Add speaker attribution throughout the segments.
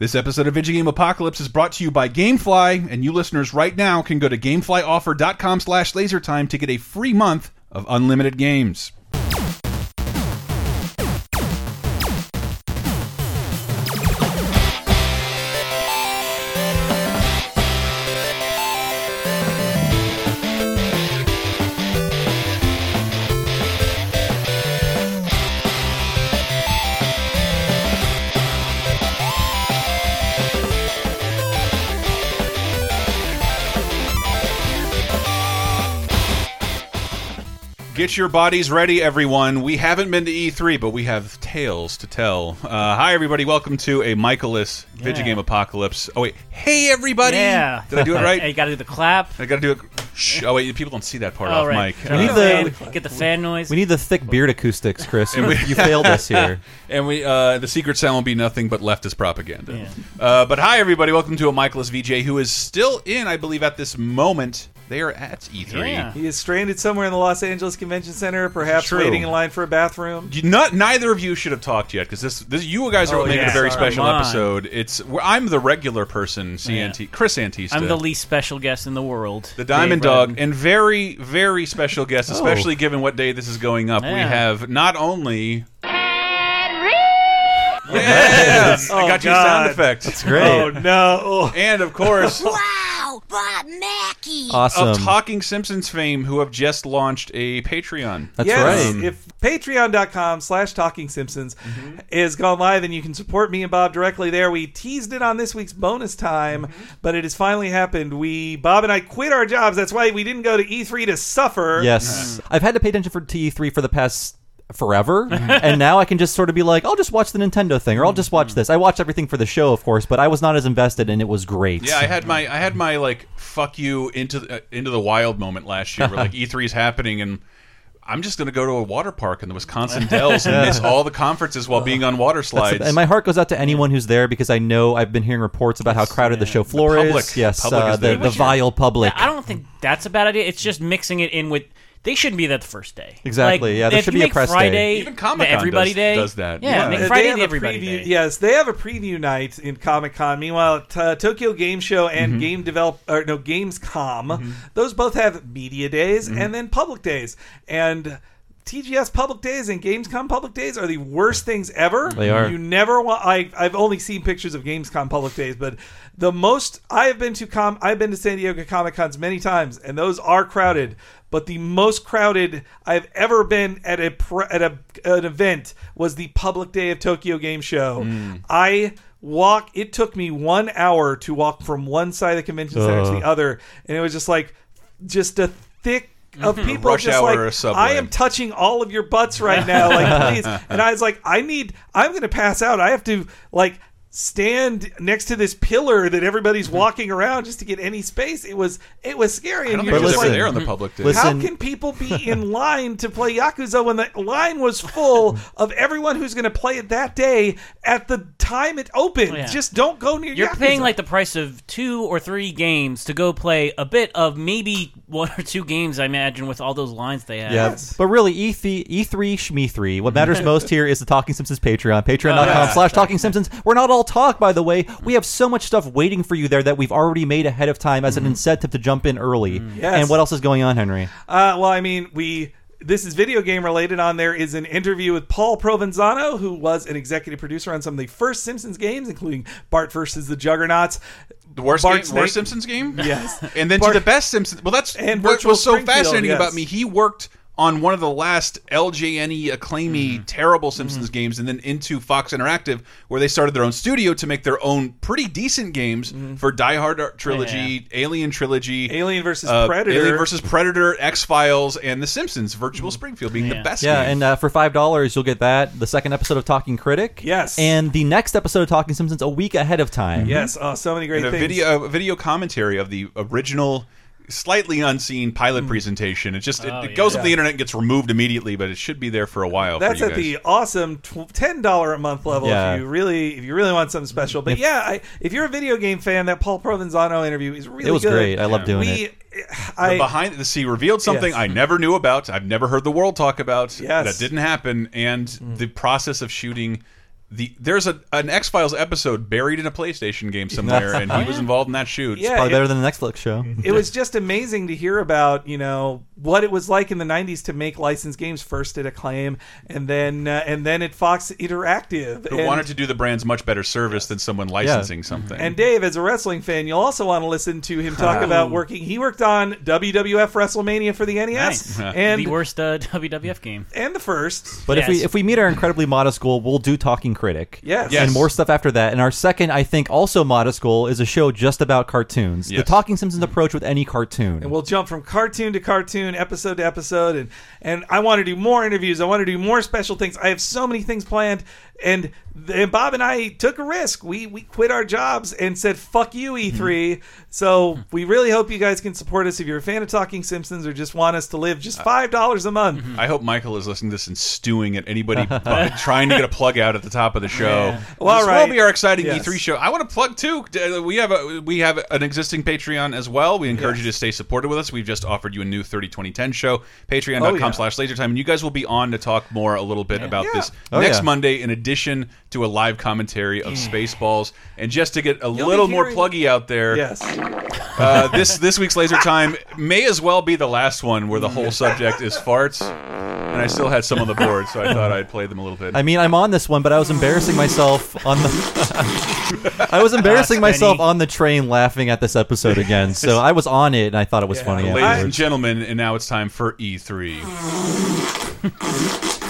Speaker 1: This episode of Vidjagame Apocalypse is brought to you by GameFly, and you listeners right now can go to GameFlyOffer.com slash LaserTime to get a free month of unlimited games. Get your bodies ready, everyone. We haven't been to E3, but we have tales to tell. Uh, hi, everybody. Welcome to a Michaelis Vidjagame Apocalypse. Oh, wait. Hey, everybody.
Speaker 2: Yeah.
Speaker 1: Did I do it right?
Speaker 2: Hey, you got to do the clap.
Speaker 1: I gotta do it. Shh. Oh, wait. People don't see that part
Speaker 2: Oh,
Speaker 1: off
Speaker 2: right.
Speaker 1: mic.
Speaker 2: We
Speaker 1: Uh,
Speaker 2: need
Speaker 3: the-
Speaker 2: fan, get the fan noise.
Speaker 3: We need the thick beard acoustics, Chris. You, you failed us here.
Speaker 1: And we, uh, the secret sound will be nothing but leftist propaganda.
Speaker 2: Yeah.
Speaker 1: Uh, but hi, everybody. Welcome to a Michaelis VJ who is still in, I believe, at this moment. They are at E3.
Speaker 2: Yeah.
Speaker 4: He is stranded somewhere in the Los Angeles Convention Center, perhaps
Speaker 1: True.
Speaker 4: waiting in line for a bathroom.
Speaker 1: You- Not neither of you should have talked yet because this, this you guys are
Speaker 4: Oh,
Speaker 1: making
Speaker 4: yeah.
Speaker 1: a very
Speaker 4: Sorry.
Speaker 1: special
Speaker 2: Come
Speaker 1: episode. It's I'm the regular person, CNT Chris Antista,
Speaker 2: I'm the least special guest in the world.
Speaker 1: the Diamond
Speaker 2: Dave
Speaker 1: Dog,
Speaker 2: Rudden.
Speaker 1: and very very special guest, oh. especially given what day this is going up. We have not only
Speaker 4: Yes.
Speaker 1: yes, I
Speaker 4: Oh,
Speaker 1: got you a
Speaker 4: oh,
Speaker 1: sound effect.
Speaker 3: It's great.
Speaker 4: Oh no!
Speaker 1: And of course,
Speaker 5: Wow, Bob Mackey.
Speaker 3: awesome.
Speaker 1: of Talking Simpsons fame, who have just launched a Patreon.
Speaker 3: That's
Speaker 4: yes,
Speaker 3: right.
Speaker 4: if patreon.com slash talking simpsons mm-hmm. is gone live and you can support me and Bob directly there. We teased it on this week's bonus time, mm-hmm. but it has finally happened. We Bob and I quit our jobs. That's why we didn't go to E3 to suffer.
Speaker 3: yes. I've had to pay attention for TE3 for the past forever, and now I can just sort of be like, I'll just watch the Nintendo thing, or I'll just watch this. I watch everything for the show, of course, but I was not as invested, and it was great.
Speaker 1: Yeah, I had my I had my like fuck you into the, uh, into the wild moment last year, where like E3 is happening and. I'm just going to go to a water park in the Wisconsin Dells and miss all the conferences while being on water slides.
Speaker 3: and my heart goes out to anyone who's there because I know I've been hearing reports about how crowded the show floor
Speaker 1: public.
Speaker 3: is. Yes,
Speaker 1: Public
Speaker 3: uh,
Speaker 1: is
Speaker 3: the, the vile public.
Speaker 2: I don't think that's a bad idea. It's just mixing it in with. They shouldn't be there the first day.
Speaker 3: Exactly,
Speaker 2: Like,
Speaker 3: yeah, there should be a
Speaker 2: make
Speaker 3: press day.
Speaker 2: Friday,
Speaker 1: Even Comic-Con
Speaker 2: everybody
Speaker 1: does-
Speaker 2: day
Speaker 1: does that.
Speaker 2: Yeah,
Speaker 1: Yeah.
Speaker 2: Make
Speaker 4: they
Speaker 2: Friday
Speaker 4: have
Speaker 2: the
Speaker 4: a
Speaker 2: everybody
Speaker 4: preview,
Speaker 2: day.
Speaker 4: Yes, they have a preview night in Comic Con. Meanwhile, at, uh, Tokyo Game Show and
Speaker 1: Mm-hmm.
Speaker 4: Game Develop or no Gamescom, those both have media days
Speaker 1: Mm-hmm.
Speaker 4: and then public days. And TGS public days and Gamescom public days are the worst things ever.
Speaker 3: They are.
Speaker 4: You never want. I I've only seen pictures of Gamescom public days, but the most I have been to com. I've been to San Diego Comic Cons many times, and those are crowded. But the most crowded I've ever been at a at a an event was the public day of Tokyo Game Show. Hmm. I walk. It took me one hour to walk from one side of the convention center to the other, and it was just like just a thick. Of mm-hmm. people
Speaker 1: Rush
Speaker 4: just
Speaker 1: hour
Speaker 4: like
Speaker 1: subway.
Speaker 4: I am touching all of your butts right now, like please. And I was like, I need, I'm going to pass out. I have to like stand next to this pillar that everybody's mm-hmm. walking around just to get any space. It was, it was scary.
Speaker 1: I
Speaker 4: And
Speaker 1: don't
Speaker 4: you're
Speaker 1: think
Speaker 4: just
Speaker 1: it was ever
Speaker 4: like,
Speaker 1: there on the public day.
Speaker 3: Listen-
Speaker 4: how can people be in line to play Yakuza when the line was full of everyone who's going to play it that day at the time it opened?
Speaker 2: Oh, yeah.
Speaker 4: Just don't go near
Speaker 2: You're
Speaker 4: Yakuza.
Speaker 2: paying like the price of two or three games to go play a bit of maybe one or two games. I imagine with all those lines they have.
Speaker 3: Yeah, but really, E E3, E3 Shme3. What matters most here is the Talking Simpsons Patreon. Oh, Patreon.com slash Talking Simpsons. We're not all talk, by the way. We have so much stuff waiting for you there that we've already made ahead of time as an incentive to jump in early.
Speaker 4: Yes.
Speaker 3: And what else is going on, Henry?
Speaker 4: Uh, well, I mean, we this is video game related. On there is an interview with Paul Provenzano, who was an executive producer on some of the first Simpsons games, including Bart versus the Juggernauts.
Speaker 1: The worst,
Speaker 4: Bart
Speaker 1: game,
Speaker 4: Snake-
Speaker 1: worst Simpsons game?
Speaker 4: Yes.
Speaker 1: And then
Speaker 4: Bart-
Speaker 1: to the best Simpsons. Well, that's
Speaker 4: And
Speaker 1: what
Speaker 4: Virtual
Speaker 1: was so
Speaker 4: Springfield,
Speaker 1: fascinating
Speaker 4: yes.
Speaker 1: about me. He worked on one of the last LJNE acclaimy
Speaker 4: Mm-hmm.
Speaker 1: terrible Simpsons games and then into Fox Interactive where they started their own studio to make their own pretty decent games for Die Hard trilogy, Alien trilogy,
Speaker 4: Mm-hmm. Alien versus
Speaker 1: uh,
Speaker 4: Predator.
Speaker 1: Alien versus Predator, X Files, and The Simpsons. Virtual Springfield being the best.
Speaker 3: Yeah,
Speaker 1: game.
Speaker 3: and uh, for five dollars, you'll get that the second episode of Talking Critic.
Speaker 4: Yes.
Speaker 3: and the next episode of Talking Simpsons a week ahead of time.
Speaker 4: Yes, oh, so many great
Speaker 1: and a
Speaker 4: things.
Speaker 1: video a video commentary of the original slightly unseen pilot presentation it just it,
Speaker 2: Oh,
Speaker 1: it goes
Speaker 4: yeah.
Speaker 1: up the internet and gets removed immediately but it should be there for a while
Speaker 4: That's
Speaker 1: for you
Speaker 4: at
Speaker 1: guys.
Speaker 4: the awesome ten dollar a month level
Speaker 3: Yeah.
Speaker 4: if you really if you really want something special. But yeah, I, if you're a video game fan, that Paul Provenzano interview is really
Speaker 3: It was
Speaker 4: good.
Speaker 3: great. I love doing
Speaker 4: we,
Speaker 3: it.
Speaker 4: I,
Speaker 1: the behind the sea revealed something
Speaker 4: Yes.
Speaker 1: I never knew about. I've never heard the world talk about.
Speaker 4: Yes.
Speaker 1: that didn't happen, and
Speaker 4: Mm.
Speaker 1: the process of shooting the there's a an X Files episode buried in a PlayStation game somewhere, and he was involved in that shoot.
Speaker 4: Yeah,
Speaker 3: Probably
Speaker 4: it-
Speaker 3: better than the Netflix show.
Speaker 4: it was just amazing to hear about you know what it was like in the 90s to make licensed games first at acclaim and then uh, and then at fox interactive
Speaker 1: Who
Speaker 4: and,
Speaker 1: wanted to do the brand's much better service than someone licensing something.
Speaker 4: and dave as a wrestling fan you'll also want to listen to him talk about working he worked on wwf wrestlemania for the nes
Speaker 2: Nice.
Speaker 4: and
Speaker 2: the worst uh, WWF game.
Speaker 4: and the first
Speaker 3: But if we if we meet our incredibly modest goal, we'll do Talking Critic.
Speaker 4: Yes.
Speaker 1: Yes.
Speaker 3: And more stuff after that. And our second, I think, also modest goal is a show just about cartoons. The Talking Simpsons approach with any cartoon.
Speaker 4: and we'll jump from cartoon to cartoon, episode to episode, and and I want to do more interviews. I want to do more special things. I have so many things planned, and, and Bob and I took a risk. We we quit our jobs and said "fuck you, E3." So we really hope you guys can support us if you're a fan of Talking Simpsons or just want us to live just five dollars a month.
Speaker 1: I hope Michael is listening to this and stewing at anybody bu- trying to get a plug out at the top of the show.
Speaker 4: Well,
Speaker 1: this
Speaker 4: all right.
Speaker 1: will be our exciting
Speaker 4: Yes.
Speaker 1: E3 show. I want to plug too. uh, We have a we have an existing Patreon as well. We encourage you to stay supported with us. We've just offered you a new 30 2010 show,
Speaker 4: Oh,
Speaker 1: patreon.com
Speaker 4: yeah.
Speaker 1: slash lasertime. And you guys will be on to talk more a little bit about
Speaker 4: Yeah.
Speaker 1: this
Speaker 3: Oh,
Speaker 1: next
Speaker 3: yeah.
Speaker 1: Monday, in addition to a live commentary of Spaceballs. And just to get a
Speaker 4: be
Speaker 1: little more
Speaker 4: hearing-
Speaker 1: pluggy out there,
Speaker 4: Yes,
Speaker 1: uh, this this week's Laser Time may as well be the last one where the whole subject is farts. And I still had some on the board, so I thought I'd play them a little bit.
Speaker 3: I mean, I'm on this one, but I was embarrassing myself on the. I was embarrassing myself
Speaker 2: Benny.
Speaker 3: on the train laughing at this episode again. So I was on it, and I thought it was funny.
Speaker 4: Yeah.
Speaker 1: Ladies and gentlemen, and now it's time for E E3.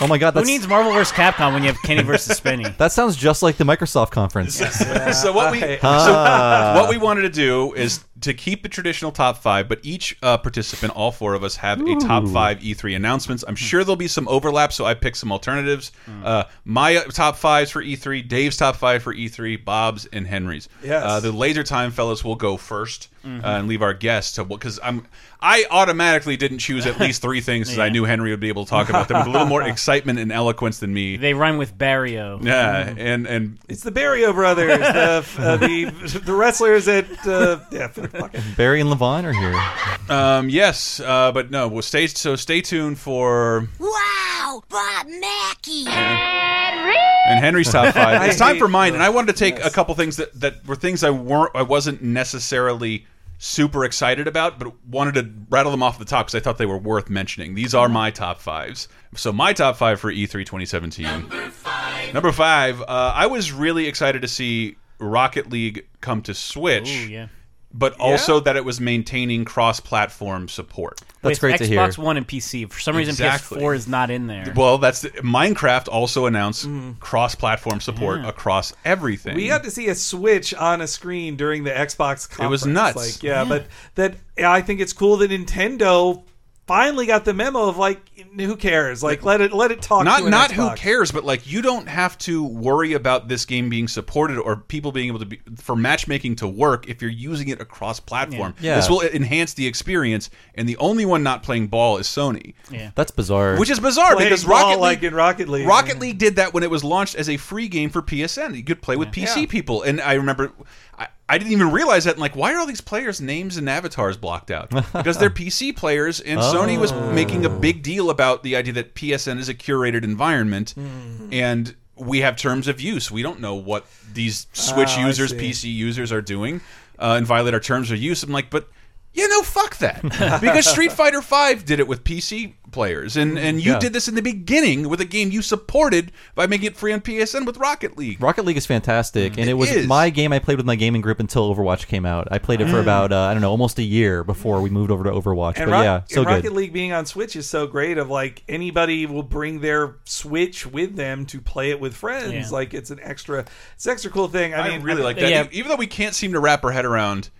Speaker 3: Oh my god,
Speaker 2: Who
Speaker 3: that's,
Speaker 2: needs Marvel vs. Capcom when you have Kenny versus Spinny?
Speaker 3: that sounds just like the Microsoft conference.
Speaker 1: so what we
Speaker 4: I-
Speaker 1: so ah. what we wanted to do is to keep the traditional top five, but each uh, participant, all four of us, have a top five E3 announcements. I'm sure there'll be some overlap, so I picked some alternatives. Uh, my uh, top fives for E3, Dave's top five for E3, Bob's and Henry's.
Speaker 4: Yes.
Speaker 1: Uh, the Laser Time fellas will go 1st uh, and leave our guests to because I'm I automatically didn't choose at least three things because I knew Henry would be able to talk about them with a little more excitement and eloquence than me.
Speaker 2: They rhyme with Barrio.
Speaker 1: Yeah, and and
Speaker 4: it's the Barrio brothers, the uh, the the wrestlers at uh, yeah. Fucking-
Speaker 3: Barry and Levon are here.
Speaker 1: Um, yes, uh, but no. Well, stay so stay tuned for
Speaker 5: Wow, Bob Mackey.
Speaker 1: and Henry's top five. It's time for mine, and I wanted to take
Speaker 4: Yes.
Speaker 1: a couple things that that were things I weren't I wasn't necessarily super excited about, but wanted to rattle them off the top because I thought they were worth mentioning. These are my top fives. So my top five for E E3 2017. Number five. Number five. Uh, I was really excited to see Rocket League come to Switch.
Speaker 2: Ooh, yeah.
Speaker 1: But also that it was maintaining cross-platform support.
Speaker 3: That's
Speaker 2: With
Speaker 3: great to hear.
Speaker 2: Xbox One and PC. For some reason,
Speaker 1: Exactly.
Speaker 2: PS4 is not in there.
Speaker 1: Well, that's the, Minecraft also announced mm. cross-platform support across everything.
Speaker 4: We got to see a Switch on a screen during the Xbox conference.
Speaker 1: It was nuts.
Speaker 4: Like, yeah, but that I think it's cool that Nintendo finally got the memo of like, who cares? Like, let it let it talk.
Speaker 1: not
Speaker 4: to an
Speaker 1: not who cares, but like you don't have to worry about this game being supported or people being able to be for matchmaking to work if you're using it across platform.
Speaker 3: Yeah.
Speaker 1: This will enhance the experience, and the only one not playing ball is Sony,
Speaker 2: yeah.
Speaker 3: That's bizarre.
Speaker 1: which is bizarre
Speaker 4: Playing
Speaker 1: because
Speaker 4: ball
Speaker 1: Rocket League,
Speaker 4: like in Rocket League.
Speaker 1: Rocket League did that when it was launched as a free game for PSN. You could play with PC
Speaker 4: Yeah.
Speaker 1: people, and I remember. I, I didn't even realize that. And like, why are all these players' names and avatars blocked out? Because they're PC players, and Sony was making a big deal about the idea that PSN is a curated environment,
Speaker 4: Hmm.
Speaker 1: and we have terms of use. We don't know what these Switch
Speaker 4: Oh,
Speaker 1: users. PC users are doing, uh, and violate our terms of use. I'm like, but you know, fuck that. because Street Fighter V did it with PC players, and and you
Speaker 3: Yeah.
Speaker 1: did this in the beginning with a game you supported by making it free on PSN with Rocket League.
Speaker 3: Rocket League is fantastic, and
Speaker 1: It
Speaker 3: it, was
Speaker 1: is.
Speaker 3: my game I played with my gaming group until Overwatch came out. I played it for about uh, I don't know almost a year before we moved over to Overwatch.
Speaker 4: And,
Speaker 3: but
Speaker 4: Rock-
Speaker 3: yeah, so
Speaker 4: and Rocket
Speaker 3: good.
Speaker 4: League being on Switch is so great. Of like anybody will bring their Switch with them to play it with friends.
Speaker 2: Yeah.
Speaker 4: Like it's an extra, it's an extra cool thing. I,
Speaker 1: I,
Speaker 4: mean,
Speaker 1: really like that.
Speaker 2: Yeah.
Speaker 1: Even though we can't seem to wrap our head around,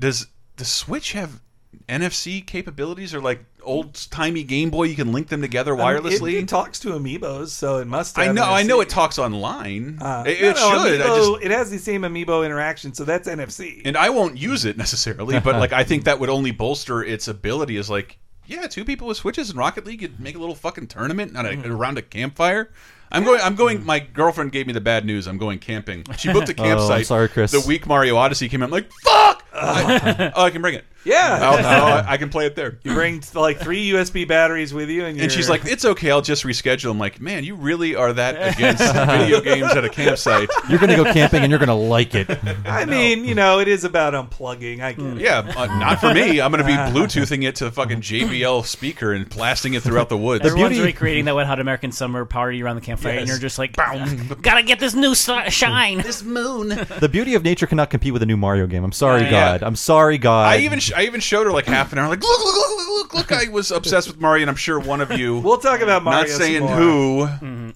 Speaker 1: does the Switch have NFC capabilities or like old timey Game Boy? You can link them together
Speaker 4: I
Speaker 1: wirelessly.
Speaker 4: It, it talks to amiibos, so it must.
Speaker 1: I
Speaker 4: have
Speaker 1: know, I
Speaker 4: NFC.
Speaker 1: know it talks online.
Speaker 4: Uh,
Speaker 1: it it
Speaker 4: no,
Speaker 1: should. I
Speaker 4: Amiibo-
Speaker 1: just
Speaker 4: it has the same amiibo interaction, so that's NFC.
Speaker 1: and I won't use it necessarily, but like I think that would only bolster its ability as like yeah, two people with switches in Rocket League could make a little fucking tournament on a,
Speaker 4: Mm-hmm.
Speaker 1: around a campfire. I'm going. I'm going. My girlfriend gave me the bad news. I'm going camping. She booked a
Speaker 3: campsite. Oh,
Speaker 1: campsite.
Speaker 3: sorry, Chris.
Speaker 1: The week Mario Odyssey came out, I'm like fuck. I, oh, I can bring it.
Speaker 4: Yeah.
Speaker 1: I'll- I'll- I can play it there.
Speaker 4: You bring like three USB batteries with you, and,
Speaker 1: And she's like, "It's okay. I'll just reschedule." I'm like, "Man, you really are that against video games at a campsite."
Speaker 3: You're going to go camping and you're going to like it.
Speaker 4: I mean, you know, it is about unplugging. I get it.
Speaker 1: Yeah, uh, not for me. I'm going to be Bluetoothing it to the fucking JBL speaker and blasting it throughout the woods.
Speaker 2: Everyone's
Speaker 3: beauty-
Speaker 2: recreating that Wet Hot American Summer party around the campfire, and you're just like, gotta get this new shine.
Speaker 1: this moon.
Speaker 3: The beauty of nature cannot compete with a new Mario game. I'm sorry,
Speaker 2: Yeah.
Speaker 3: God. I'm sorry, God.
Speaker 1: I even sh- I even showed her like half an hour. Like, look, look, look, look, look! I was obsessed with Mario, and I'm sure one of you,
Speaker 4: We'll talk about Mario.
Speaker 1: not saying
Speaker 4: some more.
Speaker 1: who,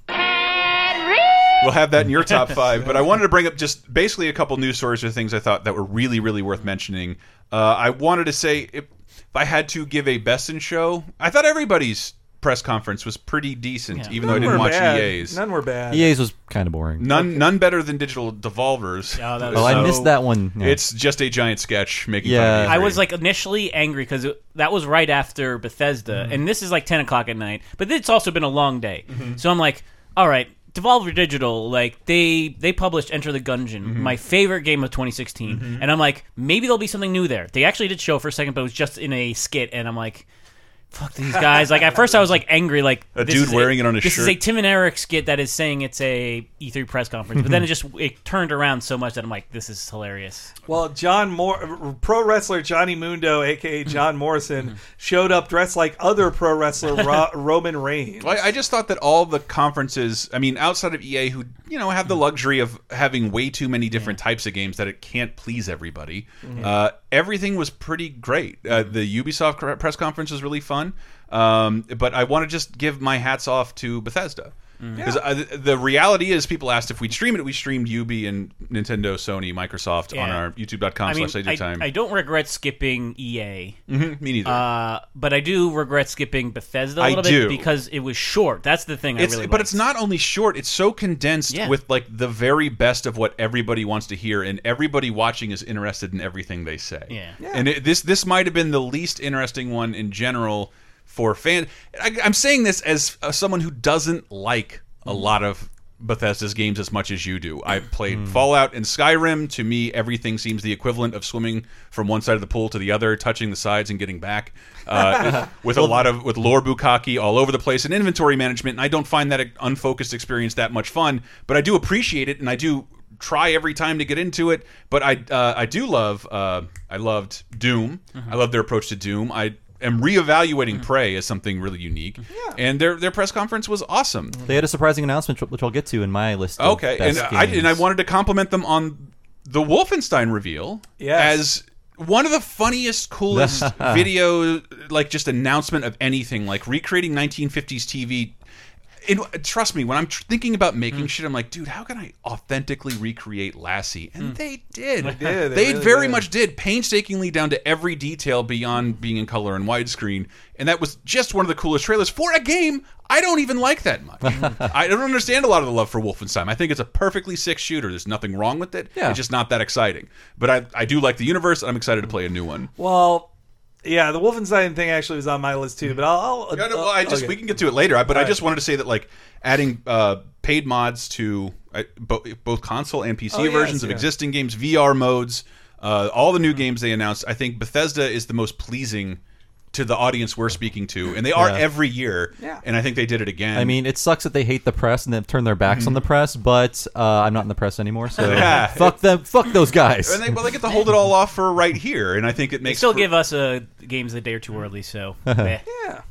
Speaker 1: We'll have that in your top five. But I wanted to bring up just basically a couple news stories or things I thought that were really, really worth mentioning. Uh, I wanted to say if, if I had to give a best in show, I thought everybody's press conference was pretty decent,
Speaker 2: Yeah.
Speaker 1: even though I didn't watch
Speaker 4: bad.
Speaker 1: EA's.
Speaker 4: None were bad.
Speaker 3: EA's was kind of boring.
Speaker 1: None, none better than Digital Devolvers.
Speaker 2: Oh, that was
Speaker 3: Oh, I missed that one. Yeah.
Speaker 1: It's just a giant sketch making
Speaker 3: Yeah.
Speaker 1: fun of
Speaker 2: I
Speaker 1: E3.
Speaker 2: was like initially angry because that was right after Bethesda, mm-hmm. and this is like ten o'clock at night. But it's also been a long day, mm-hmm. so I'm like, all right, Devolver Digital, like they they published Enter the Gungeon, mm-hmm. my favorite game of 2016, and I'm like, maybe there'll be something new there. They actually did show for a second, but it was just in a skit, and I'm like. Fuck these guys! Like at first, I was like angry, like
Speaker 1: A
Speaker 2: this
Speaker 1: dude
Speaker 2: is
Speaker 1: wearing it on his shirt.
Speaker 2: This is a Tim and Eric skit that is saying it's a E3 press conference, but then it just it turned around so much that I'm like, this is hilarious.
Speaker 4: Well, John Moore, pro wrestler Johnny Mundo, aka John Morrison, showed up dressed like other pro wrestler Ro- Roman Reigns.
Speaker 1: Well, I I just thought that all the conferences, I mean, outside of EA, who you know have the luxury of having way too many different types of games that it can't please everybody, uh, everything was pretty great. Uh, the Ubisoft press conference was really fun, um, but I want to just give my hats off to Bethesda. Because the reality is, people asked if we'd stream it. We streamed Ubi and Nintendo, Sony, Microsoft on our YouTube.com
Speaker 2: I mean,
Speaker 1: slash
Speaker 2: I,
Speaker 1: Time.
Speaker 2: I don't regret skipping EA.
Speaker 1: Mhm, Me neither.
Speaker 2: Uh, but I do regret skipping Bethesda a little bit
Speaker 1: do.
Speaker 2: because it was short. That's the thing
Speaker 1: it's
Speaker 2: I really
Speaker 1: but
Speaker 2: liked.
Speaker 1: it's not only short it's so condensed
Speaker 2: Yeah.
Speaker 1: with like the very best of what everybody wants to hear and everybody watching is interested in everything they say
Speaker 2: Yeah. Yeah.
Speaker 1: and it, this this might have been the least interesting one in general for fan I, i'm saying this as uh, someone who doesn't like a lot of Bethesda's games as much as you do. I've played Fallout and Skyrim. To me, everything seems the equivalent of swimming from one side of the pool to the other, touching the sides and getting back. Uh, with a lot of with lore bukkake all over the place and inventory management. And I don't find that unfocused experience that much fun, but I do appreciate it and I do try every time to get into it. But I uh, I do love uh, I loved Doom. I love their approach to Doom. I am reevaluating mm-hmm. Prey as something really unique. Mm-hmm. And their their press conference was awesome.
Speaker 3: They had a surprising announcement, which I'll get to in my list. Of
Speaker 1: Okay, and
Speaker 3: best
Speaker 1: I and I wanted to compliment them on the Wolfenstein reveal
Speaker 4: Yes.
Speaker 1: as one of the funniest, coolest video, like just announcement of anything, like recreating 1950s TV. And trust me, when I'm tr thinking about making
Speaker 4: Mm.
Speaker 1: shit, I'm like, dude, how can I authentically recreate Lassie? And they did. They
Speaker 4: Mm. did, they
Speaker 1: They,
Speaker 4: really
Speaker 1: very
Speaker 4: did.
Speaker 1: much did, painstakingly down to every detail beyond being in color and widescreen. And that was just one of the coolest trailers for a game I don't even like that much. I don't understand a lot of the love for Wolfenstein. I think it's a perfectly sick shooter. There's nothing wrong with it.
Speaker 3: Yeah.
Speaker 1: It's just not that exciting. But I, I do like the universe. and I'm excited to play a new one.
Speaker 4: Well, yeah, the Wolfenstein thing actually was on my list too, but I'll. I'll
Speaker 1: Yeah, no, well, I just
Speaker 4: okay.
Speaker 1: we can get to it later. I- But I just
Speaker 4: right.
Speaker 1: wanted to say that like adding uh, paid mods to uh, bo both console and PC
Speaker 4: Oh, yes,
Speaker 1: versions of
Speaker 4: yeah.
Speaker 1: existing games, VR modes, uh, all the new games they announced. I think Bethesda is the most pleasing to the audience we're speaking to, and they are
Speaker 3: Yeah.
Speaker 1: every year.
Speaker 4: Yeah.
Speaker 1: And I think they did it again.
Speaker 3: I mean, it sucks that they hate the press and they've turned their backs on the press, but uh, I'm not in the press anymore, so
Speaker 1: Yeah.
Speaker 3: fuck them, fuck those guys.
Speaker 1: and they, well, they get to hold it all off for right here, and I think it
Speaker 2: They
Speaker 1: makes
Speaker 2: still
Speaker 1: for-
Speaker 2: give us uh, games a day or two early, so.
Speaker 4: Yeah.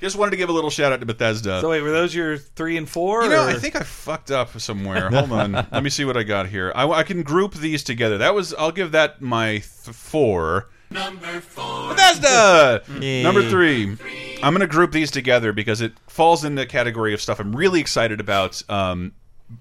Speaker 1: Just wanted to give a little shout out to Bethesda.
Speaker 4: So wait, were those your three and four?
Speaker 1: You know,
Speaker 4: or-
Speaker 1: I think I fucked up somewhere. Hold on, let me see what I got here. I, I can group these together. That was I'll give that my th four. Number four, Bethesda.
Speaker 3: Yay.
Speaker 1: Number three. I'm gonna group these together because it falls in the category of stuff I'm really excited about. Um,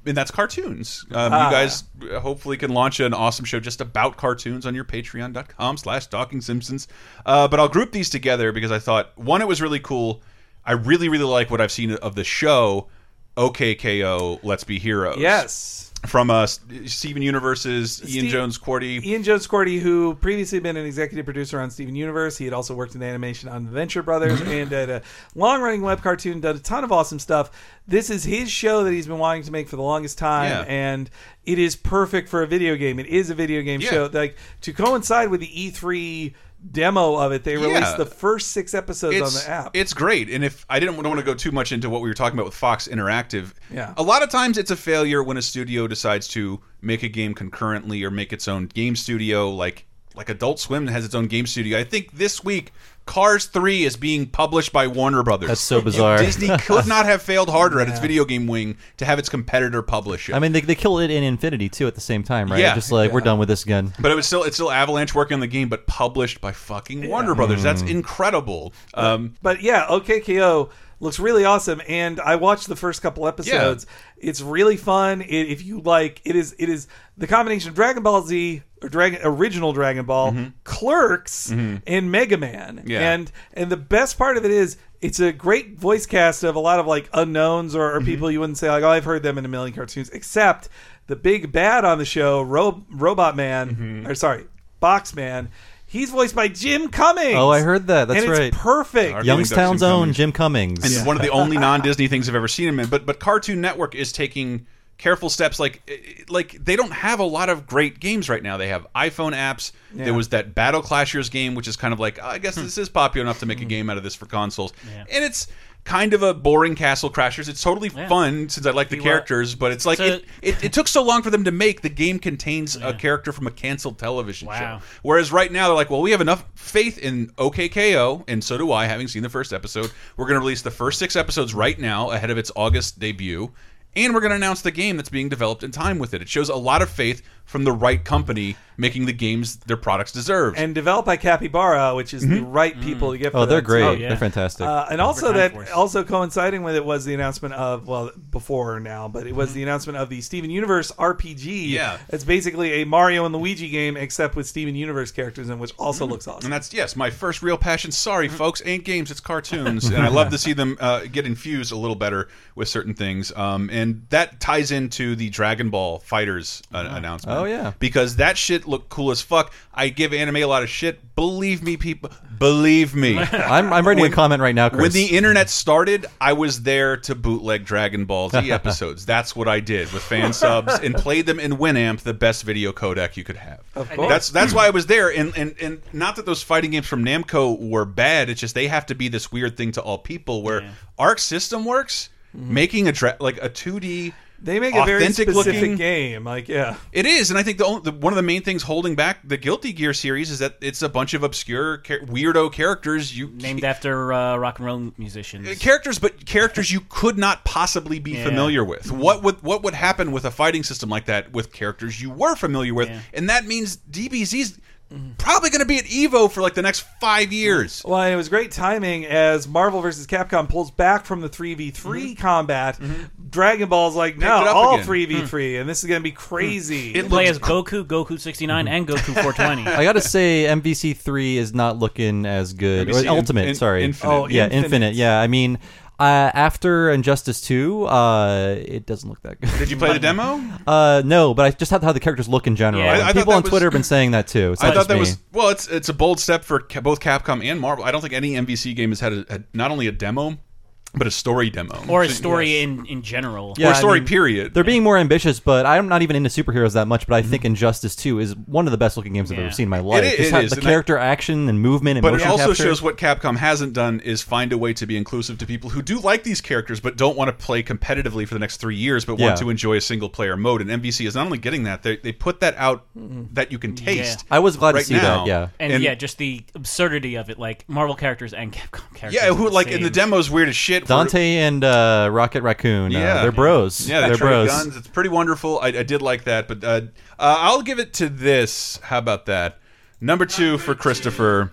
Speaker 1: and that's cartoons. Um,
Speaker 4: Ah.
Speaker 1: You guys hopefully can launch an awesome show just about cartoons on your patreon.com slash talking simpsons. Uh, but I'll group these together because I thought, one, it was really cool. I really, really like what I've seen of the show, OK K.O., Let's Be Heroes.
Speaker 4: yes.
Speaker 1: From uh, Steven Universe's Ian
Speaker 4: Steve-
Speaker 1: Jones Quartey.
Speaker 4: Ian Jones Quartey, who previously been an executive producer on Steven Universe, he had also worked in animation on the Venture Brothers and at a long-running web cartoon. Done a ton of awesome stuff. This is his show that he's been wanting to make for the longest time,
Speaker 1: Yeah.
Speaker 4: and it is perfect for a video game. It is a video game
Speaker 1: Yeah.
Speaker 4: show, like to coincide with the E3 demo of it. They released
Speaker 1: Yeah.
Speaker 4: the first six episodes on the app.
Speaker 1: It's great, and if I didn't want to go too much into what we were talking about with Fox Interactive,
Speaker 4: Yeah.
Speaker 1: a lot of times it's a failure when a studio decides to make a game concurrently or make its own game studio, like like Adult Swim has its own game studio. I think this week Cars 3 is being published by Warner Brothers.
Speaker 3: That's so bizarre.
Speaker 1: Disney could not have failed harder at its video game wing to have its competitor publish it.
Speaker 3: I mean, they, they killed it in Infinity too at the same time, right?
Speaker 1: Yeah.
Speaker 3: Just like we're done with this again.
Speaker 1: But it was still it's still Avalanche working on the game, but published by fucking Warner Brothers. That's incredible. Um,
Speaker 4: But yeah, OK K.O. looks really awesome, and I watched the first couple episodes. It's really fun. It, if you like, it is it is the combination of Dragon Ball Z or Dragon original Dragon Ball, Clerks, and Mega Man.
Speaker 1: Mm-hmm. Yeah.
Speaker 4: And and the best part of it is it's a great voice cast of a lot of like unknowns or, or
Speaker 1: Mm-hmm.
Speaker 4: people you wouldn't say like oh I've heard them in a million cartoons, except the big bad on the show, Ro- Robot Man,
Speaker 1: Mm-hmm.
Speaker 4: or sorry, Box Man. He's voiced by Jim Cummings.
Speaker 3: Oh, I heard that. That's
Speaker 4: and it's
Speaker 3: right.
Speaker 4: perfect.
Speaker 1: Our-
Speaker 3: Youngstown's
Speaker 1: Jim
Speaker 3: own
Speaker 1: Cummings.
Speaker 3: Jim Cummings.
Speaker 1: and one of the only non-Disney things I've ever seen him in. But but Cartoon Network is taking careful steps. Like eh, like they don't have a lot of great games right now. They have iPhone apps. There was that Battle Crashers game, which is kind of like oh, I guess this is popular enough to make a game out of this for consoles, and it's. Kind of a boring Castle Crashers. It's totally fun since I like the characters, but it's like
Speaker 2: So-
Speaker 1: it, it, it took so long for them to make. The game contains a character from a canceled television
Speaker 2: Wow.
Speaker 1: show. Whereas right now they're like, well, we have enough faith in OK K.O., and so do I, having seen the first episode. We're going to release the first six episodes right now ahead of its August debut, and we're going to announce the game that's being developed in time with it. It shows a lot of faith from the right company making the games their products deserve.
Speaker 4: and developed by Capybara, which is the right people to get. For
Speaker 3: oh, they're
Speaker 4: that,
Speaker 3: great.
Speaker 2: Oh, yeah.
Speaker 3: They're fantastic.
Speaker 4: Uh, and also that
Speaker 2: Force.
Speaker 4: also coinciding with it was the announcement of well before now, but it was the announcement of the Steven Universe RPG.
Speaker 1: Yeah.
Speaker 4: it's basically a Mario and Luigi game except with Steven Universe characters in, which also looks awesome.
Speaker 1: And that's yes, my first real passion. Sorry, folks, ain't games, it's cartoons, and I love to see them uh, get infused a little better with certain things. Um, and that ties into the Dragon Ball FighterZ uh, announcement.
Speaker 3: Oh, Oh, yeah.
Speaker 1: because that shit looked cool as fuck. I give anime a lot of shit. Believe me, people. Believe me.
Speaker 3: I'm, I'm writing
Speaker 1: when-
Speaker 3: a comment right now, Chris.
Speaker 1: When the internet started, I was there to bootleg Dragon Ball Z episodes. That's what I did with fan subs and played them in Winamp, the best video codec you could have. Of
Speaker 4: course.
Speaker 1: That's that's why I was there. And and and not that those fighting games from Namco were bad. It's just they have to be this weird thing to all people. Where Arc System Works mm-hmm. making a like a 2D.
Speaker 4: They make a very
Speaker 1: authentic
Speaker 4: specific
Speaker 1: looking-
Speaker 4: game. Like yeah,
Speaker 1: It is, and I think the, only, the one of the main things holding back the Guilty Gear series is that it's a bunch of obscure char weirdo characters. You
Speaker 2: named after uh, rock and roll musicians.
Speaker 1: characters, but characters you could not possibly be
Speaker 2: Yeah.
Speaker 1: familiar with. What would what would happen with a fighting system like that with characters you were familiar with?
Speaker 2: Yeah.
Speaker 1: And that means DBZ's probably going to be at Evo for like the next five years.
Speaker 4: well, and it was great timing as Marvel versus Capcom pulls back from the three v three mm-hmm. combat. Mm-hmm. Dragon Ball's like no,
Speaker 1: Mm-hmm. it up
Speaker 4: all
Speaker 1: again.
Speaker 4: three v three, mm. and this is going to be crazy. Mm.
Speaker 1: It
Speaker 2: Play
Speaker 1: looks
Speaker 2: as Goku, Goku 69, mm-hmm. and Goku 420.
Speaker 3: I gotta say, MVC three is not looking as good.
Speaker 1: MVC
Speaker 3: Or Ultimate,
Speaker 1: in-
Speaker 3: sorry.
Speaker 1: Infinite.
Speaker 4: Oh,
Speaker 3: yeah,
Speaker 4: Infinite.
Speaker 3: Infinite. Yeah, I mean, uh, after Injustice two, uh, it doesn't look that good.
Speaker 1: Did you play the demo?
Speaker 3: Uh, no, but I just have how the characters look in general.
Speaker 2: Yeah. I- I
Speaker 1: thought
Speaker 3: People
Speaker 1: that
Speaker 3: on
Speaker 1: was-
Speaker 3: Twitter have been saying that too. It's
Speaker 1: I
Speaker 3: not
Speaker 1: thought
Speaker 3: just
Speaker 1: that
Speaker 3: me.
Speaker 1: was well. It's it's a bold step for ca both Capcom and Marvel. I don't think any MVC game has had a, a, not only a demo, but a story demo
Speaker 2: or a story in, in general.
Speaker 3: Yeah,
Speaker 1: or
Speaker 3: I
Speaker 1: story
Speaker 3: mean,
Speaker 1: period.
Speaker 3: They're being more ambitious, but I'm not even into superheroes that much. But I think mm-hmm. Injustice 2 is one of the best looking games I've
Speaker 2: Yeah.
Speaker 3: ever seen in my life.
Speaker 1: is-
Speaker 3: Just
Speaker 1: it
Speaker 3: how-
Speaker 1: is,
Speaker 3: the
Speaker 1: and I-
Speaker 3: character action and movement and
Speaker 1: But it
Speaker 3: motion
Speaker 1: also
Speaker 3: capture.
Speaker 1: shows what Capcom hasn't done is find a way to be inclusive to people who do like these characters but don't want to play competitively for the next three years but
Speaker 3: Yeah.
Speaker 1: want to enjoy a single player mode. And MVC is not only getting that, they, they put that out mm-hmm. that you can taste.
Speaker 3: I was glad
Speaker 1: right
Speaker 3: to see
Speaker 1: now.
Speaker 3: that. Yeah.
Speaker 2: And,
Speaker 1: And-
Speaker 2: yeah, just the absurdity of it, like Marvel characters and Capcom characters.
Speaker 1: Yeah, who
Speaker 2: are the
Speaker 1: like in the demo's weird as shit.
Speaker 3: Dante and uh, Rocket Raccoon.
Speaker 1: Yeah.
Speaker 3: uh, they're bros.
Speaker 1: Yeah, they
Speaker 3: they're
Speaker 1: trade
Speaker 3: bros.
Speaker 1: guns. It's pretty wonderful. I, I did like that, but uh, uh, I'll give it to this. How about that? Number two for Christopher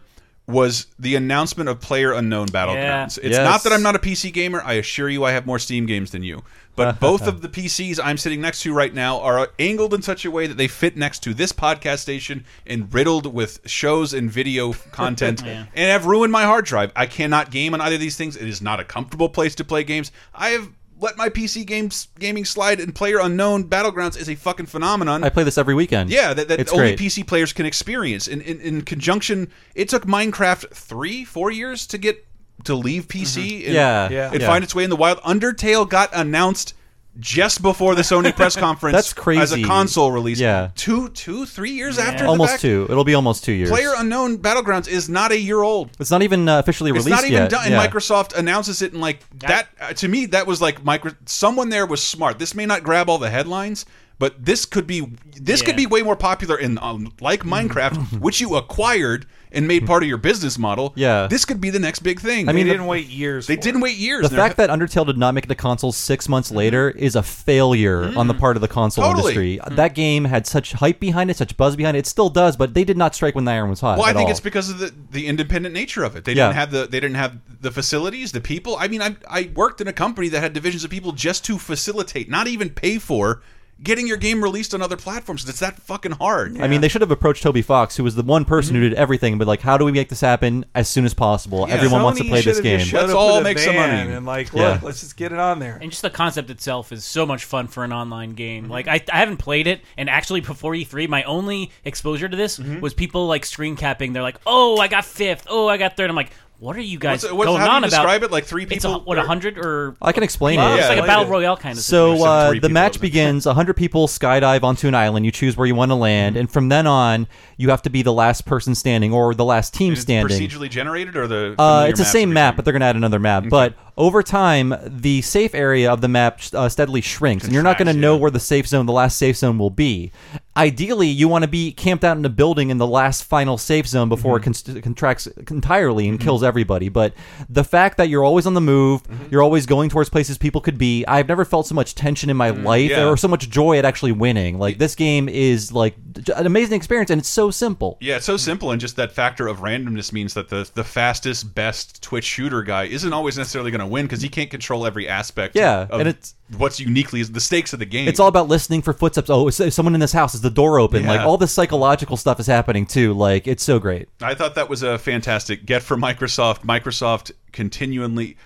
Speaker 1: was the announcement of Player Unknown Battlegrounds. It's
Speaker 3: Yes.
Speaker 1: not that I'm not a PC gamer. I assure you, I have more Steam games than you. But both of the PCs I'm sitting next to right now are angled in such a way that they fit next to this podcast station and riddled with shows and video content and have ruined my hard drive. I cannot game on either of these things. It is not a comfortable place to play games. I have let my PC games gaming slide and Player Unknown Battlegrounds is a fucking phenomenon.
Speaker 3: I play this every weekend.
Speaker 1: Yeah, that, that
Speaker 3: it's
Speaker 1: only
Speaker 3: great.
Speaker 1: PC players can experience. In, in in conjunction, it took Minecraft three, four years to get to leave PC mm-hmm. and,
Speaker 3: Yeah.
Speaker 4: Yeah.
Speaker 1: and
Speaker 3: Yeah.
Speaker 1: find its way in the wild. Undertale got announced just before the Sony press conference.
Speaker 3: That's crazy.
Speaker 1: As a console release.
Speaker 3: Yeah.
Speaker 1: Two, two, three years after
Speaker 3: almost
Speaker 1: fact?
Speaker 3: two. It'll be almost two years.
Speaker 1: Player Unknown Battlegrounds is not a year old.
Speaker 3: It's not even uh, officially released.
Speaker 1: It's not even
Speaker 3: yet.
Speaker 1: done. And
Speaker 3: Yeah.
Speaker 1: Microsoft announces it, and like that, uh, to me, that was like micro. Someone there was smart. This may not grab all the headlines, but this could be this could be way more popular in um, like Minecraft, which you acquired and made part of your business model.
Speaker 3: Yeah.
Speaker 1: this could be the next big thing.
Speaker 3: I mean,
Speaker 4: They
Speaker 3: mean,
Speaker 4: didn't wait years.
Speaker 1: they
Speaker 4: for
Speaker 1: didn't
Speaker 4: it.
Speaker 1: wait years.
Speaker 3: The fact that Undertale did not make it to consoles six months later is a failure on the part of the console
Speaker 1: Mm-hmm. Totally.
Speaker 3: industry. That game had such hype behind it, such buzz behind it. It still does, but they did not strike when the iron was hot.
Speaker 1: Well, I
Speaker 3: at
Speaker 1: think
Speaker 3: all.
Speaker 1: it's because of the, the independent nature of it. They
Speaker 3: Yeah.
Speaker 1: didn't have the they didn't have the facilities, the people. I mean, I I worked in a company that had divisions of people just to facilitate, not even pay for getting your game released on other platforms. It's that fucking hard.
Speaker 3: I mean, they should have approached Toby Fox, who was the one person
Speaker 1: Mm-hmm.
Speaker 3: who did everything, but like, how do we make this happen as soon as possible? Everyone wants to play this game.
Speaker 1: Let's all make some money.
Speaker 4: And like,
Speaker 3: Yeah.
Speaker 4: look, let's just get it on there.
Speaker 2: And just the concept itself is so much fun for an online game.
Speaker 1: Mm-hmm.
Speaker 2: Like I, I haven't played it, and actually before E3, my only exposure to this
Speaker 1: Mm-hmm.
Speaker 2: was people like screen capping. They're like, "Oh, I got fifth. Oh, I got third. I'm like, "What are you guys
Speaker 1: What's- what's-
Speaker 2: going
Speaker 1: how do you
Speaker 2: on about?"
Speaker 1: describe it? Like three people.
Speaker 2: It's a,
Speaker 1: people-
Speaker 2: what a hundred or
Speaker 3: I can explain
Speaker 2: Yeah,
Speaker 3: it.
Speaker 2: it's like a battle
Speaker 1: yeah.
Speaker 2: royale kind of.
Speaker 3: So
Speaker 1: Except
Speaker 3: uh, the match
Speaker 1: isn't it?
Speaker 3: begins. 100 people skydive onto an island. You choose where you want to land, and from then on, you have to be the last person standing or the last team
Speaker 1: It's
Speaker 3: standing.
Speaker 1: procedurally generated or the
Speaker 3: Uh, it's the same map, but they're going to add another map. But over time, the safe area of the map uh, steadily shrinks, and you're not going to know where the safe zone, the last safe zone, will be. Ideally, you want to be camped out in a building in the last final safe zone before
Speaker 1: Mm-hmm.
Speaker 3: it const- contracts entirely and kills everybody. But the fact that you're always on the move,
Speaker 1: Mm-hmm.
Speaker 3: you're always going towards places people could be. I've never felt so much tension in my life
Speaker 1: Mm, yeah.
Speaker 3: or so much joy at actually winning. Like this game is like an amazing experience, and it's so simple.
Speaker 1: Yeah, it's so simple, and just that factor of randomness means that the the fastest, best Twitch shooter guy isn't always necessarily going to win because he can't control every aspect.
Speaker 3: Yeah,
Speaker 1: of
Speaker 3: and it's-
Speaker 1: what's uniquely is the stakes of the game.
Speaker 3: It's all about listening for footsteps. Oh, is is someone in this house? Is the door open? Like all this psychological stuff is happening too. Like it's so great.
Speaker 1: I thought that was a fantastic get for Microsoft. Microsoft continually.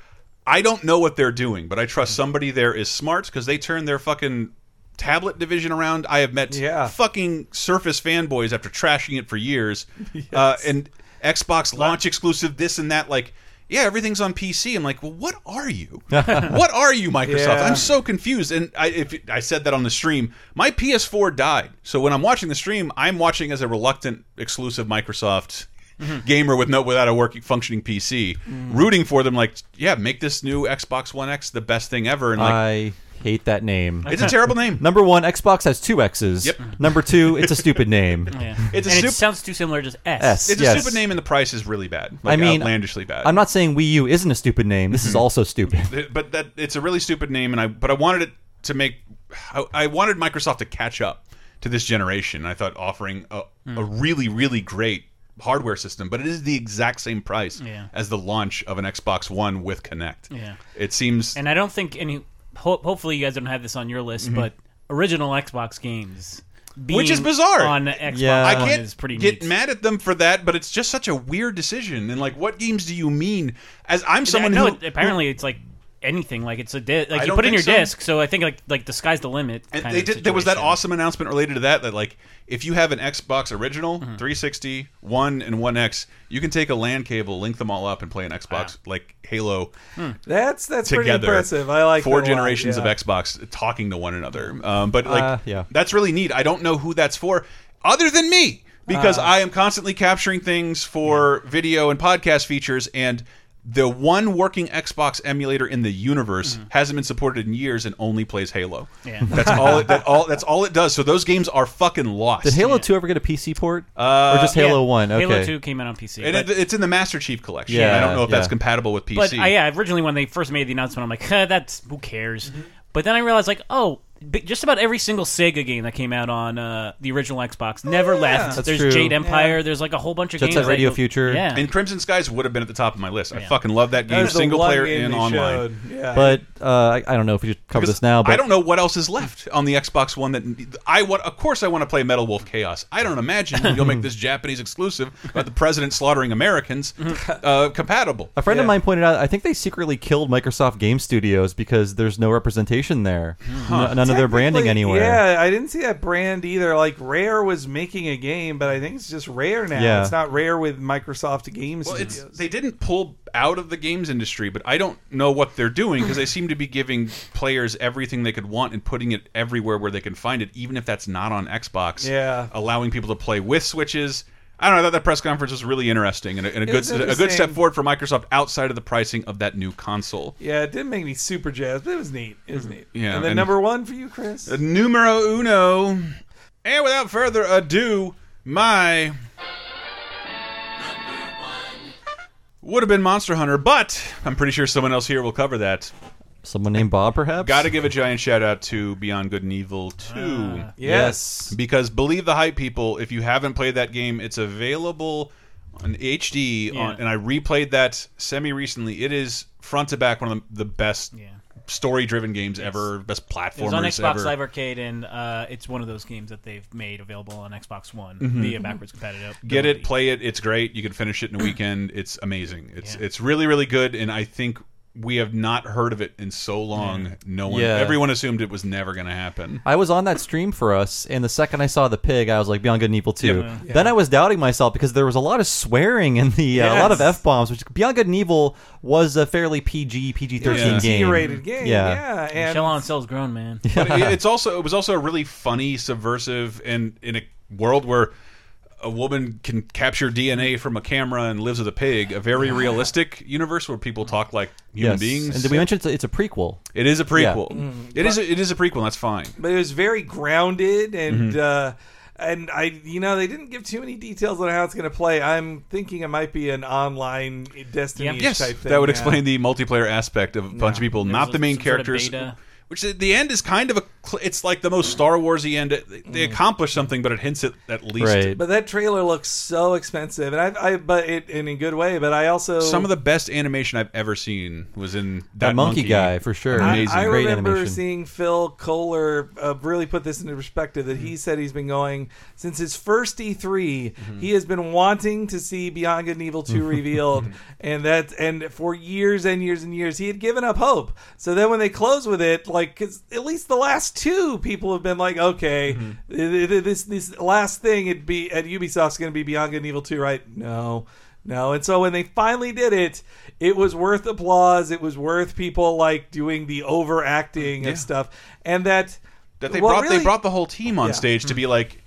Speaker 1: I don't know what they're doing, but I trust somebody there is smart because they turned their fucking tablet division around. I have met
Speaker 4: Yeah.
Speaker 1: fucking Surface fanboys after trashing it for years, uh, and Xbox launch exclusive, this and that. Like, yeah, everything's on PC. I'm like, well, what are you? what are you, Microsoft?
Speaker 4: Yeah.
Speaker 1: I'm so confused. And I, if I said that on the stream, my PS4 died. So when I'm watching the stream, I'm watching as a reluctant exclusive Microsoft mm-hmm. gamer with no without a working functioning PC, mm. rooting for them. Like, yeah, make this new Xbox One X the best thing ever. And like,
Speaker 3: I hate that name.
Speaker 1: it's a terrible name.
Speaker 3: Number one, Xbox has two X's.
Speaker 1: Yep.
Speaker 3: Number two, it's a stupid name.
Speaker 2: Yeah.
Speaker 1: It's a
Speaker 2: and
Speaker 1: sup-
Speaker 2: it sounds too similar to just S.
Speaker 3: S.
Speaker 1: It's
Speaker 3: Yes.
Speaker 1: a stupid name, and the price is really bad.
Speaker 3: I mean,
Speaker 1: outlandishly bad.
Speaker 3: I'm not saying Wii U isn't a stupid name. This
Speaker 1: Mm-hmm.
Speaker 3: is also stupid.
Speaker 1: But that it's a really stupid name and i but i wanted it to make i, I wanted microsoft to catch up to this generation i thought offering a,
Speaker 2: Hmm.
Speaker 1: a really really great hardware system but it is the exact same price
Speaker 2: Yeah.
Speaker 1: as the launch of an xbox one with Kinect
Speaker 2: Yeah.
Speaker 1: it seems
Speaker 2: And I don't think any. Ho- hopefully, you guys don't have this on your list, but original Xbox games,
Speaker 1: Mm-hmm. Which is bizarre.
Speaker 2: on Xbox
Speaker 3: Yeah.
Speaker 1: I can't
Speaker 2: is pretty
Speaker 1: get
Speaker 2: neat.
Speaker 1: mad at them for that, but it's just such a weird decision. And like, what games do you mean? As I'm someone
Speaker 2: no,
Speaker 1: who
Speaker 2: it- apparently it's like anything. Like it's a di-
Speaker 1: I
Speaker 2: like you
Speaker 1: don't
Speaker 2: put in your
Speaker 1: so.
Speaker 2: disc. So I think like like the sky's the limit.
Speaker 1: And
Speaker 2: kind
Speaker 1: they
Speaker 2: of
Speaker 1: did. There was that
Speaker 2: situation.
Speaker 1: awesome announcement related to that. That like, if you have an Xbox Original,
Speaker 2: Mm-hmm.
Speaker 1: 360, One, and One X, you can take a LAN cable, link them all up, and play an Xbox like Halo
Speaker 4: That's that's pretty
Speaker 1: together.
Speaker 4: impressive. I like
Speaker 1: four
Speaker 4: that a lot,
Speaker 1: generations
Speaker 4: yeah.
Speaker 1: of Xbox talking to one another. Um, but like,
Speaker 3: Uh, yeah.
Speaker 1: that's really neat. I don't know who that's for, other than me, because
Speaker 4: Uh.
Speaker 1: I am constantly capturing things for video and podcast features and. The one working Xbox emulator in the universe mm-hmm. hasn't been supported in years and only plays Halo.
Speaker 2: Yeah.
Speaker 1: That's all. It, that all. That's all it does. So those games are fucking lost.
Speaker 3: Did Halo 2 ever get a PC port? or uh, just Halo
Speaker 2: Yeah,
Speaker 3: 1? Okay.
Speaker 2: Halo Two came out on PC.
Speaker 1: and it, it's in the Master Chief collection.
Speaker 3: Yeah,
Speaker 1: I don't know if that's compatible with PC.
Speaker 2: But uh, yeah, originally when they first made the announcement, I'm like, huh, that's who cares. Mm-hmm. But then I realized, like, oh, bi- just about every single Sega game that came out on uh, the original Xbox never left.
Speaker 3: That's
Speaker 2: there's
Speaker 3: true.
Speaker 2: Jade Empire. There's like a whole bunch of
Speaker 3: Jet
Speaker 2: games.
Speaker 3: Set Radio
Speaker 2: you'll-
Speaker 3: Future.
Speaker 2: Yeah.
Speaker 1: And Crimson Skies would have been at the top of my list. I
Speaker 2: Yeah.
Speaker 1: fucking love that
Speaker 4: That
Speaker 1: game,
Speaker 4: was the
Speaker 1: single player
Speaker 4: game
Speaker 1: and
Speaker 4: they
Speaker 1: online.
Speaker 4: Yeah.
Speaker 3: But uh, I, I don't know if we should cover
Speaker 1: Because
Speaker 3: this now. But
Speaker 1: I don't know what else is left on the Xbox One. That I want. Of course, I want to play Metal Wolf Chaos. I don't imagine you'll make this Japanese exclusive about the president slaughtering Americans uh, compatible.
Speaker 3: A friend of mine pointed out, I think they secretly killed Microsoft Game Studios because there's no representation there. N- none of of their branding
Speaker 4: Technically,
Speaker 3: anywhere.
Speaker 4: Yeah, I didn't see that brand either. Like Rare was making a game, but I think it's just Rare now.
Speaker 3: Yeah.
Speaker 4: It's not Rare with Microsoft Games
Speaker 1: Well, it's they didn't pull out of the games industry, but I don't know what they're doing because they seem to be giving players everything they could want and putting it everywhere where they can find it, even if that's not on Xbox.
Speaker 4: Yeah.
Speaker 1: allowing people to play with switches. I don't know. I thought that press conference was really interesting and a, and a good a good step forward for Microsoft outside of the pricing of that new console.
Speaker 4: yeah, it didn't make me super jazzed, but it was neat. It was mm-hmm. neat.
Speaker 1: Yeah,
Speaker 4: and then
Speaker 1: and-
Speaker 4: number one for you, Chris.
Speaker 1: Numero uno. And without further ado, my would have been Monster Hunter, but I'm pretty sure someone else here will cover that.
Speaker 3: Someone named Bob, perhaps.
Speaker 1: Got to give a giant shout out to Beyond Good and Evil 2.
Speaker 4: yes.
Speaker 1: because believe the hype people, if you haven't played that game, it's available on HD.
Speaker 2: Yeah.
Speaker 1: On, and I replayed that semi recently. It is front to back one of the, the best
Speaker 2: Yeah.
Speaker 1: story driven games ever, best
Speaker 2: It was
Speaker 1: platformers
Speaker 2: on Xbox
Speaker 1: ever.
Speaker 2: Live Arcade, and uh, it's one of those games that they've made available on Xbox One
Speaker 1: Mm-hmm.
Speaker 2: via backwards competitive.
Speaker 1: Get it, play it. It's great. You can finish it in a weekend. It's amazing. It's
Speaker 2: Yeah.
Speaker 1: it's really really good. And I think we have not heard of it in so long. No one,
Speaker 3: Yeah.
Speaker 1: everyone assumed it was never going to happen.
Speaker 3: I was on that stream for us, and the second I saw the pig, I was like, Beyond Good and Evil 2.
Speaker 1: Yeah.
Speaker 3: Then I was doubting myself because there was a lot of swearing in the, uh, a lot of F bombs, which Beyond Good and Evil was a fairly PG, PG 13
Speaker 1: Yeah.
Speaker 3: game.
Speaker 4: T-rated game.
Speaker 3: Yeah.
Speaker 4: Yeah, and
Speaker 2: Michel Ancel's grown man.
Speaker 1: but it's also it was also a really funny, subversive, and in a world where a woman can capture DNA from a camera and lives with a pig, a very realistic universe where people talk like human
Speaker 3: Yes.
Speaker 1: beings.
Speaker 3: And did we mention it's a, it's a prequel?
Speaker 1: it is a prequel.
Speaker 4: Mm.
Speaker 1: It is a, it is a prequel. That's fine.
Speaker 4: but it was very grounded and
Speaker 1: Mm-hmm.
Speaker 4: uh and I, you know, they didn't give too many details on how it's going to play. I'm thinking it might be an online Destiny
Speaker 1: Yes,
Speaker 4: type thing.
Speaker 1: that would
Speaker 4: yeah.
Speaker 1: explain the multiplayer aspect of a bunch of people, not
Speaker 2: There's
Speaker 1: the main
Speaker 2: some sort of
Speaker 1: characters.
Speaker 2: beta.
Speaker 1: Which at the end is kind of a. It's like the most Star Warsy end. They-
Speaker 4: Mm.
Speaker 1: Accomplish something, but it hints at at least
Speaker 3: Right.
Speaker 4: But that trailer looks so expensive, and I, I but it in a good way. But I also
Speaker 1: some of the best animation I've ever seen was in that,
Speaker 3: That, monkey, guy, for sure.
Speaker 4: I,
Speaker 1: Amazing.
Speaker 4: I
Speaker 3: Great
Speaker 4: remember
Speaker 3: animation.
Speaker 4: seeing Phil Kollar uh, really put this into perspective. That he said he's been going since his first E3.
Speaker 1: Mm-hmm.
Speaker 4: He has been wanting to see Beyond Good and Evil two revealed, and that and for years and years and years he had given up hope. So then when they close with it, like 'cause at least the last two people have been like, okay,
Speaker 1: Mm-hmm.
Speaker 4: th- th- this this last thing it'd be at Ubisoft's going to be Beyond Good and Evil two, right? No. No, and so when they finally did it, it was worth applause. It was worth people like doing the overacting
Speaker 1: Yeah.
Speaker 4: of stuff, and that
Speaker 1: that they
Speaker 4: what
Speaker 1: brought
Speaker 4: really-
Speaker 1: they brought the whole team on
Speaker 4: Yeah.
Speaker 1: stage to be like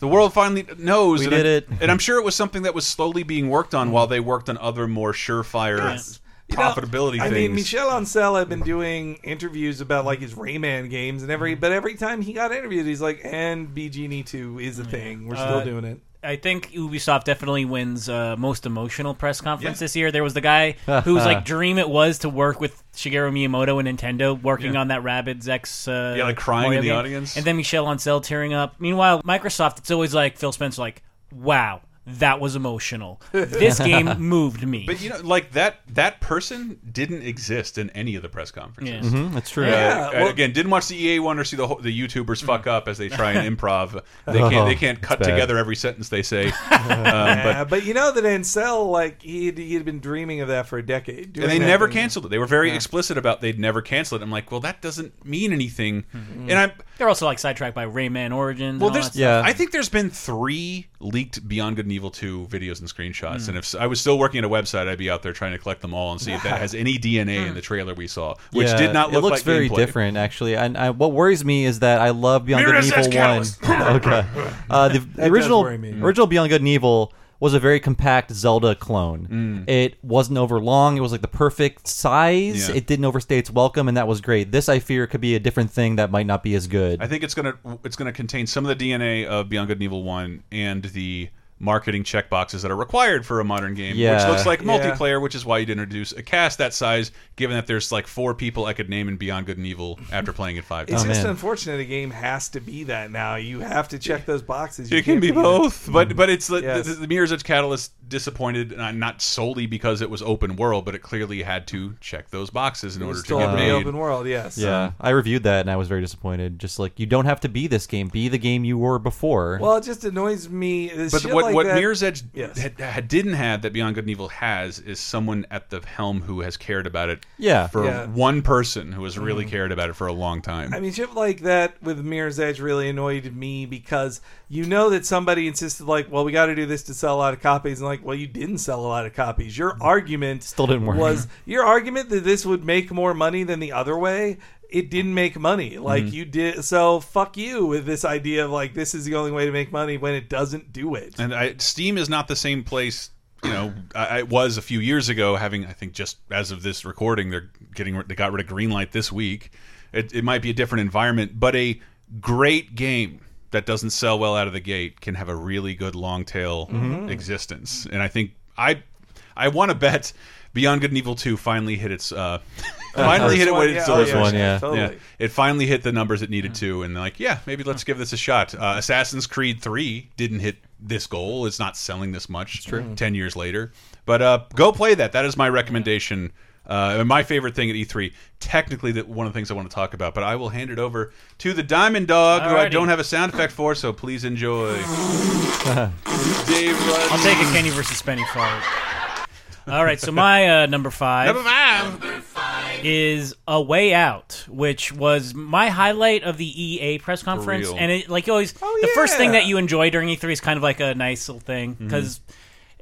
Speaker 1: the world finally knows
Speaker 3: We
Speaker 1: and
Speaker 3: did
Speaker 1: I-
Speaker 3: it.
Speaker 1: and I'm sure it was something that was slowly being worked on while they worked on other more surefire
Speaker 4: Yes. You know,
Speaker 1: profitability
Speaker 4: I mean, Michel Ancel had been doing interviews about like his Rayman games and every, but every time he got interviewed, he's like, "And BGNE two is a thing. We're still
Speaker 2: Uh,
Speaker 4: doing it."
Speaker 2: I think Ubisoft definitely wins uh, most emotional press conference this year. There was the guy whose like dream it was to work with Shigeru Miyamoto and Nintendo, working
Speaker 1: Yeah.
Speaker 2: on that Rabbids X. Uh,
Speaker 1: Yeah, like crying in the
Speaker 2: game.
Speaker 1: audience.
Speaker 2: and then Michel Ancel tearing up. Meanwhile, Microsoft, it's always like Phil Spencer, like, "Wow, that was emotional. This game moved me."
Speaker 1: but you know, like that that person didn't exist in any of the press conferences.
Speaker 2: Yeah.
Speaker 3: Mhm, that's true.
Speaker 1: Uh,
Speaker 4: Yeah, well-
Speaker 1: again, didn't watch the EA one or see the whole- the YouTubers fuck up as they try and improv. They can't they can't cut together every sentence they say. um,
Speaker 4: Yeah,
Speaker 1: but
Speaker 4: but, you know that Ancel, like he had, he had been dreaming of that for a decade,
Speaker 1: and they never
Speaker 4: thing.
Speaker 1: canceled it. They were very explicit about they'd never cancel it. I'm like, well, that doesn't mean anything.
Speaker 4: Mm-hmm.
Speaker 1: And I'm
Speaker 2: They're also like sidetracked by Rayman Origins.
Speaker 1: well,
Speaker 2: and all
Speaker 1: there's
Speaker 2: that
Speaker 3: Yeah.
Speaker 1: I think there's been three leaked Beyond Good and Evil 2 videos and screenshots,
Speaker 2: Hmm.
Speaker 1: and if I was still working at a website, I'd be out there trying to collect them all and see if that has any DNA
Speaker 2: Hmm.
Speaker 1: in the trailer we saw, which
Speaker 3: Yeah,
Speaker 1: did not look
Speaker 3: It looks
Speaker 1: like
Speaker 3: very
Speaker 1: gameplay.
Speaker 3: different, actually. And I, what worries me is that I love Beyond Good and Evil One. okay, uh, the, the original original Beyond Good and Evil was a very compact Zelda clone. Mm. It wasn't over long. It was like the perfect size.
Speaker 1: Yeah.
Speaker 3: It didn't overstay its welcome, and that was great. This, I fear, could be a different thing that might not be as good.
Speaker 1: I think it's gonna it's gonna contain some of the DNA of Beyond Good and Evil One and the marketing checkboxes that are required for a modern game, which looks like
Speaker 4: Yeah.
Speaker 1: multiplayer, which is why you'd introduce a cast that size, given that there's like four people I could name in Beyond Good and Evil after playing it five
Speaker 4: It's
Speaker 1: times.
Speaker 3: Oh,
Speaker 4: just
Speaker 3: man.
Speaker 4: unfortunate a game has to be that now. You have to check those boxes. You
Speaker 1: It can
Speaker 4: can't
Speaker 1: be
Speaker 4: forget-
Speaker 1: both, but but it's the,
Speaker 4: Yes.
Speaker 1: the, the Mirror's Edge Catalyst disappointed, not solely because it was open world, but it clearly had to check those boxes in
Speaker 4: It
Speaker 1: order
Speaker 4: was
Speaker 1: to
Speaker 4: still
Speaker 1: get
Speaker 4: in the
Speaker 1: made.
Speaker 4: open world. Yes.
Speaker 3: Yeah, I reviewed that and I was very disappointed. Just like you don't have to be this game, be the game you were before.
Speaker 4: Well, it just annoys me. This
Speaker 1: But what
Speaker 4: like
Speaker 1: what
Speaker 4: that-
Speaker 1: Mirror's Edge
Speaker 4: Yes.
Speaker 1: had, had, didn't have that Beyond Good and Evil has is someone at the helm who has cared about it.
Speaker 3: Yeah.
Speaker 1: for
Speaker 4: Yeah.
Speaker 1: One person who has really mm-hmm. cared about it for a long time.
Speaker 4: I mean, shit like that with Mirror's Edge really annoyed me because you know that somebody insisted, like, well, we got to do this to sell a lot of copies, and like, well, you didn't sell a lot of copies. Your argument
Speaker 3: Still didn't work.
Speaker 4: Was your argument that this would make more money than the other way? It didn't make money. Like
Speaker 3: Mm-hmm.
Speaker 4: you did, so fuck you with this idea of like this is the only way to make money when it doesn't do it.
Speaker 1: and I, Steam is not the same place. You know, I, it was a few years ago. Having, I think, just as of this recording, they're getting they got rid of Greenlight this week. It, it might be a different environment, but a great game that doesn't sell well out of the gate can have a really good long tail
Speaker 4: Mm-hmm.
Speaker 1: existence. And I think I I want to bet Beyond Good and Evil Two finally hit its uh, finally hit it
Speaker 4: First
Speaker 1: what
Speaker 4: one,
Speaker 1: it's
Speaker 4: yeah, oh,
Speaker 1: delivering.
Speaker 3: one, yeah.
Speaker 4: totally.
Speaker 1: Yeah, it finally hit the numbers it needed to, and like, yeah, maybe let's give this a shot. Uh, Assassin's Creed Three didn't hit this goal; it's not selling this much. true. Ten years later, but uh, go play that. That is my recommendation. Uh, and my favorite thing at E3, technically, that one of the things I want to talk about, but I will hand it over to the Diamond Dog, who I don't have a sound effect for, so please enjoy. Dave Rudden.
Speaker 2: I'll take a Kenny versus Spenny fart. All right, so my uh, number five
Speaker 1: Number five.
Speaker 2: is A Way Out, which was my highlight of the EA press conference. And it, like, you always,
Speaker 4: Oh,
Speaker 2: the first thing that you enjoy during E3 is kind of like a nice little thing.
Speaker 1: Mm-hmm.
Speaker 2: Because,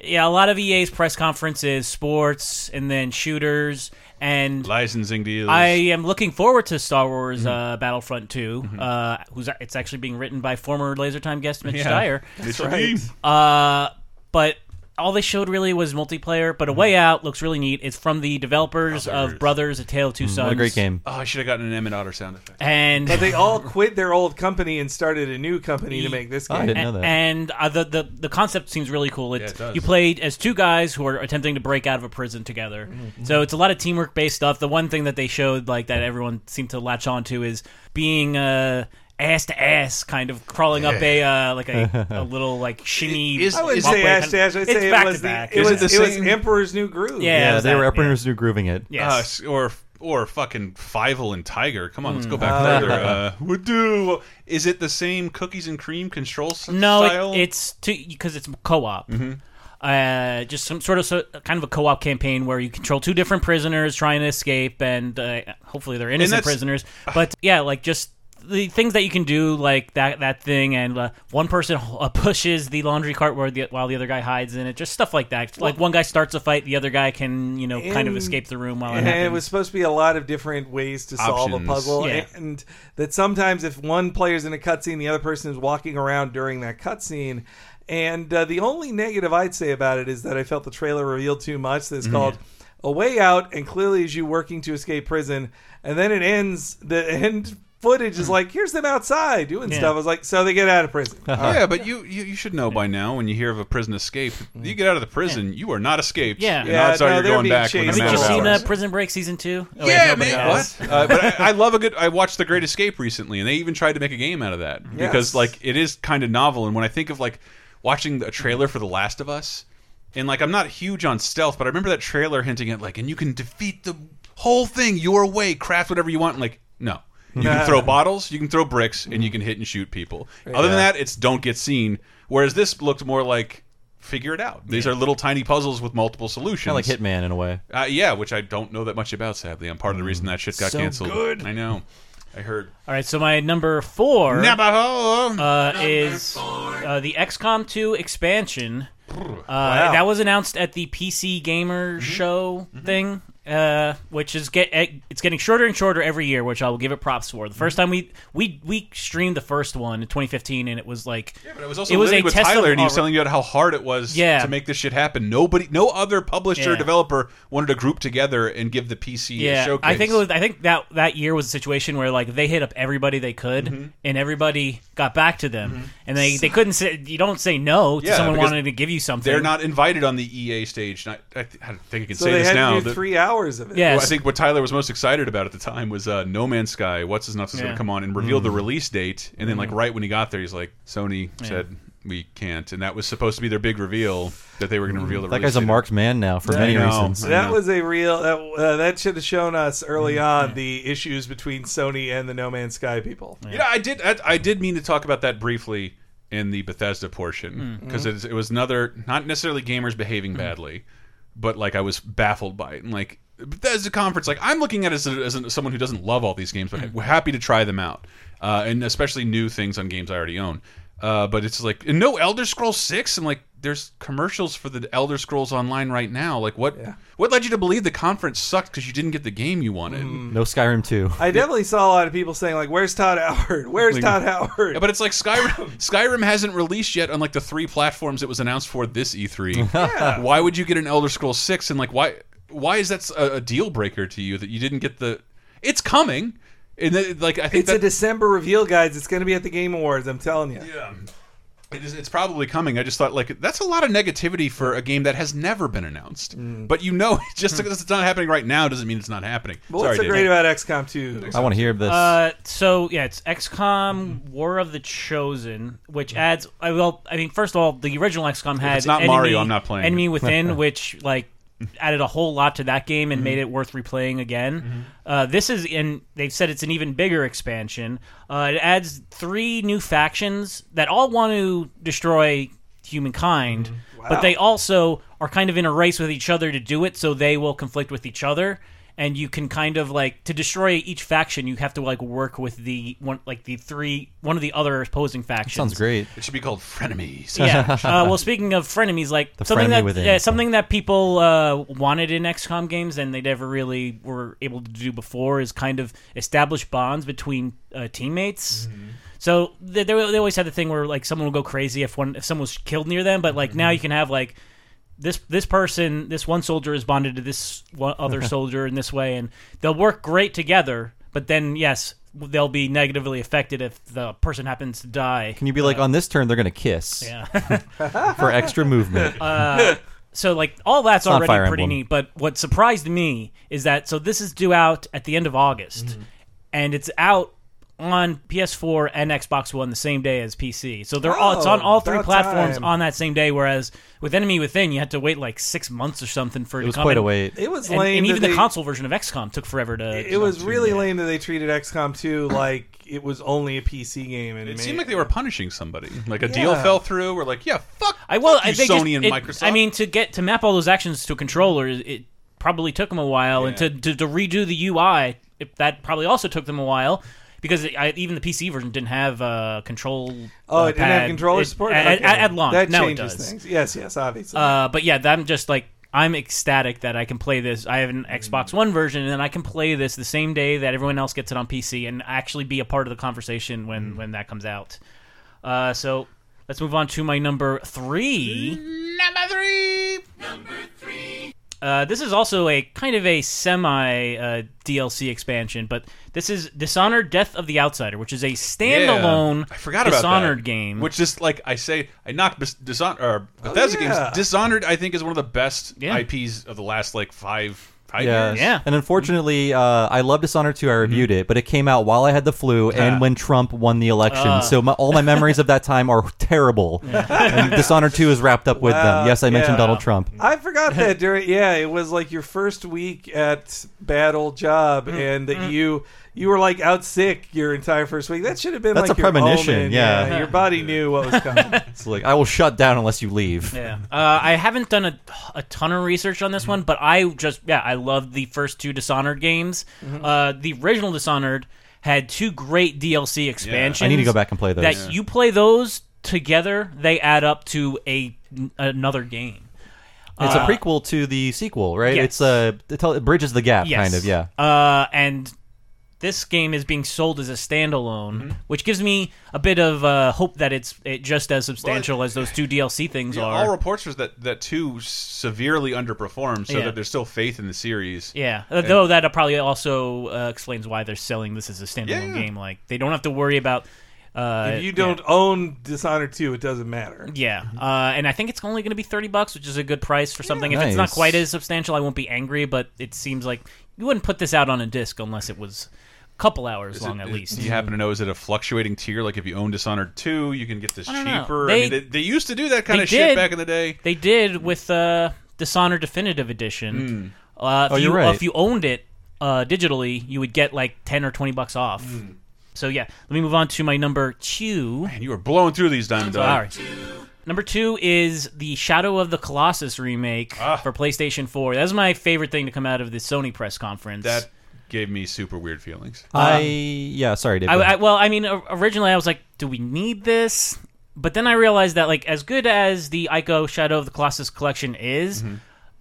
Speaker 2: yeah, a lot of EA's press conferences, sports, and then shooters. And
Speaker 1: Licensing deals.
Speaker 2: I am looking forward to Star Wars
Speaker 1: Mm-hmm.
Speaker 2: uh, Battlefront 2, uh, who's it's actually being written by former Laser Time guest Mitch
Speaker 1: Yeah.
Speaker 2: Dyer.
Speaker 1: That's
Speaker 4: right.
Speaker 2: Uh, but all they showed really was multiplayer. But A Way Out looks really neat. It's from the developers
Speaker 1: Brothers.
Speaker 2: of Brothers: A Tale of Two Sons.
Speaker 3: what a great game.
Speaker 1: Oh, I should have gotten an Emmett Otter sound effect.
Speaker 2: And
Speaker 4: But they all quit their old company and started a new company to make this
Speaker 3: Oh, I
Speaker 4: game.
Speaker 3: didn't know
Speaker 2: and,
Speaker 3: that.
Speaker 2: and uh, the, the the concept seems really cool. It's,
Speaker 1: it does.
Speaker 2: you played as two guys who are attempting to break out of a prison together.
Speaker 1: Mm-hmm.
Speaker 2: So it's a lot of teamwork based stuff. The one thing that they showed, like that everyone seemed to latch on to, is being uh, ass to ass, kind of crawling up a uh, like a, a little like shimmy.
Speaker 1: Is-
Speaker 4: I wouldn't say
Speaker 2: walkway
Speaker 4: Ash
Speaker 2: kind-
Speaker 4: to Ash. I'd
Speaker 2: it's
Speaker 4: say
Speaker 2: back
Speaker 4: it was
Speaker 2: to
Speaker 4: the
Speaker 2: back.
Speaker 4: it
Speaker 1: Is
Speaker 4: was,
Speaker 1: it the
Speaker 4: it was
Speaker 1: same-
Speaker 4: Emperor's New Groove.
Speaker 2: Yeah,
Speaker 3: yeah,
Speaker 2: was
Speaker 3: they
Speaker 2: that,
Speaker 3: were
Speaker 2: yeah.
Speaker 3: Emperor's New Grooving it.
Speaker 2: Yes.
Speaker 1: Uh, or or fucking Fievel and Tiger. Come on, let's go back
Speaker 4: Uh,
Speaker 1: further. Uh, what do? Is it the same cookies and cream control s-
Speaker 2: No,
Speaker 1: style?
Speaker 2: it, it's because it's co-op.
Speaker 1: Mm-hmm.
Speaker 2: Uh, just some sort of so, kind of a co-op campaign where you control two different prisoners trying to escape, and uh, hopefully they're innocent
Speaker 1: that's-
Speaker 2: prisoners. But yeah, like just the things that you can do, like that that thing, and uh, one person uh, pushes the laundry cart where the, while the other guy hides in it. Just stuff like that. like one guy starts a fight, the other guy can you know kind of escape the room while it
Speaker 4: And
Speaker 2: happens.
Speaker 4: it was supposed to be a lot of different ways to solve a puzzle,
Speaker 2: Yeah.
Speaker 4: and that sometimes if one player's in a cutscene, the other person is walking around during that cutscene. And uh, the only negative I'd say about it is that I felt the trailer revealed too much.
Speaker 2: Mm-hmm.
Speaker 4: That's called a way out, and clearly is you working to escape prison, and then it ends. The end footage is like, here's them outside doing.
Speaker 2: Yeah.
Speaker 4: stuff. I was like, so they get out of prison.
Speaker 1: yeah, but you, you you should know by now when you hear of a prison escape, you get out of the prison, you are not escaped.
Speaker 2: Yeah.
Speaker 1: and
Speaker 4: Yeah,
Speaker 1: odds are
Speaker 4: no,
Speaker 1: you're
Speaker 4: they're
Speaker 1: going
Speaker 4: being
Speaker 1: back within a
Speaker 4: chased
Speaker 2: Have
Speaker 1: matter
Speaker 2: you
Speaker 1: of
Speaker 2: seen uh,
Speaker 1: hours.
Speaker 2: Prison Break season two? Oh, wait,
Speaker 1: yeah,
Speaker 2: nobody
Speaker 1: man.
Speaker 2: has.
Speaker 1: What? uh, but I, I love a good. I watched The Great Escape recently, and they even tried to make a game out of that because, like, it is kind of novel. And when I think of like watching a trailer for The Last of Us, and like I'm not huge on stealth, but I remember that trailer hinting at like, and you can defeat the whole thing your way, craft whatever you want. And like, no. You can throw bottles, you can throw bricks, and you can hit and shoot people. Other than that, it's don't get seen. Whereas this looked more like figure it out. These are little tiny puzzles with multiple solutions.
Speaker 3: Kind of like Hitman in a way.
Speaker 1: Uh, yeah, which I don't know that much about. Sadly, I'm part of the reason that shit got
Speaker 2: So
Speaker 1: canceled.
Speaker 2: good.
Speaker 1: I know. I heard.
Speaker 2: All right, so my number four.
Speaker 1: Navajo.
Speaker 2: uh, is uh, the XCOM 2 expansion. Uh,
Speaker 4: Wow.
Speaker 2: That was announced at the PC Gamer show thing, uh, which is get eh, it's getting shorter and shorter every year, which I will give it props for. The first time we we we streamed the first one in 2015, and it was like yeah,
Speaker 1: but it was also
Speaker 2: it was a
Speaker 1: with
Speaker 2: test of
Speaker 1: Tyler, and he was telling you about how hard it was
Speaker 2: Yeah.
Speaker 1: to make this shit happen. Nobody, no other publisher,
Speaker 2: Yeah.
Speaker 1: developer wanted to group together and give the PC a
Speaker 2: yeah,
Speaker 1: showcase.
Speaker 2: I think it was. I think that that year was a situation where like they hit up everybody they could,
Speaker 1: Mm-hmm.
Speaker 2: and everybody got back to them, and they they couldn't say you don't say no to
Speaker 1: Yeah,
Speaker 2: someone wanting to give you something.
Speaker 1: They're not invited on the EA stage. And I, I, th- I think I can
Speaker 4: So
Speaker 1: say
Speaker 4: they
Speaker 1: this
Speaker 4: had
Speaker 1: now.
Speaker 4: to do three hours of it.
Speaker 2: Yeah.
Speaker 1: Well, I think what Tyler was most excited about at the time was uh, No Man's Sky. What's his nuts was going to come on and reveal
Speaker 3: Mm.
Speaker 1: the release date, and then like right when he got there, he's like, Sony said we can't. And that was supposed to be their big reveal that they were going to reveal the release date.
Speaker 3: That
Speaker 1: release
Speaker 3: guy's a marked man now for
Speaker 4: Yeah,
Speaker 3: many reasons.
Speaker 4: That was a real that uh, that should have shown us early on the issues between Sony and the No Man's Sky people.
Speaker 1: You know, I did. I, I did mean to talk about that briefly in the Bethesda portion because it, was another, not necessarily gamers behaving badly, but like I was baffled by it. And like Bethesda conference, like I'm looking at it as, a, as a, someone who doesn't love all these games, but we're happy to try them out, uh, and especially new things on games I already own. Uh, but it's like no Elder Scrolls Six, and like there's commercials for the Elder Scrolls Online right now. Like what? What led you to believe the conference sucked because you didn't get the game you wanted?
Speaker 3: No Skyrim 2.
Speaker 4: I definitely saw a lot of people saying like, "Where's Todd Howard? Where's
Speaker 1: Like-
Speaker 4: Todd Howard?"
Speaker 1: Yeah, but it's like Skyrim. Skyrim hasn't released yet on like the three platforms it was announced for this E3. Why would you get an Elder Scrolls Six and like why? Why is that a, a deal breaker to you that you didn't get the? It's coming, and then, like I think
Speaker 4: it's a December reveal, guys. It's going to be at the Game Awards. I'm telling you.
Speaker 1: yeah, it is, it's probably coming. I just thought like that's a lot of negativity for a game that has never been announced. But you know, just because it's not happening right now doesn't mean it's not happening.
Speaker 4: But
Speaker 1: Sorry,
Speaker 4: what's so
Speaker 1: Dave.
Speaker 4: great about XCOM 2?
Speaker 3: I want to hear this.
Speaker 2: Uh, so yeah, it's XCOM War of the Chosen, which adds. I well, I mean, first of all, the original XCOM had
Speaker 1: it's not
Speaker 2: enemy,
Speaker 1: Mario, I'm not playing.
Speaker 2: Enemy Within, which like added a whole lot to that game and made it worth replaying again. Uh, this is and They've said it's an even bigger expansion. Uh, it adds three new factions that all want to destroy humankind, but they also are kind of in a race with each other to do it. So they will conflict with each other. And you can kind of like to destroy each faction. You have to like work with the one, like the three, one of the other opposing factions.
Speaker 3: Sounds great.
Speaker 1: It should be called frenemies.
Speaker 2: Yeah. uh, well, speaking of frenemies, like
Speaker 3: The
Speaker 2: something that
Speaker 3: within.
Speaker 2: yeah, something that people uh, wanted in XCOM games and they never really were able to do before is kind of establish bonds between uh, teammates. So they, they they always had the thing where like someone will go crazy if one if someone was killed near them, but like now you can have like this this person this one soldier is bonded to this one other soldier in this way, and they'll work great together. But then yes, they'll be negatively affected if the person happens to die.
Speaker 3: Can you be like, on this turn, they're going to kiss
Speaker 2: Yeah.
Speaker 3: for extra movement?
Speaker 2: so like all that's
Speaker 3: not
Speaker 2: already pretty neat. But what surprised me is that so this is due out at the end of August,
Speaker 3: Mm-hmm.
Speaker 2: and it's out on PS4 and Xbox One the same day as PC. So they're all it's on
Speaker 4: Oh,
Speaker 2: all three platforms
Speaker 4: time.
Speaker 2: on that same day. Whereas with Enemy Within, you had to wait like six months or something for it,
Speaker 3: It was
Speaker 2: to come.
Speaker 3: quite a wait.
Speaker 4: It was
Speaker 2: And,
Speaker 4: lame.
Speaker 2: and
Speaker 4: that
Speaker 2: even the console version of XCOM took forever to.
Speaker 4: It was really lame that they treated XCOM 2 like it was only a PC game. And
Speaker 1: It
Speaker 4: made-
Speaker 1: seemed like they were punishing somebody. Like a deal fell through. We're like, yeah, fuck.
Speaker 2: I well,
Speaker 1: fuck
Speaker 2: I think
Speaker 1: Sony
Speaker 2: just-
Speaker 1: and
Speaker 2: it-
Speaker 1: Microsoft.
Speaker 2: I mean, to get to map all those actions to a controller, it probably took them a while, and to, to to redo the UI, it, that probably also took them a while. Because it, I, even the PC version didn't have uh, control.
Speaker 4: Oh,
Speaker 2: uh,
Speaker 4: it didn't have controller
Speaker 2: It-
Speaker 4: support
Speaker 2: at,
Speaker 4: Okay.
Speaker 2: at, at launch.
Speaker 4: That
Speaker 2: now it
Speaker 4: changes
Speaker 2: does.
Speaker 4: things. Yes, yes, obviously.
Speaker 2: Uh, but yeah, I'm just like I'm ecstatic that I can play this. I have an Xbox One version, and then I can play this the same day that everyone else gets it on PC, and actually be a part of the conversation when when that comes out. Uh, so let's move on to my number three.
Speaker 1: number three. number three.
Speaker 2: Uh, this is also a kind of a semi uh, DLC expansion, but this is Dishonored: Death of the Outsider, which is a standalone
Speaker 1: Yeah. I forgot about
Speaker 2: Dishonored
Speaker 1: that.
Speaker 2: game.
Speaker 1: Which just like I say, I knock Dis- Dishon- or Bethesda
Speaker 4: Oh, yeah.
Speaker 1: games. Dishonored, I think, is one of the best
Speaker 2: Yeah.
Speaker 1: IPs of the last like five five
Speaker 3: Yeah.
Speaker 1: years.
Speaker 2: Yeah.
Speaker 3: And unfortunately, uh, I love Dishonored 2. I reviewed
Speaker 1: Mm-hmm.
Speaker 3: it, but it came out while I had the flu and when Trump won the election.
Speaker 2: Ah.
Speaker 3: so my, all my memories of that time are terrible. and Dishonored 2 is wrapped up with
Speaker 4: Wow,
Speaker 3: them. Yes, I mentioned
Speaker 4: yeah.
Speaker 3: Donald Trump.
Speaker 4: I forgot that during yeah, it was like your first week at bad old job,
Speaker 2: Mm-hmm.
Speaker 4: and that you you were like out sick your entire first week. That should have been
Speaker 3: That's
Speaker 4: like
Speaker 3: a
Speaker 4: your
Speaker 3: premonition,
Speaker 4: omen.
Speaker 3: yeah.
Speaker 4: your body knew what was coming.
Speaker 3: It's like, I will shut down unless you leave.
Speaker 2: Yeah. Uh, I haven't done a, a ton of research on this one, but I just yeah, I loved the first two Dishonored games. Uh, the original Dishonored had two great DLC expansions.
Speaker 3: I need to go back and play those.
Speaker 2: That
Speaker 3: Yeah.
Speaker 2: you play those together, they add up to a another game.
Speaker 3: It's a prequel to the sequel, right?
Speaker 2: yes.
Speaker 3: It's uh, it, tell, it bridges the gap,
Speaker 2: Yes.
Speaker 3: kind of, yeah.
Speaker 2: Uh, and this game is being sold as a standalone,
Speaker 1: Mm-hmm.
Speaker 2: which gives me a bit of uh, hope that it's it just as substantial as those two DLC things
Speaker 1: Yeah,
Speaker 2: are.
Speaker 1: all reports was that that two severely underperformed, so
Speaker 2: Yeah.
Speaker 1: that there's still faith in the series.
Speaker 2: Yeah, uh, though that probably also uh, explains why they're selling this as a standalone
Speaker 1: Yeah, yeah.
Speaker 2: game. Like they don't have to worry about. Uh,
Speaker 4: if you don't own Dishonored 2, it doesn't matter.
Speaker 2: Yeah, uh, and I think it's only going to be thirty bucks, which is a good price for something. if it's not quite as substantial, I won't be angry. But it seems like you wouldn't put this out on a disc unless it was couple hours
Speaker 1: Is
Speaker 2: long
Speaker 1: it-
Speaker 2: at least.
Speaker 1: Do you happen to know is it a fluctuating tier? Like if you own Dishonored two, you can get this
Speaker 2: I don't
Speaker 1: cheaper. I
Speaker 2: They-
Speaker 1: mean, they, they used to do that kind
Speaker 2: They
Speaker 1: of shit back in the day.
Speaker 2: They did with uh, Dishonored Definitive Edition. Uh, if
Speaker 3: Oh,
Speaker 2: you,
Speaker 3: you're right.
Speaker 2: If you owned it uh, digitally, you would get like ten or twenty bucks off. So yeah, let me move on to my number two.
Speaker 1: Man, you were blowing through these diamonds. Dog.
Speaker 2: Sorry. Number two is the Shadow of the Colossus remake
Speaker 1: Ah.
Speaker 2: for PlayStation 4. That was my favorite thing to come out of the Sony press conference.
Speaker 1: That gave me super weird feelings.
Speaker 3: I yeah, sorry, Dave.
Speaker 2: I. I, well, I mean, originally I was like, do we need this? But then I realized that, like, as good as the Ico Shadow of the Colossus collection is,
Speaker 1: Mm-hmm.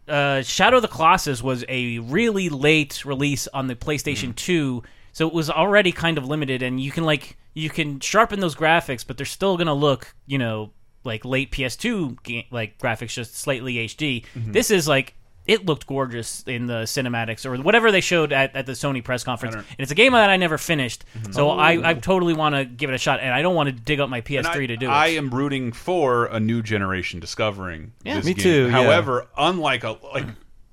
Speaker 2: uh, Shadow of the Colossus was a really late release on the PlayStation
Speaker 1: Mm-hmm.
Speaker 2: 2, so it was already kind of limited, and you can, like, you can sharpen those graphics, but they're still going to look, you know, like late PS2 ga- like graphics, just slightly HD.
Speaker 1: Mm-hmm.
Speaker 2: This is like it looked gorgeous in the cinematics or whatever they showed at, at the Sony press conference. And it's a game that I never finished,
Speaker 1: Mm-hmm.
Speaker 2: so I, I totally want to give it a shot, and I don't want to dig up my PS3
Speaker 1: I,
Speaker 2: to do it.
Speaker 1: I am rooting for a new generation discovering
Speaker 2: Yeah.
Speaker 1: this
Speaker 3: Me
Speaker 1: game.
Speaker 3: too, yeah.
Speaker 1: However, unlike a like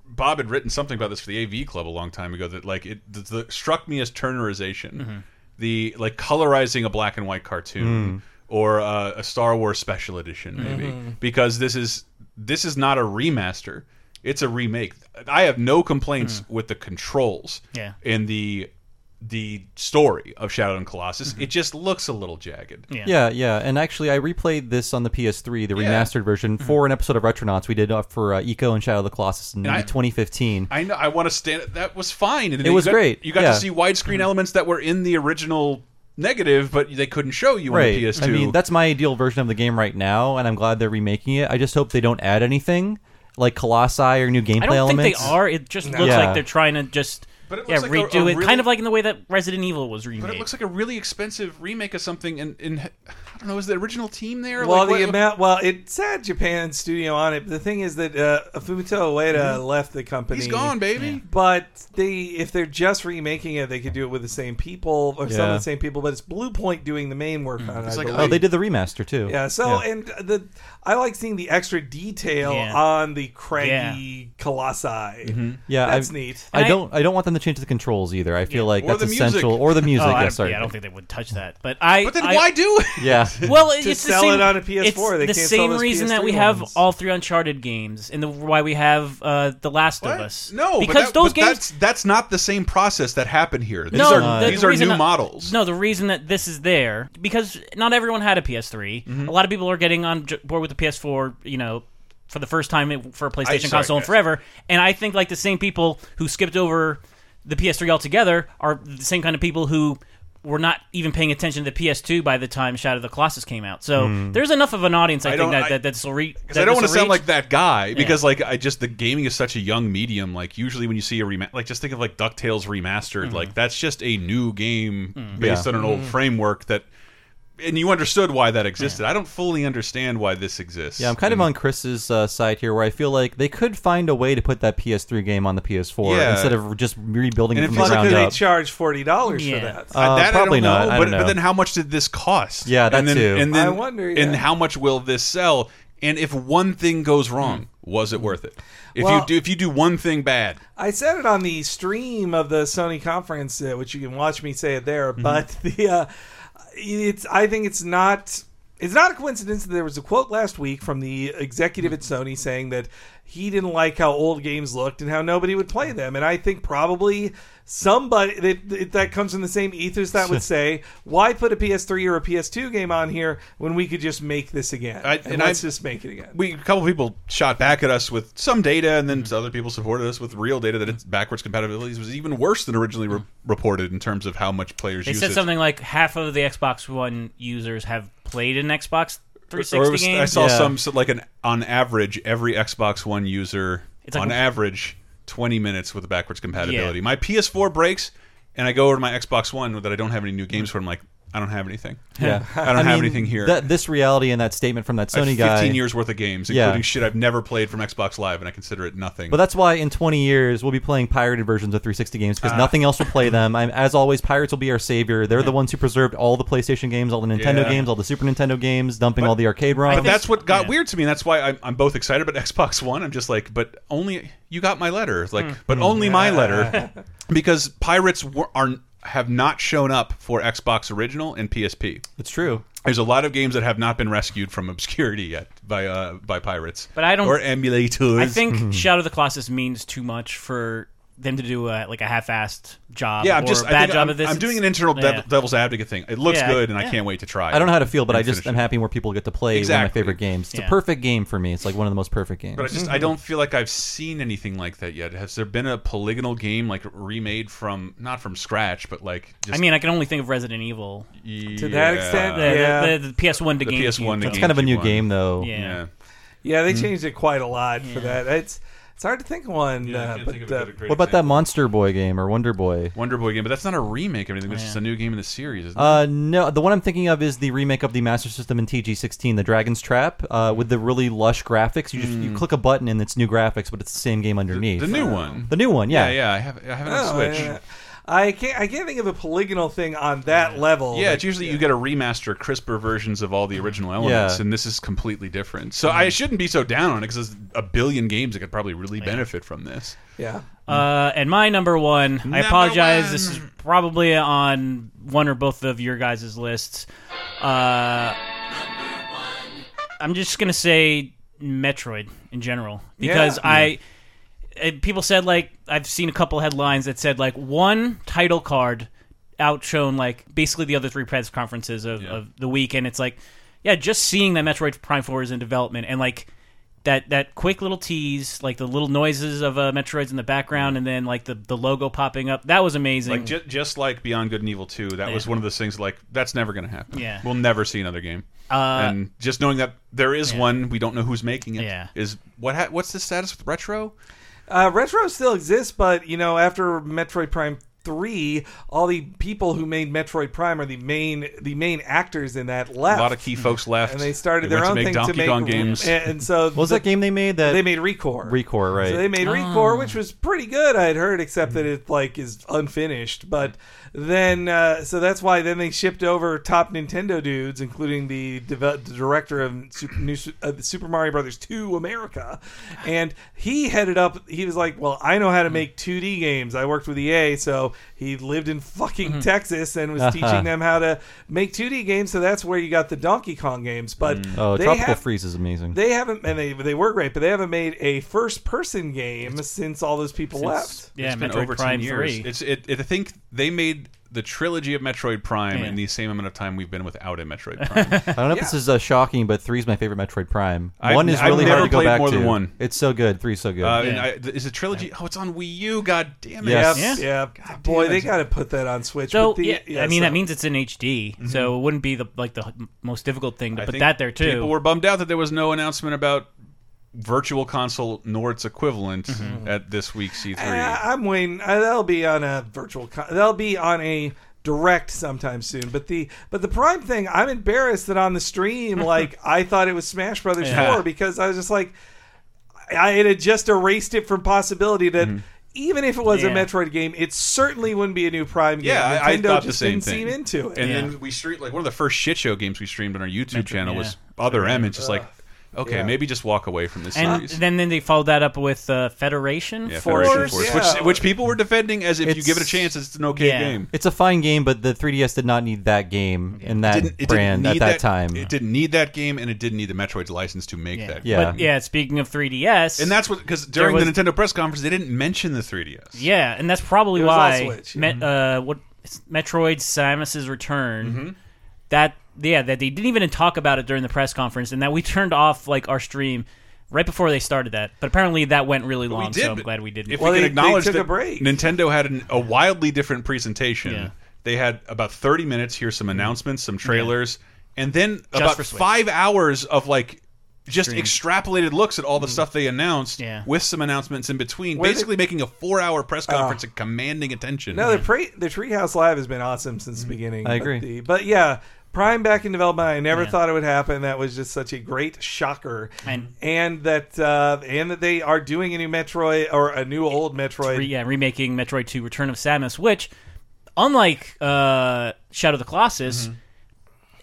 Speaker 1: Bob had written something about this for the AV Club a long time ago that like it the, the, struck me as turnerization,
Speaker 2: Mm-hmm.
Speaker 1: the like colorizing a black and white cartoon or uh, a Star Wars special edition maybe
Speaker 2: Mm-hmm.
Speaker 1: because this is this is not a remaster. It's a remake. I have no complaints with the controls
Speaker 2: Mm. Yeah.
Speaker 1: and the the story of Shadow and Colossus. It just looks a little jagged.
Speaker 2: Yeah.
Speaker 3: Yeah, yeah, and actually, I replayed this on the PS3, the
Speaker 1: Yeah.
Speaker 3: remastered version, for an episode of Retronauts we did for uh, Ico and Shadow of the Colossus in
Speaker 1: And I-
Speaker 3: 2015.
Speaker 1: I know. I want to stand. That was fine. And
Speaker 3: It was
Speaker 1: got,
Speaker 3: great,
Speaker 1: You got
Speaker 3: yeah.
Speaker 1: to see widescreen elements that were in the original negative, but they couldn't show you
Speaker 3: right.
Speaker 1: on the PS2.
Speaker 3: I mean, that's my ideal version of the game right now, and I'm glad they're remaking it. I just hope they don't add anything like Colossi or new gameplay elements?
Speaker 2: I don't
Speaker 3: elements.
Speaker 2: think they are. It just looks
Speaker 3: Yeah.
Speaker 2: like they're trying to just
Speaker 1: But it
Speaker 2: yeah
Speaker 1: like
Speaker 2: redo
Speaker 1: a
Speaker 2: it,
Speaker 1: really-
Speaker 2: kind of like in the way that Resident Evil was remade.
Speaker 1: but it looks like a really expensive remake of something. And in, I don't know, is the original team there?
Speaker 4: Well,
Speaker 1: Like,
Speaker 4: the
Speaker 1: what-
Speaker 4: amount. Well, it said Japan studio on it. But the thing is that uh, Fumito Ueda left the company.
Speaker 1: Mm-hmm. he's gone, baby.
Speaker 4: But they, if they're just remaking it, they could do it with the same people or some of the same people. But it's Bluepoint doing the main work on it.
Speaker 1: It's
Speaker 4: I
Speaker 1: like.
Speaker 3: Oh, they did the remaster too.
Speaker 4: Yeah. So and the I like seeing the extra detail
Speaker 2: Yeah.
Speaker 4: on the craggy colossi.
Speaker 3: yeah.
Speaker 4: That's
Speaker 3: I,
Speaker 4: neat.
Speaker 3: I
Speaker 2: I-
Speaker 3: don't. I don't want them to change the controls either. I feel like
Speaker 1: Or
Speaker 3: that's
Speaker 1: the music.
Speaker 3: essential. Or the music.
Speaker 2: oh, I,
Speaker 3: yeah,
Speaker 2: don't,
Speaker 3: sorry.
Speaker 2: yeah, I don't think they would touch that. But I.
Speaker 1: But then
Speaker 2: I-
Speaker 1: why do it?
Speaker 3: Yeah.
Speaker 2: Well,
Speaker 4: To
Speaker 2: it's
Speaker 4: sell
Speaker 2: the same,
Speaker 4: it on a PS4,
Speaker 2: It's
Speaker 4: they
Speaker 2: the
Speaker 4: can't sell
Speaker 2: same
Speaker 4: those
Speaker 2: reason that
Speaker 4: PS3
Speaker 2: we have
Speaker 4: ones.
Speaker 2: all three Uncharted games, and the, why we have uh, the Last
Speaker 1: What?
Speaker 2: of Us.
Speaker 1: No,
Speaker 2: because
Speaker 1: but that,
Speaker 2: those
Speaker 1: but
Speaker 2: games.
Speaker 1: That's that's not the same process that happened here. These
Speaker 2: no,
Speaker 1: are
Speaker 2: the
Speaker 1: these are new
Speaker 2: that-
Speaker 1: models.
Speaker 2: No, the reason that this is there because not everyone had a PS3.
Speaker 1: Mm-hmm.
Speaker 2: A lot of people are getting on board with the PS4. You know. For the first time for a PlayStation
Speaker 1: sorry,
Speaker 2: console in
Speaker 1: guys.
Speaker 2: forever, and I think like the same people who skipped over the PS3 altogether are the same kind of people who were not even paying attention to the PS2 by the time Shadow of the Colossus came out. So there's enough of an audience, I,
Speaker 1: I
Speaker 2: think
Speaker 1: don't-
Speaker 2: that
Speaker 1: I-
Speaker 2: that that's re-
Speaker 1: Because
Speaker 2: that
Speaker 1: I don't want to sound like that guy. Because like I just the gaming is such a young medium. Like usually when you see a remaster, like just think of like Ducktales remastered.
Speaker 2: Mm-hmm.
Speaker 1: Like that's just a new game
Speaker 2: Mm.
Speaker 1: based
Speaker 3: Yeah.
Speaker 1: on an old framework that. And you understood why that existed. I don't fully understand why this exists.
Speaker 3: Yeah, I'm kind of on Chris's uh, side here, where I feel like they could find a way to put that PS3 game on the PS4
Speaker 1: Yeah.
Speaker 3: instead of just rebuilding
Speaker 1: And
Speaker 3: it from
Speaker 1: you
Speaker 3: the
Speaker 4: Plus,
Speaker 1: look
Speaker 3: ground
Speaker 4: could they charge forty dollars
Speaker 2: Yeah.
Speaker 4: for that?
Speaker 3: Uh,
Speaker 1: that
Speaker 3: probably
Speaker 1: I don't
Speaker 3: not.
Speaker 1: know.
Speaker 3: I
Speaker 1: but
Speaker 3: don't know.
Speaker 1: but then how much did this cost?
Speaker 3: Yeah, that
Speaker 1: and then,
Speaker 3: too.
Speaker 1: And then
Speaker 4: I wonder,
Speaker 1: And how much will this sell? And if one thing goes wrong, was it worth it? If
Speaker 4: Well-
Speaker 1: you do if you do one thing bad,
Speaker 4: I said it on the stream of the Sony conference, uh, which you can watch me say it there. But the uh, it's I think it's not it's not a coincidence that there was a quote last week from the executive at Sony saying that he didn't like how old games looked and how nobody would play them. And I think probably somebody that that- that comes in the same ethos that would say, why put a PS3 or a PS2 game on here when we could just make this again?
Speaker 1: I-
Speaker 4: and,
Speaker 1: and
Speaker 4: let's
Speaker 1: I-
Speaker 4: just make it again.
Speaker 1: we a couple people shot back at us with some data, and then mm-hmm. other people supported us with real data that its mm-hmm. backwards compatibility was even worse than originally re mm-hmm. reported in terms of how much players
Speaker 2: They
Speaker 1: use
Speaker 2: said
Speaker 1: it.
Speaker 2: something like half of the Xbox One users have played an Xbox 360
Speaker 1: Or was-
Speaker 2: game.
Speaker 1: I saw
Speaker 3: Yeah.
Speaker 1: some so like an on average every Xbox One user
Speaker 2: It's like-
Speaker 1: on average twenty minutes with the backwards compatibility.
Speaker 2: Yeah.
Speaker 1: My PS4 breaks, and I go over to my Xbox One that I don't have any new games for. I'm like, I don't have anything.
Speaker 3: Yeah,
Speaker 1: I don't have anything here.
Speaker 3: That, this reality and that statement from that
Speaker 1: I have
Speaker 3: Sony
Speaker 1: 15
Speaker 3: guy.
Speaker 1: years worth of games,
Speaker 3: Yeah.
Speaker 1: including shit I've never played from Xbox Live, and I consider it nothing.
Speaker 3: But that's why in 20 years we'll be playing pirated versions of 360 games
Speaker 1: Ah.
Speaker 3: because nothing else will play them. I'm, as always, pirates will be our savior. They're the ones who preserved all the PlayStation games, all the Nintendo
Speaker 1: Yeah.
Speaker 3: games, all the Super Nintendo games, dumping all the arcade ROMs.
Speaker 1: But that's what got
Speaker 2: yeah.
Speaker 1: weird to me. and That's why I'm, I'm both excited about Xbox One. I'm just like, but only you got my letter. It's
Speaker 2: Hmm.
Speaker 1: like, but only my letter, because pirates were, are have not shown up for Xbox Original and PSP.
Speaker 3: It's true.
Speaker 1: There's a lot of games that have not been rescued from obscurity yet by uh, by pirates.
Speaker 2: But I don't-
Speaker 1: or emulators.
Speaker 2: I think Shadow of the Colossus means too much for them to do a, like a half-assed job.
Speaker 1: Yeah, I'm
Speaker 2: or
Speaker 1: just
Speaker 2: a
Speaker 1: I
Speaker 2: bad
Speaker 1: think
Speaker 2: job
Speaker 1: I'm,
Speaker 2: of this.
Speaker 1: I'm doing an internal
Speaker 2: Yeah.
Speaker 1: devil's advocate thing. It looks
Speaker 2: Yeah,
Speaker 1: good, and I can't wait to try.
Speaker 3: I don't know how to feel, but I just
Speaker 1: I'm
Speaker 3: happy more people get to play one of my favorite games. It's
Speaker 2: Yeah.
Speaker 3: a perfect game for me. It's like one of the most perfect games.
Speaker 1: But I just I don't feel like I've seen anything like that yet. Has there been a polygonal game like remade from not from scratch, but like just
Speaker 2: I mean, I can only think of Resident Evil.
Speaker 4: To that extent,
Speaker 2: The,
Speaker 4: Yeah.
Speaker 2: the, the, PS1 to
Speaker 1: The
Speaker 2: GameCube.
Speaker 1: PS1 to
Speaker 3: it's kind of a new game, though.
Speaker 2: Yeah.
Speaker 1: Yeah.
Speaker 4: Yeah,
Speaker 3: Mm-hmm.
Speaker 4: they changed it quite a lot for that. It's it's hard to think of one, uh, but uh,
Speaker 3: What about that Monster Boy game or Wonder Boy?
Speaker 1: Wonder Boy game? But that's not a remake or anything. It's just a new game in the series. Isn't
Speaker 3: Uh, no, the one I'm thinking of is the remake of the Master System in TG16, the Dragon's Trap, uh, with the really lush graphics. You just you click a button and it's new graphics, but it's the same game underneath.
Speaker 1: the new one.
Speaker 3: The new one,
Speaker 1: Yeah,
Speaker 3: yeah.
Speaker 1: yeah. I have I have it on
Speaker 4: oh,
Speaker 1: Switch.
Speaker 4: yeah. I can't I can't think of a polygonal thing on that level.
Speaker 1: Yeah, it's usually you get a remaster, crisper versions of all the original elements,
Speaker 3: Yeah.
Speaker 1: and this is completely different. So I shouldn't be so down on it because there's a billion games that could probably really benefit from this.
Speaker 4: yeah.
Speaker 2: Uh, and my number one, I apologize.
Speaker 1: one.
Speaker 2: This is probably on one or both of your guys' lists. Uh, I'm just gonna say Metroid in general because
Speaker 4: Yeah.
Speaker 2: I. People said like I've seen a couple headlines that said like one title card outshone like basically the other three press conferences of, of the week, and it's like yeah, just seeing that Metroid Prime Four is in development and like that that quick little tease, like the little noises of uh, Metroids in the background, and then like the the logo popping up. That was amazing.
Speaker 1: Like ju just like Beyond Good and Evil 2, that was one of those things like that's never going to happen.
Speaker 2: Yeah.
Speaker 1: We'll never see another game.
Speaker 2: Uh,
Speaker 1: and just knowing that there is one, we don't know who's making it.
Speaker 2: Yeah.
Speaker 1: Is what ha what's the status with Retro?
Speaker 4: Uh, Retro still exists, but you know, after Metroid Prime three, all the people who made Metroid Prime are the main the main actors in that left.
Speaker 1: A lot of key folks left,
Speaker 4: and they started
Speaker 1: They
Speaker 4: their
Speaker 1: went
Speaker 4: own
Speaker 1: to make
Speaker 4: thing
Speaker 1: Donkey
Speaker 4: to make
Speaker 1: Kong games.
Speaker 4: And, and so
Speaker 3: What was that game they made? That
Speaker 4: They made Recore.
Speaker 3: Recore, right?
Speaker 4: So they made
Speaker 2: Ah.
Speaker 4: Recore, which was pretty good. I had heard, except that it like is unfinished. But then, uh, so that's why then they shipped over top Nintendo dudes, including the, deve- the director of Super, New, uh, Super Mario Brothers 2 America, and he headed up. He was like, "Well, I know how to make 2D games. I worked with EA, so he lived in fucking
Speaker 2: Mm-hmm.
Speaker 4: Texas and was teaching them how to make 2D games. So that's where you got the Donkey Kong games. But
Speaker 3: oh,
Speaker 4: they
Speaker 3: Tropical
Speaker 4: have,
Speaker 3: Freeze is amazing.
Speaker 4: they haven't, and they they were great, but they haven't made a first person game since all those people left.
Speaker 2: yeah,
Speaker 1: it's been
Speaker 2: Metroid
Speaker 1: over
Speaker 2: Prime
Speaker 1: 10 years.
Speaker 2: three.
Speaker 1: It's it, it. I think they made the trilogy of Metroid Prime
Speaker 2: Yeah.
Speaker 1: in the same amount of time we've been without a Metroid Prime.
Speaker 3: I don't know if this is uh, shocking, but three is my favorite Metroid Prime.
Speaker 1: I've-
Speaker 3: one is
Speaker 1: I've
Speaker 3: really
Speaker 1: never
Speaker 3: hard to go
Speaker 1: played
Speaker 3: back
Speaker 1: more
Speaker 3: to.
Speaker 1: than one.
Speaker 3: It's so good. Three's so good.
Speaker 1: Uh, and
Speaker 2: Yeah.
Speaker 1: I, is it trilogy? Oh, it's on Wii U. God damn it!
Speaker 3: Yes.
Speaker 4: Yep,
Speaker 2: Yeah.
Speaker 4: yeah. Boy, they got to put that on Switch.
Speaker 2: So
Speaker 4: but the-
Speaker 2: yeah, I mean
Speaker 4: so-
Speaker 2: that means it's in HD, so it wouldn't be the like the most difficult thing to
Speaker 1: I
Speaker 2: put that there too.
Speaker 1: People were bummed out that there was no announcement about Virtual Console nor its equivalent
Speaker 2: Mm-hmm.
Speaker 1: at this week's E3.
Speaker 4: I, I'm waiting. That'll be on a virtual. Con- that'll be on a direct sometime soon. But the but the Prime thing, I'm embarrassed that on the stream, like I thought it was Smash Brothers
Speaker 1: Yeah.
Speaker 4: Four because I was just like, I it had just erased it from possibility that.
Speaker 1: Mm-hmm.
Speaker 4: Even if it was a Metroid game, it certainly wouldn't be a new Prime game.
Speaker 1: yeah, I, I
Speaker 4: Nintendo
Speaker 1: thought the
Speaker 4: just
Speaker 1: same
Speaker 4: didn't
Speaker 1: thing.
Speaker 4: seem into it.
Speaker 1: And
Speaker 2: Yeah.
Speaker 1: then we streamed like one of the first shit show games we streamed on our YouTube
Speaker 2: Metro-
Speaker 1: channel
Speaker 2: yeah.
Speaker 1: was Other M. It's just like, okay,
Speaker 4: Yeah.
Speaker 1: maybe just walk away from this
Speaker 2: and
Speaker 1: series.
Speaker 2: then then they followed that up with uh, Federation
Speaker 1: yeah,
Speaker 2: Force.
Speaker 1: Federation Force,
Speaker 4: yeah.
Speaker 1: which which people were defending as if you give it a chance, it's an okay
Speaker 2: Yeah.
Speaker 1: game.
Speaker 3: it's a fine game, but the 3DS did not need that game in that
Speaker 1: Didn't- it
Speaker 3: brand at
Speaker 1: need
Speaker 3: that, time.
Speaker 1: It didn't need that game, and it didn't need the Metroid's license to make
Speaker 2: Yeah.
Speaker 1: that.
Speaker 3: Yeah.
Speaker 2: But yeah, speaking of 3DS,
Speaker 1: And that's what because during
Speaker 2: was-
Speaker 1: the Nintendo press conference they didn't mention the 3DS.
Speaker 2: yeah, and that's probably
Speaker 4: It was
Speaker 2: why
Speaker 4: Switch.
Speaker 2: Met, uh, what Metroid Samus's Return.
Speaker 1: Mm-hmm.
Speaker 2: That yeah, that they didn't even talk about it during the press conference, and that we turned off like our stream right before they started that. But apparently that went really long,
Speaker 1: we did.
Speaker 2: so I'm glad we didn't.
Speaker 1: If
Speaker 4: Well,
Speaker 1: we
Speaker 4: they-
Speaker 1: can
Speaker 4: they
Speaker 1: acknowledge
Speaker 4: took a
Speaker 1: that
Speaker 4: break.
Speaker 1: Nintendo had an, a wildly different presentation.
Speaker 2: Yeah.
Speaker 1: They had about 30 minutes. Here's some mm-hmm. announcements, some trailers, and then about five hours of like just
Speaker 2: Stream.
Speaker 1: extrapolated looks at all the mm-hmm. stuff they announced
Speaker 2: Yeah.
Speaker 1: with some announcements in between,
Speaker 4: Where
Speaker 1: basically making a four-hour press
Speaker 2: Oh.
Speaker 1: conference and commanding attention.
Speaker 4: No, the pre- the Treehouse Live has been awesome since the mm-hmm. beginning.
Speaker 3: I
Speaker 4: but
Speaker 3: agree.
Speaker 4: the- But, yeah, Prime back in development. I never
Speaker 2: Yeah.
Speaker 4: thought it would happen. That was just such a great shocker.
Speaker 2: And-
Speaker 4: and that uh, and that they are doing a new Metroid or a new old Metroid.
Speaker 2: Re- yeah, remaking Metroid 2 Return of Samus, which, unlike uh, Shadow of the Colossus,
Speaker 1: Mm-hmm.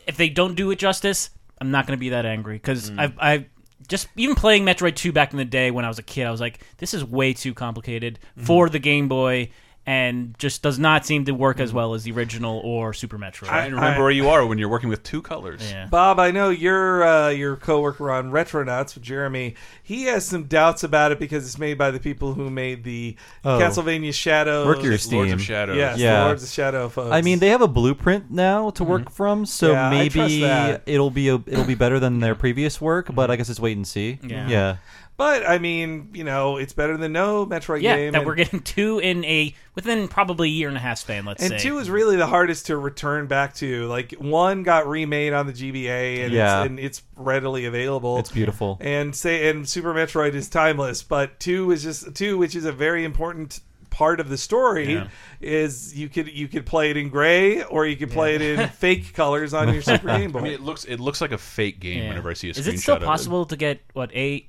Speaker 2: if they don't do it justice, I'm not going to be that angry. Because
Speaker 1: Mm.
Speaker 2: I've, I've just, even playing Metroid 2 back in the day when I was a kid, I was like, this is way too complicated
Speaker 1: Mm-hmm.
Speaker 2: for the Game Boy. And just does not seem to work as well as the original or Super Metroid.
Speaker 1: Try and remember
Speaker 4: I-
Speaker 1: where you are when you're working with two colors.
Speaker 2: yeah.
Speaker 4: Bob, I know your uh, your coworker on Retronauts with Jeremy. He has some doubts about it because it's made by the people who made the
Speaker 3: Oh.
Speaker 4: Castlevania Shadow.
Speaker 3: Mercury
Speaker 1: Lords
Speaker 3: Steam.
Speaker 1: of Shadows.
Speaker 4: Yes,
Speaker 3: Yeah.
Speaker 4: the Lords of Shadow folks.
Speaker 3: I mean, they have a blueprint now to work from, so
Speaker 4: Yeah,
Speaker 3: maybe it'll be a, it'll be better than their previous work. But I guess it's wait and see.
Speaker 2: Yeah.
Speaker 3: yeah.
Speaker 4: But I mean, you know, it's better than no Metroid
Speaker 2: Yeah,
Speaker 4: game.
Speaker 2: that
Speaker 4: and-
Speaker 2: we're getting two in a within probably a year and a half span. Let's
Speaker 4: And
Speaker 2: say.
Speaker 4: two is really the hardest to return back to. Like one got remade on the GBA, and,
Speaker 3: Yeah.
Speaker 4: it's, and it's readily available.
Speaker 3: It's beautiful.
Speaker 4: And say, and Super Metroid is timeless, but two is just two, which is a very important part of the story.
Speaker 1: Yeah.
Speaker 4: Is you could you could play it in gray or you could play it in fake colors on your Super Game Boy.
Speaker 1: I mean, it looks it looks like a fake game
Speaker 2: Yeah.
Speaker 1: whenever I see a screenshot
Speaker 2: Is it still
Speaker 1: of
Speaker 2: possible to get what a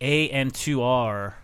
Speaker 2: a and two R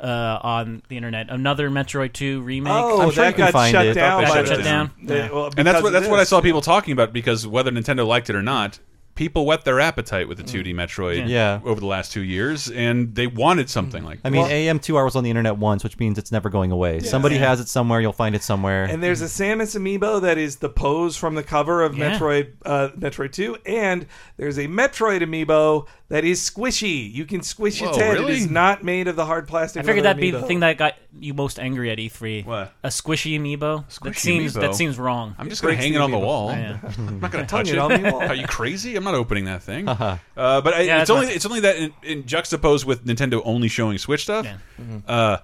Speaker 2: uh, on the internet? Another Metroid two remake.
Speaker 4: oh,
Speaker 3: I'm sure
Speaker 4: that
Speaker 3: you can
Speaker 4: got
Speaker 3: find
Speaker 4: shut
Speaker 3: it.
Speaker 4: down.
Speaker 1: That
Speaker 4: by
Speaker 1: got
Speaker 4: the-
Speaker 1: shut down.
Speaker 4: the-
Speaker 2: Yeah.
Speaker 4: well,
Speaker 1: And that's
Speaker 4: because
Speaker 1: what
Speaker 4: of
Speaker 1: that's what I
Speaker 4: this.
Speaker 1: saw people talking about because whether Nintendo liked it or not, people whet their appetite with the 2D Metroid
Speaker 3: Yeah.
Speaker 1: over the last two years, and they wanted something like.
Speaker 3: I mean,
Speaker 4: Well-
Speaker 3: AM2R was on the internet once, which means it's never going away. Somebody has it somewhere. You'll find it somewhere.
Speaker 4: And there's a Samus amiibo that is the pose from the cover of
Speaker 2: Yeah.
Speaker 4: Metroid uh, Metroid 2 and there's a Metroid amiibo that is squishy. You can squish its head.
Speaker 1: really?
Speaker 4: It is not made of the hard plastic.
Speaker 2: I
Speaker 4: of
Speaker 2: figured that'd be the thing that got you most angry at E3.
Speaker 1: What?
Speaker 2: A squishy amiibo.
Speaker 1: Squishy
Speaker 2: that seems
Speaker 1: amiibo?
Speaker 2: that seems wrong.
Speaker 1: I'm just gonna
Speaker 4: breaks
Speaker 1: hang
Speaker 4: the
Speaker 1: it on the
Speaker 4: amiibo.
Speaker 1: wall.
Speaker 2: Yeah.
Speaker 1: I'm not gonna
Speaker 4: Hung
Speaker 1: touch
Speaker 4: it
Speaker 1: it.
Speaker 4: on the wall.
Speaker 1: Are you crazy? I'm not opening that thing. uh, but I,
Speaker 2: Yeah,
Speaker 1: it's
Speaker 2: that's
Speaker 1: only
Speaker 2: my-
Speaker 1: it's only that in, in juxtaposed with Nintendo only showing Switch stuff.
Speaker 2: Yeah.
Speaker 1: Uh,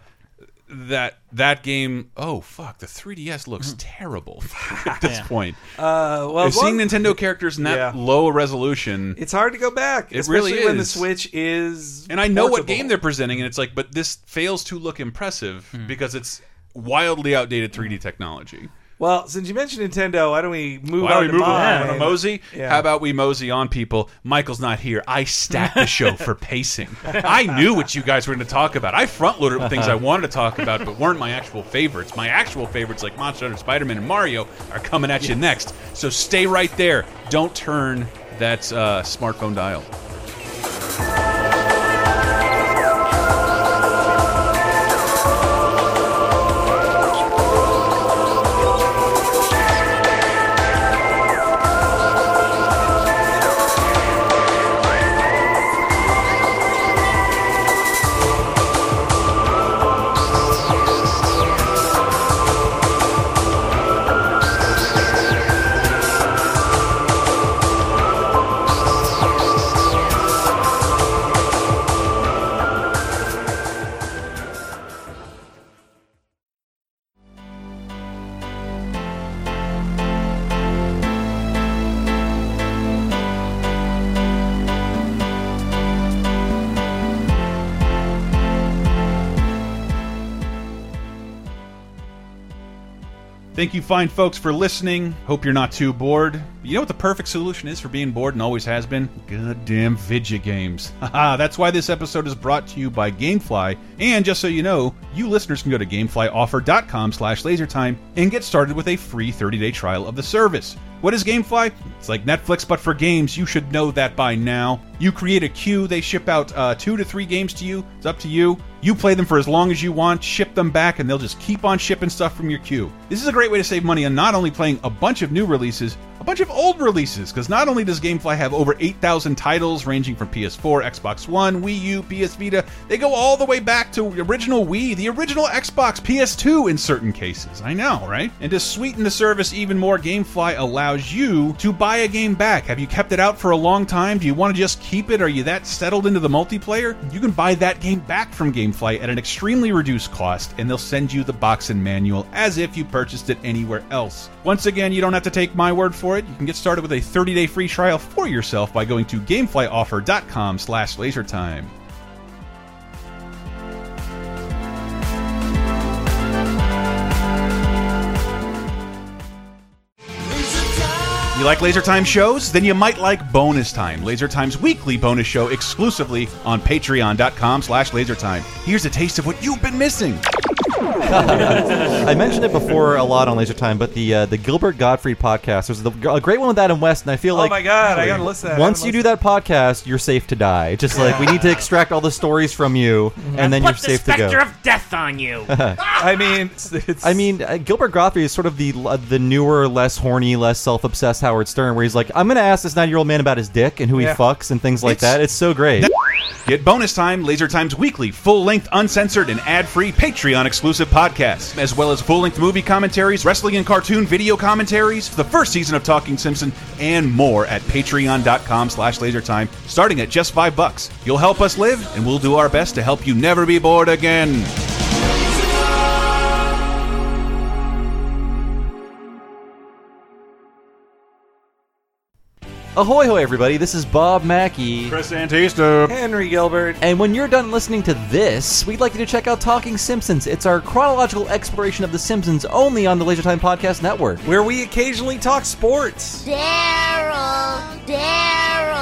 Speaker 1: that that game. Oh fuck! The 3DS looks
Speaker 4: Mm-hmm.
Speaker 1: terrible at this
Speaker 2: Yeah.
Speaker 1: point.
Speaker 4: Uh, well,
Speaker 1: I've seen
Speaker 4: one-
Speaker 1: Nintendo characters in that
Speaker 4: Yeah.
Speaker 1: low resolution.
Speaker 4: It's hard to go back,
Speaker 1: It
Speaker 4: especially
Speaker 1: really
Speaker 4: when the
Speaker 1: is.
Speaker 4: Switch is.
Speaker 1: And I know what
Speaker 4: portable.
Speaker 1: game they're presenting, and it's like, but this fails to look impressive
Speaker 4: Hmm.
Speaker 1: because it's wildly outdated 3D technology.
Speaker 4: Well, since you mentioned Nintendo, why don't we move
Speaker 1: Why
Speaker 4: on
Speaker 1: don't we
Speaker 4: to
Speaker 1: move on? A mosey?
Speaker 4: Yeah.
Speaker 1: How about we mosey on people? Michael's not here. I stacked the show for pacing. I knew what you guys were going to talk about. I front loaded with things I wanted to talk about, but weren't my actual favorites. My actual favorites, like Monster Hunter, Spider Man, and Mario, are coming at you next. So stay right there. Don't turn that uh, smartphone dial. Thank you, fine folks, for listening. Hope you're not too bored. You know what the perfect solution is for being bored and always has been? Goddamn video games. Haha, that's why this episode is brought to you by Gamefly. And just so you know, you listeners can go to gameflyoffer.com slash lasertime and get started with a free 30-day trial of the service. What is Gamefly? It's like Netflix, but for games. You should know that by now. You create a queue, they ship out uh, two to three games to you. It's up to you. You play them for as long as you want, ship them back, and they'll just keep on shipping stuff from your queue. This is a great way to save money on not only playing a bunch of new releases, a bunch of old releases, because not only does Gamefly have over 8,000 titles ranging from PS4, Xbox One, Wii U, PS Vita, they go all the way back to original Wii, the original Xbox, PS2 in certain cases. I know, right? And to sweeten the service even more, Gamefly allows you to buy a game back. Have you kept it out for a long time? Do you want to just keep it? Are you that settled into the multiplayer? You can buy that game back from Gamefly at an extremely reduced cost, and they'll send you the box and manual as if you purchased it anywhere else. Once again, you don't have to take my word for it. You can get started with a 30-day free trial for yourself by going to gameflyoffer.com slash lasertime. You like Laser Time shows? Then you might like Bonus Time, Laser Time's weekly bonus show exclusively on patreon.com slash lasertime. Here's a taste of what you've been missing.
Speaker 3: I mentioned it before a lot on Laser Time, but the uh, the Gilbert Gottfried podcast was the, a great one with Adam West, and I feel like Oh
Speaker 4: my god, I gotta listen to that.
Speaker 3: Once
Speaker 4: haven't
Speaker 3: you do that podcast, you're safe to die. Just like we need to extract all the stories from you, and then
Speaker 2: Put
Speaker 3: you're
Speaker 2: the
Speaker 3: safe to
Speaker 2: specter
Speaker 3: go.
Speaker 2: of death on you.
Speaker 4: I mean, it's, it's,
Speaker 3: I mean, uh, Gilbert Gottfried is sort of the uh, the newer, less horny, less self obsessed Howard Stern, where he's like, I'm going to ask this nine year old man about his dick and who
Speaker 4: Yeah.
Speaker 3: he fucks and things like
Speaker 1: It's-
Speaker 3: that. It's so great.
Speaker 1: Get bonus time, Laser Time's weekly, full length, uncensored, and ad free Patreon exclusive podcasts, as well as full length movie commentaries, wrestling and cartoon video commentaries, the first season of Talking Simpson, and more at patreon.com slash lasertime, starting at just five bucks. You'll help us live, and we'll do our best to help you never be bored again.
Speaker 3: Ahoy, hoy, everybody. This is Bob Mackey.
Speaker 1: Chris Antista.
Speaker 4: Henry Gilbert.
Speaker 3: And when you're done listening to this, we'd like you to check out Talking Simpsons. It's our chronological exploration of The Simpsons only on the Laser Time Podcast Network.
Speaker 4: where we occasionally talk sports.
Speaker 5: Daryl, Daryl.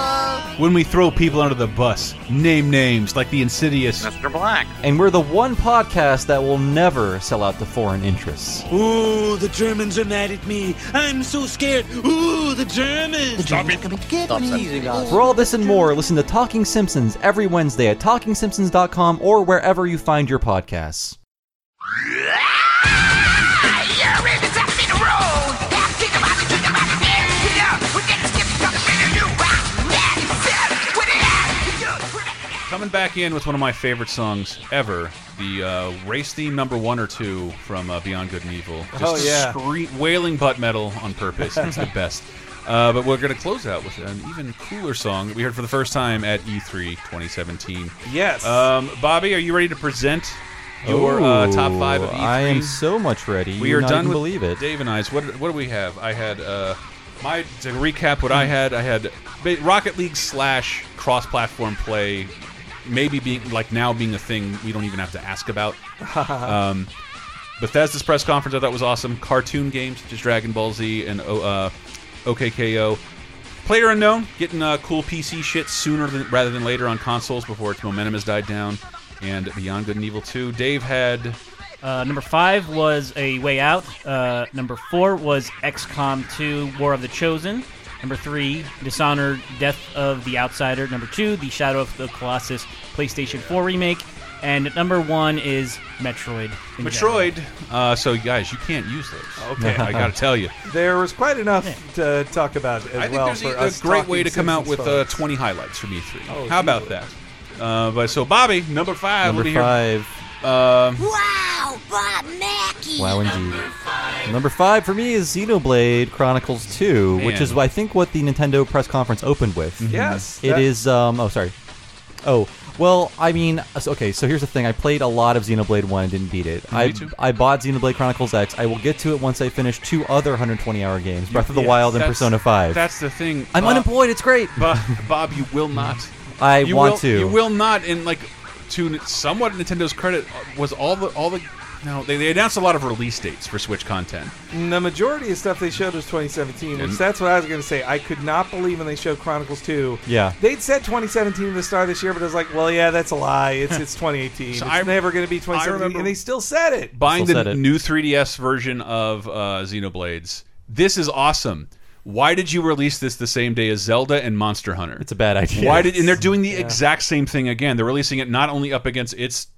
Speaker 1: When we throw people under the bus, name names like the insidious. Mr. Black.
Speaker 3: And we're the one podcast that will never sell out to foreign interests.
Speaker 6: Ooh, the Germans are mad at me. I'm so scared. Ooh, the Germans. The Stop it.
Speaker 3: For all this and more, listen to Talking Simpsons every Wednesday at TalkingSimpsons.com or wherever you find your podcasts.
Speaker 1: Coming back in with one of my favorite songs ever, the uh, race theme number one or two from uh, Beyond Good and Evil. Just
Speaker 4: Oh, yeah.
Speaker 1: scree- wailing butt metal on purpose. It's the best. Uh, but we're going to close out with an even cooler song that we heard for the first time at E E3 2017.
Speaker 4: Yes.
Speaker 1: Um, Bobby, are you ready to present your uh, top five of
Speaker 3: Ooh,
Speaker 1: E3?
Speaker 3: I am so much ready.
Speaker 1: we
Speaker 3: you
Speaker 1: are
Speaker 3: not
Speaker 1: done with
Speaker 3: believe it.
Speaker 1: Dave and I's. What what do we have? I had uh, my to recap what I had. I had Rocket League slash cross-platform play, maybe being like now being a thing we don't even have to ask about. um, Bethesda's press conference I thought was awesome. Cartoon games such as Dragon Ball Z and O- uh, OK K.O. Player Unknown getting uh, cool PC shit sooner than, rather than later on consoles before its momentum has died down. And Beyond Good and Evil 2. Dave had
Speaker 2: Uh, number five was A Way Out. Uh, number four was XCOM 2 War of the Chosen. Number three, Dishonored Death of the Outsider. Number two, The Shadow of the Colossus PlayStation 4 remake. And number one is Metroid.
Speaker 1: Metroid. Uh, so guys, you can't use those.
Speaker 4: Okay.
Speaker 1: I got to tell you.
Speaker 4: there was quite enough to talk about as
Speaker 1: I think
Speaker 4: well
Speaker 1: there's
Speaker 4: for
Speaker 1: a, a
Speaker 4: us
Speaker 1: great way to come out with uh,
Speaker 4: folks.
Speaker 1: 20 highlights from E3.
Speaker 4: Oh,
Speaker 1: How about
Speaker 4: easily.
Speaker 1: that? Uh, but so Bobby, number five.
Speaker 3: Number
Speaker 1: let me hear-
Speaker 3: five.
Speaker 1: Um,
Speaker 5: Wow, Bob Mackey.
Speaker 3: Wow, indeed. Number five for me is Xenoblade Chronicles 2, which is I think what the Nintendo press conference opened with.
Speaker 4: Yes.
Speaker 3: It
Speaker 4: that-
Speaker 3: is. Um, oh, sorry. Oh, well, I mean, okay. So here's the thing: I played a lot of Xenoblade One and didn't beat it. I
Speaker 1: too.
Speaker 3: I bought Xenoblade Chronicles X. I will get to it once I finish two other 120-hour games: Breath of the
Speaker 4: Yes,
Speaker 3: Wild and Persona Five.
Speaker 1: That's the thing.
Speaker 3: I'm
Speaker 1: Bob,
Speaker 3: unemployed. It's great.
Speaker 1: Bob, Bob, you will not.
Speaker 3: I
Speaker 1: You
Speaker 3: want
Speaker 1: will,
Speaker 3: to.
Speaker 1: You will not. And like, to somewhat Nintendo's credit, was all the all the. No, they, they announced a lot of release dates for Switch content.
Speaker 4: The majority of stuff they showed was 2017, which
Speaker 1: And-
Speaker 4: that's what I was going to say. I could not believe when they showed Chronicles 2.
Speaker 3: Yeah.
Speaker 4: They'd said 2017 at the start of this year, but I was like, well, yeah, that's a lie. It's it's 2018.
Speaker 1: So
Speaker 4: it's
Speaker 1: I-
Speaker 4: never going to be 2017. And they still said it.
Speaker 1: Buying
Speaker 3: Still
Speaker 1: the
Speaker 3: it.
Speaker 1: new 3DS version of uh, Xenoblades. This is awesome. Why did you release this the same day as Zelda and Monster Hunter?
Speaker 3: It's a bad idea.
Speaker 1: Why did and they're doing the exact same thing again. They're releasing it not only up against its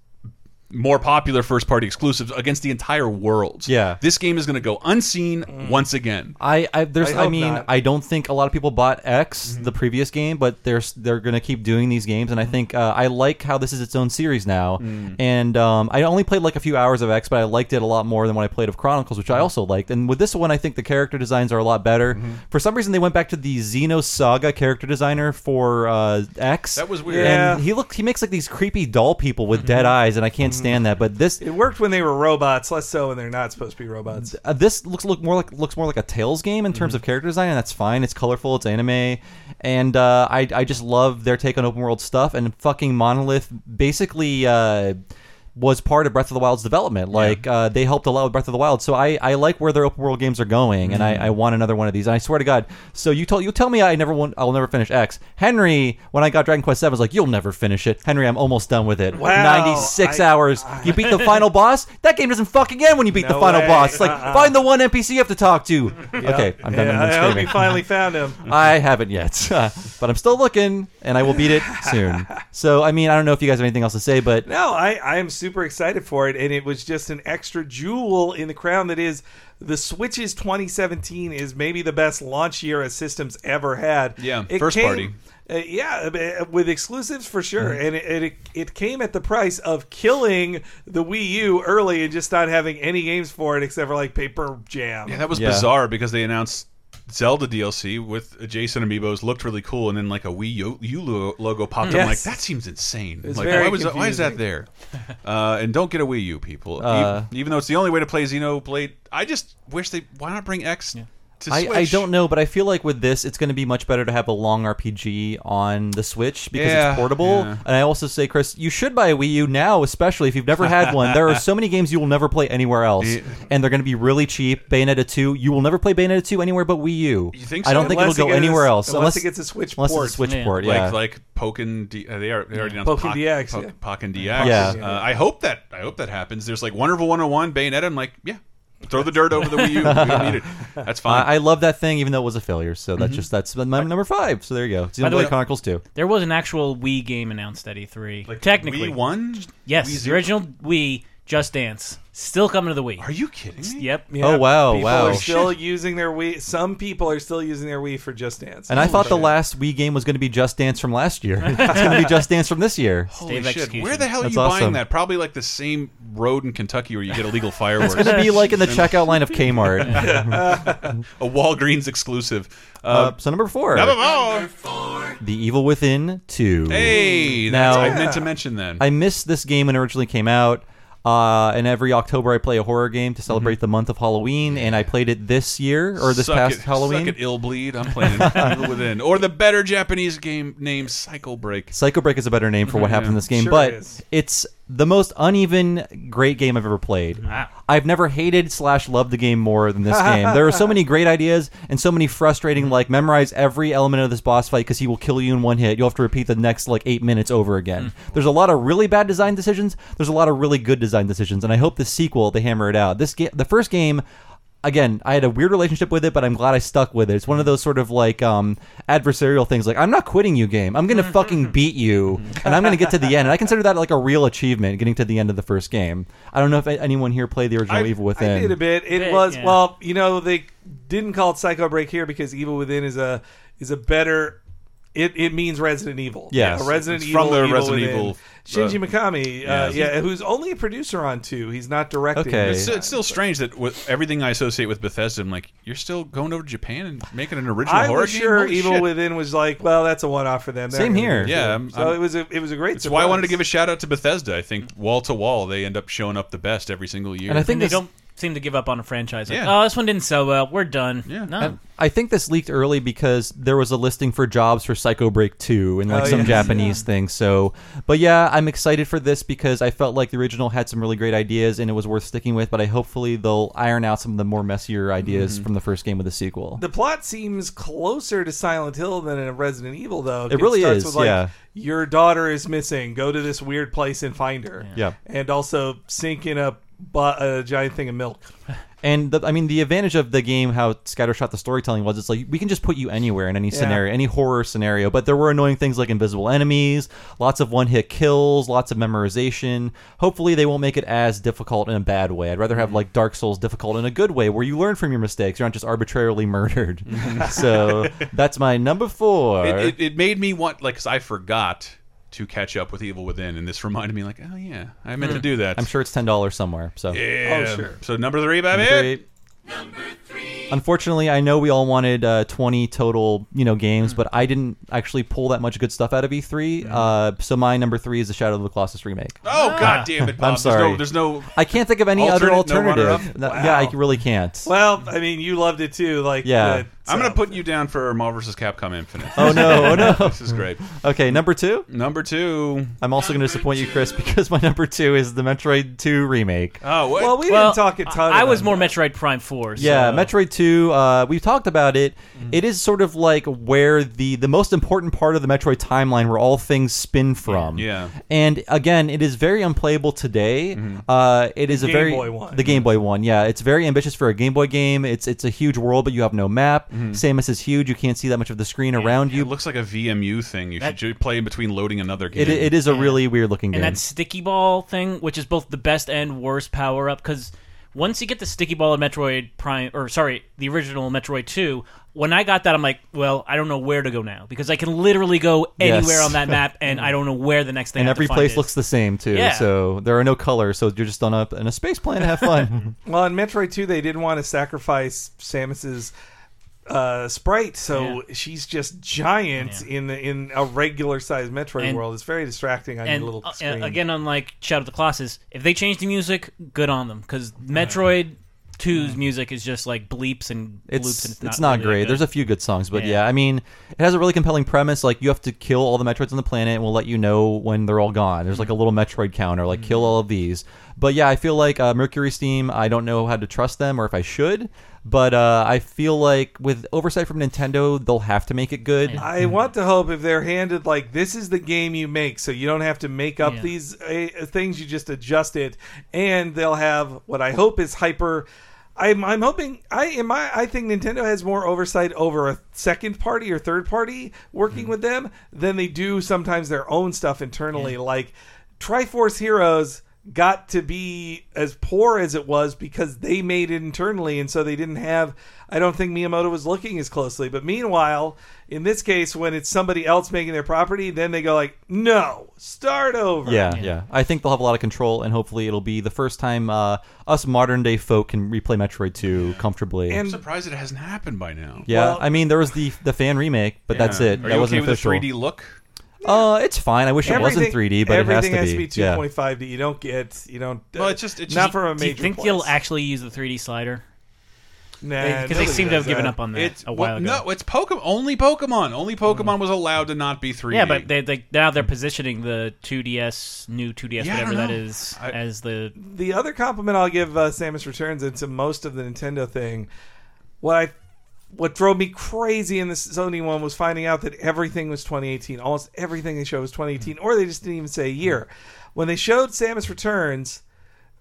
Speaker 1: more popular first party exclusives against the entire world.
Speaker 3: Yeah.
Speaker 1: This game is going to go unseen once again.
Speaker 3: I, I there's
Speaker 4: I
Speaker 3: I, mean
Speaker 4: not.
Speaker 3: I don't think a lot of people bought X
Speaker 1: Mm-hmm.
Speaker 3: the previous game, but they're they're gonna keep doing these games, and I think uh, I like how this is its own series now.
Speaker 1: Mm.
Speaker 3: And um, I only played like a few hours of X, but I liked it a lot more than when I played of Chronicles, which I
Speaker 1: Mm.
Speaker 3: also liked. And with this one, I think the character designs are a lot better.
Speaker 1: Mm-hmm.
Speaker 3: For some reason, they went back to the Xenosaga character designer for uh, X.
Speaker 1: That was weird.
Speaker 4: Yeah.
Speaker 3: And he look he makes like these creepy doll people with dead eyes, and I can't stand that. But this
Speaker 4: It worked when they were robots, less so when they're not supposed to be robots.
Speaker 3: uh, this looks look more like looks more like a Tales game in
Speaker 1: Mm-hmm.
Speaker 3: terms of character design, and that's fine. It's colorful, it's anime, and uh, I I just love their take on open world stuff. And fucking Monolith basically uh, was part of Breath of the Wild's development. Like uh, they helped a lot with Breath of the Wild. So I, I like where their open world games are going, and I, I want another one of these. And I swear to God, so you told you tell me I never want I'll never finish X. Henry, when I got Dragon Quest Seven, was like, you'll never finish it. Henry, I'm almost done with it.
Speaker 4: Wow,
Speaker 3: Ninety six
Speaker 4: I-
Speaker 3: hours. You beat the final boss. That game doesn't fucking end when you beat the final
Speaker 4: way.
Speaker 3: boss. It's like
Speaker 4: Uh-uh.
Speaker 3: find the one NPC you have to talk to. Okay, I'm done.
Speaker 4: Yeah, I hope you finally found him.
Speaker 3: I haven't yet, but I'm still looking, and I will beat it soon. So, I mean, I don't know if you guys have anything else to say, but
Speaker 4: No, I, I am super excited for it, and it was just an extra jewel in the crown that is the Switch's 2017 is maybe the best launch year a system's ever had.
Speaker 1: Yeah,
Speaker 4: It
Speaker 1: first
Speaker 4: came-
Speaker 1: party.
Speaker 4: uh, yeah, uh, with exclusives for sure,
Speaker 3: Mm-hmm.
Speaker 4: and it, it it came at the price of killing the Wii U early and just not having any games for it except for like Paper Jam.
Speaker 1: Yeah, that was
Speaker 3: Yeah.
Speaker 1: bizarre because they announced Zelda DLC with adjacent amiibos looked really cool, and then like a Wii U, U logo popped up. I'm like, that seems insane.
Speaker 4: It's
Speaker 1: like,
Speaker 4: very
Speaker 1: why, was that, why is that there? Uh, and don't get a Wii U, people. E-
Speaker 3: Uh,
Speaker 1: even though it's the only way to play Xenoblade, I just wish they why not bring X to
Speaker 3: I,
Speaker 1: Switch?
Speaker 3: I don't know. But I feel like with this, it's going to be much better to have a long RPG on the Switch because
Speaker 1: Yeah,
Speaker 3: it's portable.
Speaker 1: yeah.
Speaker 3: And I also say, Chris, you should buy a Wii U now, especially if you've never had one. There are so many games you will never play anywhere else,
Speaker 1: Yeah.
Speaker 3: and they're going to be really cheap. Bayonetta 2, you will never play Bayonetta 2 anywhere but Wii U.
Speaker 1: You think
Speaker 3: I don't
Speaker 1: so?
Speaker 3: think
Speaker 4: Unless
Speaker 3: it'll go
Speaker 4: it gets-
Speaker 3: anywhere else
Speaker 4: unless it gets a Switch
Speaker 3: unless
Speaker 4: port.
Speaker 3: it's a Switch
Speaker 2: Yeah.
Speaker 3: port. Yeah,
Speaker 1: Like like Pokken D, uh, they are they already announced
Speaker 4: Pokken
Speaker 1: Poc-
Speaker 4: DX,
Speaker 1: Poc-
Speaker 4: yeah.
Speaker 1: Pokken DX.
Speaker 3: Yeah.
Speaker 1: Uh, I hope that I hope that happens. There's like Wonderful 101 Bayonetta. I'm like, yeah, throw the dirt over the Wii U. We don't need it. That's fine.
Speaker 3: I, I love that thing, even though it was a failure. So
Speaker 1: Mm-hmm.
Speaker 3: that's just that's my number five. So there you go.
Speaker 2: By the way-
Speaker 3: Chronicles 2.
Speaker 2: There was an actual Wii game announced at E3.
Speaker 1: like
Speaker 2: Technically,
Speaker 1: Wii One.
Speaker 2: yes,
Speaker 1: Wii
Speaker 2: the
Speaker 1: Zero?
Speaker 2: original Wii Just Dance still coming to the Wii.
Speaker 1: Are you kidding me?
Speaker 2: Yep.
Speaker 4: Yeah,
Speaker 3: Oh, wow,
Speaker 4: people
Speaker 3: wow.
Speaker 4: are still using their Wii. Some people are still using their Wii for Just Dance.
Speaker 3: And I thought the last Wii game was going to be Just Dance from last year. it's going to be Just Dance from this year.
Speaker 1: Holy
Speaker 2: Stave
Speaker 1: shit!
Speaker 2: execution.
Speaker 1: Where the hell are
Speaker 3: That's
Speaker 1: you
Speaker 3: awesome.
Speaker 1: buying that? Probably like the same road in Kentucky where you get illegal fireworks.
Speaker 3: It's going to be like in the checkout line of Kmart.
Speaker 1: a Walgreens exclusive. Uh,
Speaker 3: Uh, so number four,
Speaker 1: number four.
Speaker 3: The Evil Within 2.
Speaker 1: Hey,
Speaker 3: Now-
Speaker 1: that's, I meant to mention that.
Speaker 3: I missed this game when it originally came out. Uh, and every October I play a horror game to celebrate the month of Halloween, and I played it this year or this
Speaker 1: Suck
Speaker 3: past
Speaker 1: it,
Speaker 3: Halloween.
Speaker 1: Suck it, ill bleed. I'm playing Evil Within, or the better Japanese game named Psycho Break.
Speaker 3: Psycho Break is a better name for what happens in this game,
Speaker 4: Sure
Speaker 3: but
Speaker 4: is.
Speaker 3: it's the most uneven great game I've ever played. Mm-hmm.
Speaker 2: Wow.
Speaker 3: I've never hated slash loved the game more than this game. There are so many great ideas and so many frustrating mm-hmm. like memorize every element of this boss fight because he will kill you in one hit. You'll have to repeat the next like eight minutes over again. Mm-hmm. There's a lot of really bad design decisions. There's a lot of really good design decisions, and I hope the sequel they hammer it out. This game, the first game. Again, I had a weird relationship with it, but I'm glad I stuck with it. It's one of those sort of like um, adversarial things. Like I'm not quitting you, game. I'm gonna fucking beat you, and I'm gonna get to the end. And I consider that like a real achievement, getting to the end of the first game. I don't know if anyone here played the original
Speaker 1: I-
Speaker 3: Evil Within.
Speaker 4: I did a bit. It
Speaker 2: Bit,
Speaker 4: was
Speaker 2: yeah.
Speaker 4: well, you know, they didn't call it Psycho Break here because Evil Within is a is a better. It, it means Resident Evil.
Speaker 3: Yes.
Speaker 4: a Resident
Speaker 1: It's
Speaker 4: Evil.
Speaker 1: from the
Speaker 4: Evil
Speaker 1: Resident
Speaker 4: Within.
Speaker 1: Evil,
Speaker 4: Shinji Mikami, uh,
Speaker 1: yeah.
Speaker 4: yeah, who's only a producer on two. He's not directing.
Speaker 3: Okay.
Speaker 1: It's, it's still strange that with everything I associate with Bethesda, I'm like, you're still going over to Japan and making an original
Speaker 4: I
Speaker 1: horror
Speaker 4: was
Speaker 1: game.
Speaker 4: sure
Speaker 1: Holy
Speaker 4: Evil
Speaker 1: shit.
Speaker 4: Within was like, well, that's a one off for them. They're
Speaker 3: Same
Speaker 4: gonna
Speaker 3: here.
Speaker 4: do it.
Speaker 1: Yeah, I'm-
Speaker 4: so
Speaker 1: I'm-
Speaker 4: it was a it was a great.
Speaker 1: That's why I wanted to give a shout out to Bethesda. I think wall to wall, they end up showing up the best every single year.
Speaker 3: And I think
Speaker 2: And they
Speaker 3: this-
Speaker 2: don't seem to give up on a franchise. Like,
Speaker 1: Yeah.
Speaker 2: oh, this one didn't sell well. We're done.
Speaker 1: Yeah.
Speaker 2: No.
Speaker 3: And I think this leaked early because there was a listing for jobs for Psycho Break 2 and like
Speaker 4: Oh,
Speaker 3: some
Speaker 4: yes.
Speaker 3: Japanese thing. So, but yeah, I'm excited for this because I felt like the original had some really great ideas and it was worth sticking with. But I hopefully they'll iron out some of the more messier ideas
Speaker 4: Mm-hmm.
Speaker 3: from the first game with the sequel.
Speaker 4: The plot seems closer to Silent Hill than in Resident Evil, though.
Speaker 3: It really
Speaker 4: starts
Speaker 3: is,
Speaker 4: With like,
Speaker 3: yeah.
Speaker 4: Your daughter is missing. Go to this weird place and find her.
Speaker 3: Yeah.
Speaker 4: And also sink in a, bu- a giant thing of milk.
Speaker 3: And the, I mean, the advantage of the game, how scattershot the storytelling was, it's like we can just put you anywhere in any scenario, any horror scenario. But there were annoying things like invisible enemies, lots of one-hit kills, lots of memorization. Hopefully, they won't make it as difficult in a bad way. I'd rather have mm-hmm. like Dark Souls difficult in a good way, where you learn from your mistakes. You're not just arbitrarily murdered. so that's my number four.
Speaker 1: it, it, it made me want, like, 'cause I forgot to catch up with Evil Within, and this reminded me, like, oh yeah, I meant to hmm. do that.
Speaker 3: I'm sure it's ten dollars somewhere. So
Speaker 1: Yeah.
Speaker 4: Oh, sure.
Speaker 1: So number three, baby.
Speaker 3: Number three. Unfortunately, I know we all wanted uh, 20 total, you know,
Speaker 1: Hmm.
Speaker 3: games, but I didn't actually pull that much good stuff out of E3. Uh, so my number three is the Shadow of the Colossus remake.
Speaker 1: Oh god damn it! Bob.
Speaker 3: I'm sorry.
Speaker 1: There's no. There's no
Speaker 3: I can't think of any other
Speaker 1: Alternate- no
Speaker 3: alternative.
Speaker 1: runner-up?
Speaker 3: No, Yeah, I
Speaker 4: Wow.
Speaker 3: really can't.
Speaker 4: Well, I mean, you loved it too. Like,
Speaker 3: Yeah.
Speaker 1: I'm gonna put you down for Marvel vs. Capcom Infinite.
Speaker 3: Oh no! Oh no!
Speaker 1: this is great.
Speaker 3: Okay, number two.
Speaker 1: Number two.
Speaker 3: I'm also going to disappoint you, Chris, because my number two is the Metroid 2 remake.
Speaker 1: Oh what?
Speaker 4: Well, we
Speaker 2: Well,
Speaker 4: didn't talk a ton.
Speaker 2: I
Speaker 4: about
Speaker 2: was more. Metroid Prime Four. So.
Speaker 3: Yeah, Metroid 2, uh, we've talked about it.
Speaker 1: Mm-hmm.
Speaker 3: It is sort of like where the, the most important part of the Metroid timeline where all things spin from.
Speaker 1: Yeah.
Speaker 3: And again, it is very unplayable today.
Speaker 1: Mm-hmm.
Speaker 3: Uh, it is a
Speaker 4: Game
Speaker 3: very
Speaker 4: Boy one.
Speaker 3: the Game Boy one. Yeah, it's very ambitious for a Game Boy game. It's it's a huge world, but you have no map. Samus is huge. You can't see that much of the screen around
Speaker 1: Mm-hmm. It
Speaker 3: you.
Speaker 1: looks like a VMU thing. You
Speaker 2: That-
Speaker 1: should play in between loading another game.
Speaker 3: It, it is a really weird looking game.
Speaker 2: and that sticky ball thing, which is both the best and worst power up, because once you get the sticky ball of Metroid Prime, or sorry, the original Metroid Two, when I got that, I'm like, well, I don't know where to go now because I can literally go anywhere
Speaker 3: Yes.
Speaker 2: on that map, and I don't know where the next thing.
Speaker 3: and
Speaker 2: I have to
Speaker 3: every
Speaker 2: find
Speaker 3: place
Speaker 2: is.
Speaker 3: looks the same too.
Speaker 2: Yeah.
Speaker 3: So there are no colors. So you're just on a in a space plane to have fun.
Speaker 4: Well, in Metroid 2, they didn't want to sacrifice Samus's uh, sprite, so she's just giant in the, in a regular sized Metroid
Speaker 2: And-
Speaker 4: world. It's very distracting on
Speaker 2: and
Speaker 4: your little
Speaker 2: uh,
Speaker 4: screen.
Speaker 2: again, unlike Shadow of the Colossus, if they change the music, good on them because Metroid 2's music is just like bleeps and bloops.
Speaker 3: it's
Speaker 2: and
Speaker 3: it's,
Speaker 2: it's,
Speaker 3: not,
Speaker 2: really
Speaker 3: great.
Speaker 2: good.
Speaker 3: There's a few good songs, but yeah.
Speaker 2: Yeah.
Speaker 3: I mean, it has a really compelling premise. Like you have to kill all the Metroids on the planet, and we'll let you know when they're all gone. There's like a little Metroid counter, like kill all of these. But yeah, I feel like uh, MercurySteam. I don't know how to trust them or if I should. But uh, I feel like with oversight from Nintendo, they'll have to make it good.
Speaker 4: I want to hope if they're handed like this is the game you make, so you don't have to make up
Speaker 2: Yeah.
Speaker 4: these uh, things, you just adjust it, and they'll have what I hope is hyper. I'm, I'm hoping I in my I think Nintendo has more oversight over a second party or third party working with them than they do sometimes their own stuff internally. Like Triforce Heroes got to be as poor as it was because they made it internally and so they didn't have I don't think Miyamoto was looking as closely but meanwhile in this case when it's somebody else making their property then they go like no start over
Speaker 3: Yeah, yeah, I think they'll have a lot of control, and hopefully it'll be the first time uh, us modern day folk can replay Metroid 2 comfortably.
Speaker 1: I'm
Speaker 4: and
Speaker 1: surprised it hasn't happened by now.
Speaker 3: yeah,
Speaker 4: well-
Speaker 3: I mean there was the the fan remake, but that's it.
Speaker 1: Are
Speaker 3: that
Speaker 1: you
Speaker 3: wasn't
Speaker 1: okay with
Speaker 3: official.
Speaker 1: the 3D look?
Speaker 3: Uh, it's fine. I wish it wasn't 3D, but it has to
Speaker 4: everything
Speaker 3: to
Speaker 4: has
Speaker 3: be.
Speaker 4: to be
Speaker 3: yeah.
Speaker 4: 2.5D you don't get you don't
Speaker 1: Well, it's just- it's
Speaker 4: not
Speaker 1: just-
Speaker 4: from a
Speaker 2: Do you
Speaker 4: major
Speaker 2: think
Speaker 4: place.
Speaker 2: they'll actually use the 3D slider?
Speaker 4: Nah,
Speaker 2: Because they
Speaker 4: nobody
Speaker 2: seem to
Speaker 4: does
Speaker 2: have given
Speaker 4: that.
Speaker 2: up on that
Speaker 1: It's
Speaker 2: a while
Speaker 1: well,
Speaker 2: ago.
Speaker 1: no, it's Pokemon. Only Pokemon. Only Pokemon was allowed to not be 3D.
Speaker 2: Yeah, but they, they now they're positioning the 2DS, new 2DS,
Speaker 1: Yeah, I
Speaker 2: whatever
Speaker 1: don't
Speaker 2: that
Speaker 1: know.
Speaker 2: is,
Speaker 1: I-
Speaker 2: as the
Speaker 4: the other compliment I'll give uh, Samus Returns and to most of the Nintendo thing, what I what drove me crazy in the Sony one was finding out that everything was 2018. Almost everything they showed was 2018, or they just didn't even say a year. Mm-hmm. When they showed Samus Returns,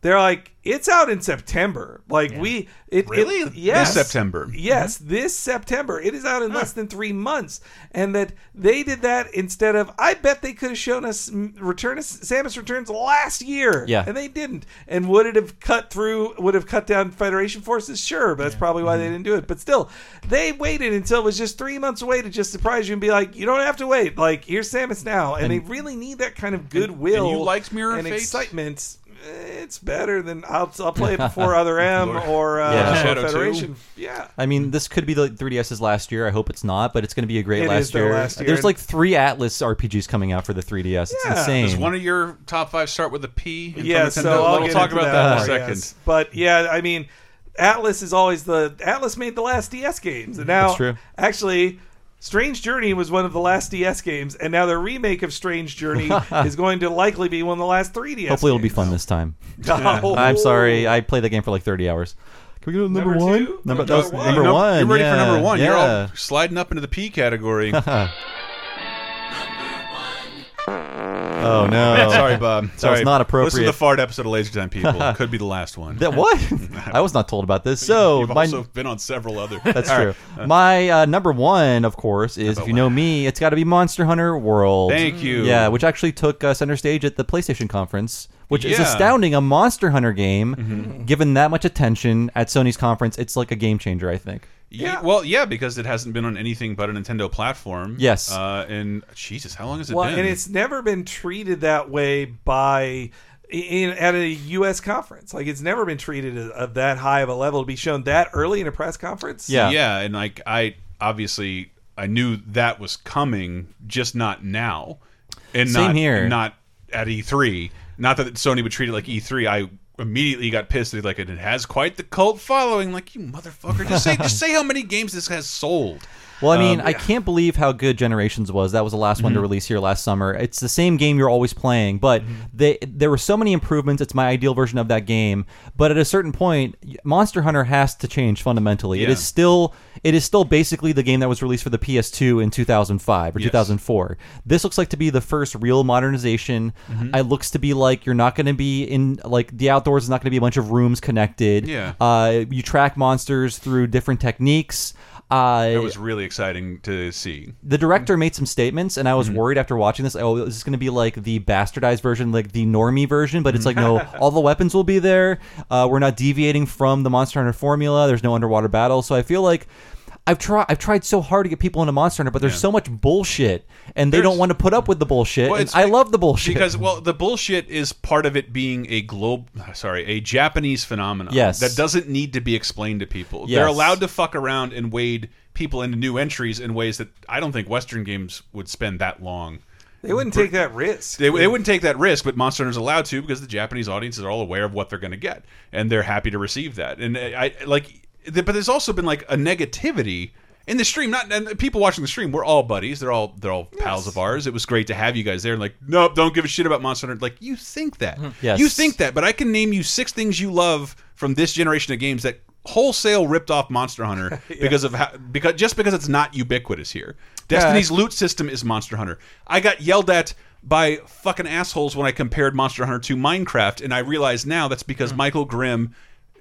Speaker 4: they're like, "It's out in September." Like we, it
Speaker 1: Really?
Speaker 4: It, yes,
Speaker 1: This September?
Speaker 4: Yes, this September. It is out in less than three months, and that they did that instead of. I bet they could have shown us Return Samus Returns last year.
Speaker 3: Yeah.
Speaker 4: and they didn't. And would it have cut through? Would have cut down Federation forces? Sure, but that's probably why they
Speaker 1: Mm-hmm.
Speaker 4: didn't do it. But still, they waited until it was just three months away to just surprise you and be like, "You don't have to wait. Like here's Samus now." And, they really need that kind of goodwill.
Speaker 1: and you liked Mirror
Speaker 4: of
Speaker 1: Fate?
Speaker 4: excitement. It's better than I'll, I'll play it before Other M or uh,
Speaker 3: Yeah.
Speaker 1: Shadow 2?
Speaker 4: Federation. Yeah.
Speaker 3: I mean, this could be the 3DS's last year. I hope it's not, but it's going to be a great
Speaker 4: It
Speaker 3: last
Speaker 4: is their
Speaker 3: year.
Speaker 4: last year.
Speaker 3: There's like three Atlus RPGs coming out for the 3DS. It's
Speaker 4: Yeah.
Speaker 3: insane.
Speaker 1: Does one of your top five start with a P? in
Speaker 4: Yeah,
Speaker 1: Nintendo?
Speaker 4: so I'll
Speaker 1: we'll
Speaker 4: get
Speaker 1: talk
Speaker 4: into
Speaker 1: about that, in a
Speaker 4: more,
Speaker 1: second.
Speaker 4: yes. But yeah, I mean, Atlus is always the Atlus made the last DS games, and now
Speaker 3: That's true.
Speaker 4: actually. Strange Journey was one of the last DS games, and now the remake of Strange Journey is going to likely be one of the last 3DS.
Speaker 3: Hopefully, it'll be
Speaker 4: games.
Speaker 3: fun this time.
Speaker 4: Oh.
Speaker 3: I'm sorry. I played the game for like 30 hours. Can we go to number,
Speaker 4: Number
Speaker 3: one?
Speaker 4: two?
Speaker 3: Number, that was
Speaker 4: one.
Speaker 3: number one.
Speaker 1: You're ready
Speaker 3: yeah,
Speaker 1: for number one. You're all sliding up into the P category.
Speaker 3: Oh no!
Speaker 1: Sorry, Bob. Sorry.
Speaker 3: not
Speaker 1: Listen
Speaker 3: appropriate.
Speaker 1: to the fart episode of Laser Time People. It could be the last one.
Speaker 3: That what? I was not told about this. So
Speaker 1: You've
Speaker 3: my
Speaker 1: also been on several other.
Speaker 3: That's
Speaker 1: All
Speaker 3: true.
Speaker 1: right.
Speaker 3: My uh, number one, of course, is if you know me, it's got to be Monster Hunter World.
Speaker 1: Thank you.
Speaker 3: Yeah, which actually took uh, center stage at the PlayStation conference, which is
Speaker 1: Yeah. Mm-hmm.
Speaker 3: astounding. A Monster Hunter game, given that much attention at Sony's conference, it's like a game changer. I think.
Speaker 1: Yeah. Well, yeah, because it hasn't been on anything but a Nintendo platform.
Speaker 3: Yes.
Speaker 1: Uh, and Jesus, how long has it
Speaker 4: Well,
Speaker 1: been?
Speaker 4: and it's never been treated that way by in, at a U.S. conference. Like it's never been treated of that high of a level to be shown that early in a press conference.
Speaker 3: Yeah.
Speaker 1: yeah, and like I obviously I knew that was coming, just not now, and
Speaker 3: Same
Speaker 1: not
Speaker 3: here.
Speaker 1: not at E3. Not that Sony would treat it like E3. I immediately got pissed. That like it has quite the cult following. Like you motherfucker, just say just say how many games this has sold.
Speaker 3: Well, I mean,
Speaker 1: Um,
Speaker 3: I can't believe how good Generations was. That was the last one to release here last summer. It's the same game you're always playing, but they, there were so many improvements. It's my ideal version of that game. But at a certain point, Monster Hunter has to change fundamentally. It
Speaker 1: Yeah.
Speaker 3: is still it is still basically the game that was released for the PS2 in 2005 or
Speaker 1: Yes.
Speaker 3: 2004. This looks like to be the first real modernization. It looks to be like you're not going to be in like the outdoors is not going to be a bunch of rooms connected.
Speaker 1: Yeah.
Speaker 3: Uh, you track monsters through different techniques. Uh,
Speaker 1: It was really exciting to see.
Speaker 3: the director made some statements, and I
Speaker 1: Mm-hmm.
Speaker 3: was worried after watching this. Oh, is this going to be like the bastardized version, like the normie version? But it's like, no,
Speaker 1: Mm-hmm.
Speaker 3: all the weapons will be there. Uh, we're not deviating from the Monster Hunter formula. There's no underwater battle, so I feel like. I've tried. I've tried so hard to get people into Monster Hunter, but there's
Speaker 1: Yeah.
Speaker 3: so much bullshit, and they
Speaker 1: There's-
Speaker 3: don't want to put up with the bullshit.
Speaker 1: Well,
Speaker 3: and I love the bullshit
Speaker 1: because well, the bullshit is part of it being a globe, sorry, a Japanese phenomenon.
Speaker 3: Yes.
Speaker 1: that doesn't need to be explained to people.
Speaker 3: Yes.
Speaker 1: They're allowed to fuck around and wade people into new entries in ways that I don't think Western games would spend that long.
Speaker 4: They wouldn't take that risk.
Speaker 1: They, they wouldn't take that risk, but Monster Hunter's allowed to because the Japanese audiences are all aware of what they're going to get, and they're happy to receive that. And I I- like, but there's also been like a negativity in the stream. Not and people watching the stream. We're all buddies. They're all they're all pals of ours. It was great to have you guys there. And like, nope, don't give a shit about Monster Hunter. Like, you think that, mm-hmm.
Speaker 3: Yes.
Speaker 1: you think that, but I can name you six things you love from this generation of games that wholesale ripped off Monster Hunter because of how because just because it's not ubiquitous here. Destiny's loot system is Monster Hunter. I got yelled at by fucking assholes when I compared Monster Hunter to Minecraft, and I realize now that's because hmm. Michael Grimm.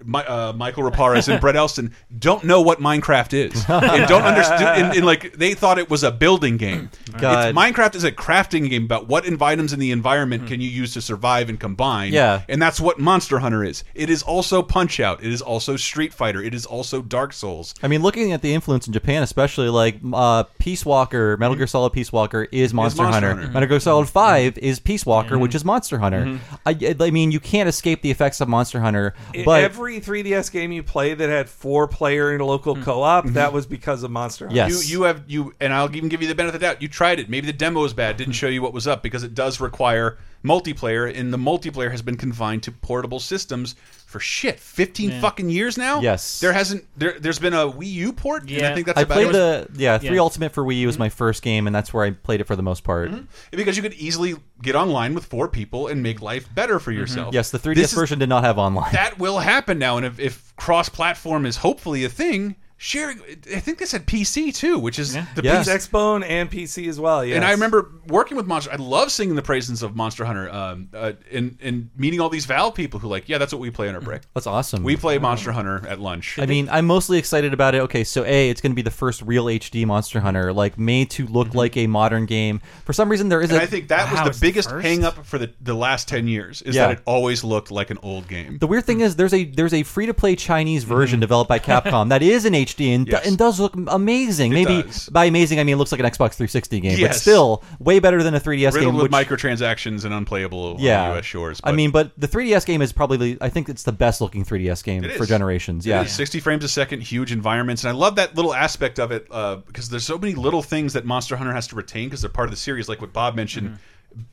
Speaker 1: My, uh, Mikel Reparaz and Brett Elston don't know what Minecraft is and don't understand. And, and like they thought it was a building game.
Speaker 3: God.
Speaker 1: It's, Minecraft is a crafting game about what items in the environment can you use to survive and combine.
Speaker 3: Yeah.
Speaker 1: and that's what Monster Hunter is. It is also Punch Out. It is also Street Fighter. It is also Dark Souls.
Speaker 3: I mean, looking at the influence in Japan, especially like uh, Peace Walker, Metal Gear Solid Peace Walker is Monster,
Speaker 1: Monster
Speaker 3: Hunter.
Speaker 1: Hunter.
Speaker 3: Metal Gear Solid Five is Peace Walker, which is Monster Hunter. I, I mean, you can't escape the effects of Monster Hunter. But
Speaker 4: Every 3DS game you play that had four player in a local mm. co-op, mm-hmm. that was because of Monster Hunter.
Speaker 3: Yes.
Speaker 1: You you have you and I'll even give you the benefit of the doubt. You tried it. Maybe the demo was bad. Didn't mm-hmm. show you what was up because it does require multiplayer, and the multiplayer has been confined to portable systems for shit fifteen fucking years now.
Speaker 3: Yes.
Speaker 1: there hasn't there. There's been a Wii U port, and I think that's
Speaker 3: I
Speaker 1: about
Speaker 3: played
Speaker 1: it.
Speaker 3: the yeah three
Speaker 2: Yeah.
Speaker 3: Ultimate for Wii U was mm-hmm. my first game, and that's where I played it for the most part. Mm-hmm.
Speaker 1: because you could easily get online with four people and make life better for mm-hmm. yourself.
Speaker 3: Yes, the 3DS
Speaker 1: This is-
Speaker 3: version did not have online.
Speaker 1: that will happen now, and if, if cross-platform is hopefully a thing, sharing. I think they said PC too, which is the
Speaker 3: Yes.
Speaker 1: PC
Speaker 4: Xbone and PC as well. Yes.
Speaker 1: And I remember working with Monster. I love singing the praises of Monster Hunter, um, uh, and and meeting all these Valve people who like, yeah, that's what we play on our break.
Speaker 3: That's awesome.
Speaker 1: We play Monster Hunter at lunch.
Speaker 3: I mean, I'm mostly excited about it. Okay, so A, it's going to be the first real HD Monster Hunter, like made to look like a modern game. For some reason, there is
Speaker 1: Mm-hmm. and
Speaker 3: a
Speaker 1: I think that
Speaker 2: Wow,
Speaker 1: was
Speaker 2: it's
Speaker 1: the
Speaker 2: the
Speaker 1: biggest
Speaker 2: first?
Speaker 1: hang up for the the last ten years is
Speaker 3: Yeah.
Speaker 1: that it always looked like an old game.
Speaker 3: The weird thing is there's a there's a free to play Chinese version developed by Capcom that is an HD and,
Speaker 1: Mm-hmm.
Speaker 3: And does look amazing. Maybe
Speaker 1: does.
Speaker 3: by amazing I mean it looks like an Xbox 360 game, but still way better than a 3DS
Speaker 1: Riddled
Speaker 3: game.
Speaker 1: with
Speaker 3: Which,
Speaker 1: microtransactions and unplayable
Speaker 3: yeah,
Speaker 1: on the U.S. shores.
Speaker 3: I mean, but the 3DS game is probably the, I think it's the best looking 3DS game
Speaker 1: It
Speaker 3: for generations.
Speaker 1: It
Speaker 3: Yeah,
Speaker 1: is. 60 frames a second, huge environments, and I love that little aspect of it uh, because there's so many little things that Monster Hunter has to retain because they're part of the series, like what Bob mentioned.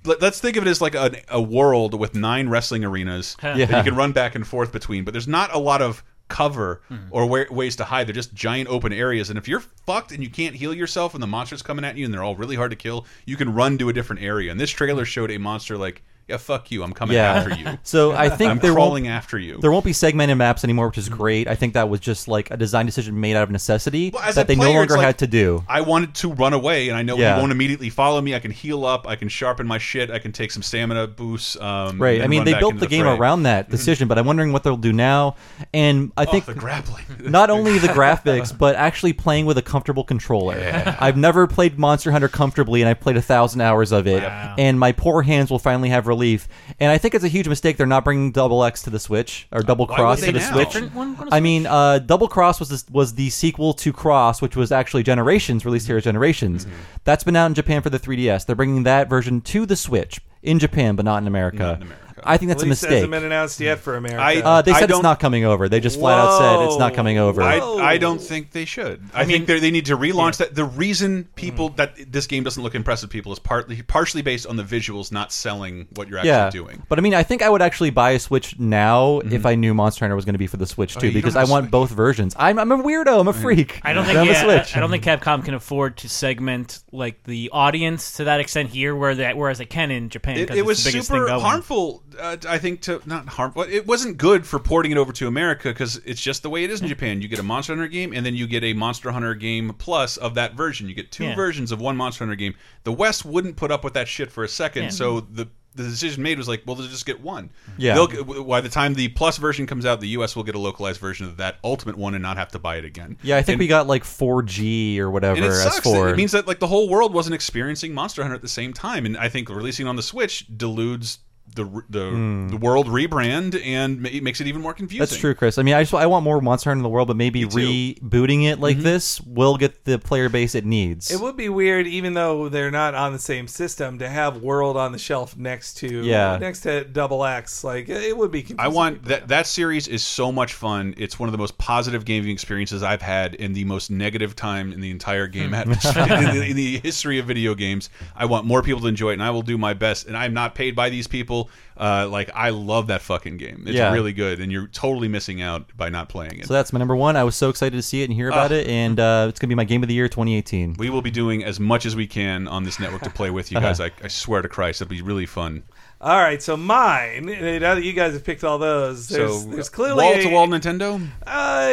Speaker 1: Let- Let's think of it as like a, a world with nine wrestling arenas that you can run back and forth between, but there's not a lot of cover hmm. or wa ways to hide. They're just giant open areas, and if you're fucked and you can't heal yourself, and the monster's coming at you, and they're all really hard to kill, you can run to a different area. And this trailer showed a monster like, yeah, fuck you, I'm coming
Speaker 3: yeah.
Speaker 1: after you.
Speaker 3: So I think
Speaker 1: I'm crawling after you.
Speaker 3: There won't be segmented maps anymore, which is great. I think that was just like a design decision made out of necessity
Speaker 1: Well,
Speaker 3: that they no
Speaker 1: player, it's
Speaker 3: longer
Speaker 1: like-
Speaker 3: had to do.
Speaker 1: I wanted to run away, and I know
Speaker 3: Yeah.
Speaker 1: he won't immediately follow me. I can heal up. I can sharpen my shit. I can take some stamina boosts. Um,
Speaker 3: Right. I mean, they built
Speaker 1: into
Speaker 3: the game around that decision, but I'm wondering what they'll do now. And I
Speaker 1: Oh,
Speaker 3: think
Speaker 1: the grappling.
Speaker 3: not only the graphics, but actually playing with a comfortable controller. I've never played Monster Hunter comfortably, and I've played a thousand hours of it, and my poor hands will finally have relief. And I think it's a huge mistake they're not bringing Double X to the Switch or Double Cross to the
Speaker 1: now?
Speaker 3: Switch.
Speaker 2: Different one on a
Speaker 3: I mean, uh, Double Cross was this, was the sequel to Cross, which was actually Generations, released here as Generations.
Speaker 1: Mm-hmm.
Speaker 3: That's been out in Japan for the 3DS. They're bringing that version to the Switch in Japan, but not in America.
Speaker 1: Not in America. America.
Speaker 3: I think that's
Speaker 4: At
Speaker 3: a
Speaker 4: least
Speaker 3: mistake.
Speaker 4: hasn't been announced yet for America.
Speaker 1: I-
Speaker 3: Uh, they
Speaker 1: I
Speaker 3: said it's
Speaker 1: don't-
Speaker 3: not coming over. They just flat out said it's not coming over.
Speaker 1: I, I don't think they should. I,
Speaker 2: mean-
Speaker 1: think they they need to relaunch that. The reason people that this game doesn't look impressive, to people, is partly partially based on the visuals not selling what you're actually
Speaker 3: yeah,
Speaker 1: doing.
Speaker 3: but I mean, I think I would actually buy a Switch now if I knew Monster Hunter was going to be for the Switch too,
Speaker 1: Mm-hmm. Oh, you
Speaker 3: because
Speaker 1: don't
Speaker 3: I
Speaker 1: have a
Speaker 3: want
Speaker 1: Switch.
Speaker 3: both versions. I'm, I'm a weirdo. I'm a freak.
Speaker 2: I don't think
Speaker 3: I'm
Speaker 2: yeah,
Speaker 3: a Switch.
Speaker 2: I, I don't think Capcom can afford to segment like the audience to that extent here, where that whereas they can in Japan.
Speaker 1: It,
Speaker 2: 'cause
Speaker 1: it
Speaker 2: it's
Speaker 1: was
Speaker 2: the biggest
Speaker 1: super
Speaker 2: thing going.
Speaker 1: harmful. Uh, I think to not harmful. It wasn't good for porting it over to America because it's just the way it is in Japan. You get a Monster Hunter game, and then you get a Monster Hunter game plus of that version. You get two
Speaker 2: Yeah.
Speaker 1: versions of one Monster Hunter game. The West wouldn't put up with that shit for a second.
Speaker 2: Yeah.
Speaker 1: So the the decision made was like, well, they'll just get one.
Speaker 3: Yeah.
Speaker 1: They'll, by the time the plus version comes out, the U.S. will get a localized version of that ultimate one and not have to buy it again.
Speaker 3: Yeah, I think
Speaker 1: And-
Speaker 3: we got like 4G or whatever
Speaker 1: and it
Speaker 3: as
Speaker 1: sucks.
Speaker 3: for.
Speaker 1: It means that like the whole world wasn't experiencing Monster Hunter at the same time, and I think releasing on the Switch deludes the the the world rebrand and ma- makes it even more confusing.
Speaker 3: Hmm. That's true, Chris. I mean, I just I want more Monster Hunter in the world, but maybe
Speaker 1: Me too.
Speaker 3: Rebooting it like this will get the player base it needs.
Speaker 4: It would be weird, even though they're not on the same system, to have World on the shelf next to
Speaker 3: Yeah.
Speaker 4: next to Double X. Like it would be. Confusing
Speaker 1: I want
Speaker 4: people.
Speaker 1: that that series is so much fun. It's one of the most positive gaming experiences I've had in the most negative time in the entire game atmosphere in, the, in the history of video games. I want more people to enjoy it, and I will do my best. And I'm not paid by these people. Uh, like I love that fucking game. It's
Speaker 3: Yeah.
Speaker 1: really good, and you're totally missing out by not playing it.
Speaker 3: so that's my number one. I was so excited to see it and hear about
Speaker 1: Ah.
Speaker 3: it, and uh, it's gonna be my game of the year 2018.
Speaker 1: we will be doing as much as we can on this network to play with you guys. I, I swear to Christ, it'll be really fun.
Speaker 4: All right, so mine. uh, Now that you guys have picked all those, there's,
Speaker 1: so
Speaker 4: there's clearly
Speaker 1: wall
Speaker 4: a-
Speaker 1: to wall Nintendo.
Speaker 4: Uh,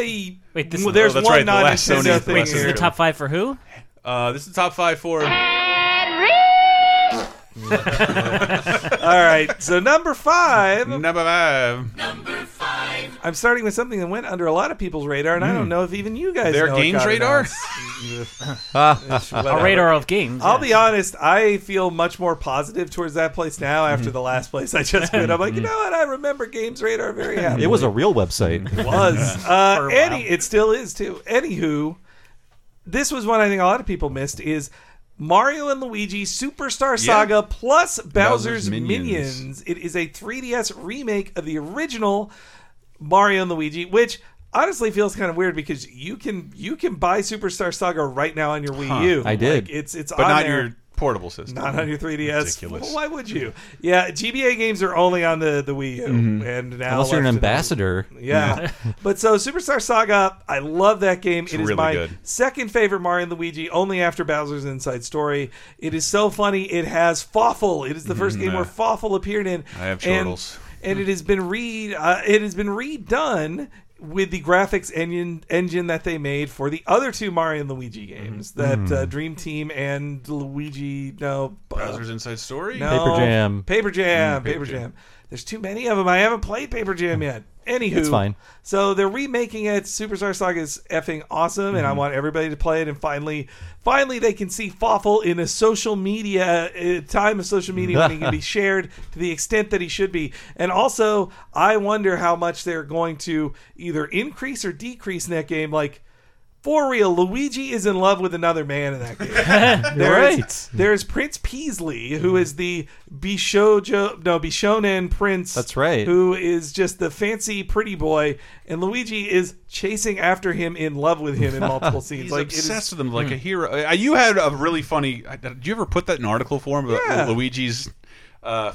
Speaker 2: Wait, this-
Speaker 4: well, there's
Speaker 1: oh, that's
Speaker 4: one
Speaker 1: right, the
Speaker 4: non Nintendo thing
Speaker 2: Wait, this is the top five for who?
Speaker 1: Uh, this is the top five for.
Speaker 4: All right, so number five.
Speaker 1: Number five. Number five.
Speaker 4: I'm starting with something that went under a lot of people's radar, and I don't know if even you guys
Speaker 1: Hmm. Their
Speaker 4: know it
Speaker 1: games
Speaker 4: got
Speaker 1: radar?
Speaker 4: announced.
Speaker 2: A
Speaker 4: Whatever.
Speaker 2: radar of games.
Speaker 4: I'll
Speaker 2: yeah.
Speaker 4: be honest. I feel much more positive towards that place now after the last place I just went. I'm like, you know what? I remember GamesRadar very happy.
Speaker 3: It was a real website.
Speaker 4: was. Uh,
Speaker 2: For a
Speaker 4: any, it still is too. Anywho, this was one I think a lot of people missed is Mario and Luigi Superstar
Speaker 1: Yeah.
Speaker 4: Saga plus Bowser's,
Speaker 1: Bowser's
Speaker 4: Minions.
Speaker 1: Minions.
Speaker 4: It is a 3DS remake of the original Mario and Luigi, which honestly feels kind of weird because you can you can buy Superstar Saga right now on your Wii U.
Speaker 3: I did.
Speaker 4: Like, it's it's
Speaker 1: but
Speaker 4: on
Speaker 1: not
Speaker 4: there.
Speaker 1: your portable system.
Speaker 4: Not on your 3DS.
Speaker 1: Ridiculous.
Speaker 4: Why would you? Yeah, GBA games are only on the, the Wii U, and now
Speaker 3: Unless you're an
Speaker 4: left the-
Speaker 3: ambassador.
Speaker 4: yeah. but so Superstar Saga, I love that game. it is
Speaker 1: really
Speaker 4: my
Speaker 1: good.
Speaker 4: second favorite Mario and Luigi, only after Bowser's Inside Story. It is so funny. It has Fawful. It is the first game where Fawful appeared in.
Speaker 1: I have
Speaker 4: and, and it has been re uh, it has been redone with the graphics engine engine that they made for the other two Mario and Luigi games,
Speaker 1: Mm-hmm.
Speaker 4: that uh, Dream Team and Luigi. No, uh,
Speaker 1: Bowser's Inside Story.
Speaker 4: no,
Speaker 3: Paper Jam.
Speaker 4: Paper Jam.
Speaker 1: Mm,
Speaker 4: Paper,
Speaker 1: Paper
Speaker 4: Jam. There's too many of them. I haven't played Paper Jam yet. Anywho,
Speaker 3: It's fine.
Speaker 4: So they're remaking it. Superstar Saga is effing awesome,
Speaker 3: Mm-hmm.
Speaker 4: and I want everybody to play it. And finally, finally, they can see Fawful in a social media uh, time of social media when he can be shared to the extent that he should be. And also, I wonder how much they're going to either increase or decrease in that game. Like for real, Luigi is in love with another man in that game. There's,
Speaker 3: right.
Speaker 4: there's Prince Peasley, who is the Bishojo, no Bishonen prince.
Speaker 3: That's right.
Speaker 4: Who is just the fancy pretty boy, and Luigi is chasing after him, in love with him in multiple scenes.
Speaker 1: He's
Speaker 4: like it is-
Speaker 1: obsessed with them like a hero. Uh, you had a really funny. uh, Did you ever put that in article form about
Speaker 4: Yeah.
Speaker 1: Luigi's uh,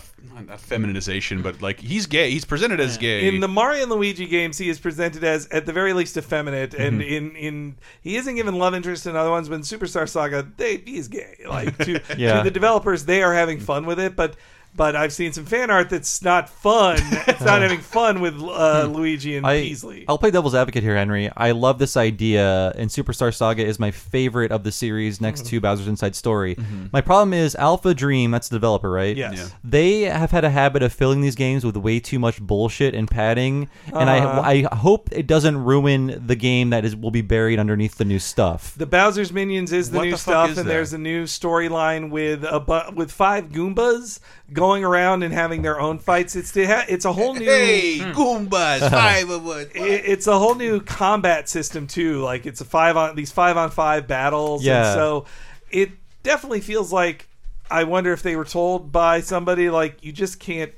Speaker 1: not feminization, but like he's gay. He's presented as gay
Speaker 4: in the Mario and Luigi games, he is presented as at the very least effeminate, and
Speaker 3: Mm-hmm.
Speaker 4: in in he isn't given love interest in other ones. But in Superstar Saga, they he's gay. Like to,
Speaker 3: Yeah.
Speaker 4: to the developers, they are having fun with it, but. But I've seen some fan art that's not fun. It's not having fun with uh, Luigi and
Speaker 3: Hmm. I,
Speaker 4: Peasley.
Speaker 3: I'll play devil's advocate here, Henry. I love this idea, and Superstar Saga is my favorite of the series next
Speaker 4: Mm-hmm.
Speaker 3: to Bowser's Inside Story. My problem is Alpha Dream, that's the developer, right?
Speaker 4: Yes.
Speaker 1: Yeah.
Speaker 3: They have had a habit of filling these games with way too much bullshit and padding, and
Speaker 4: Uh-huh.
Speaker 3: I I hope it doesn't ruin the game that is will be buried underneath the new stuff.
Speaker 4: The Bowser's Minions is the
Speaker 1: What
Speaker 4: new
Speaker 1: the fuck
Speaker 4: stuff,
Speaker 1: is
Speaker 4: and
Speaker 1: that?
Speaker 4: there's a new storyline with a bu- with five Goombas going around and having their own fights. It's to ha- it's a whole new
Speaker 1: hey hmm. Goombas, five of us.
Speaker 4: it- it's a whole new combat system too. Like it's a five on these five on five battles.
Speaker 3: Yeah.
Speaker 4: And so it definitely feels like I wonder if they were told by somebody like you just can't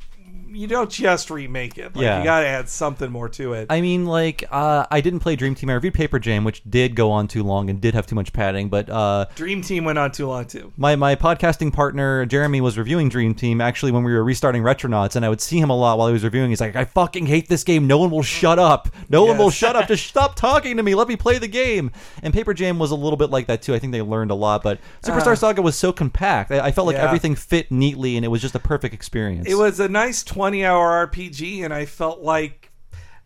Speaker 4: you don't just remake it. Like,
Speaker 3: Yeah.
Speaker 4: you got to add something more to it.
Speaker 3: I mean, like, uh, I didn't play Dream Team. I reviewed Paper Jam, which did go on too long and did have too much padding. But uh,
Speaker 4: Dream Team went on too long too.
Speaker 3: my my podcasting partner Jeremy was reviewing Dream Team actually when we were restarting Retronauts, and I would see him a lot while he was reviewing. He's like, "I fucking hate this game. No one will shut up. No one will shut up. Just stop talking to me. Let me play the game." And Paper Jam was a little bit like that too. I think they learned a lot, but Superstar Saga was so compact. I, I felt like
Speaker 4: Uh. Yeah.
Speaker 3: everything fit neatly, and it was just a perfect experience.
Speaker 4: It was a nice 20 hour RPG, and I felt like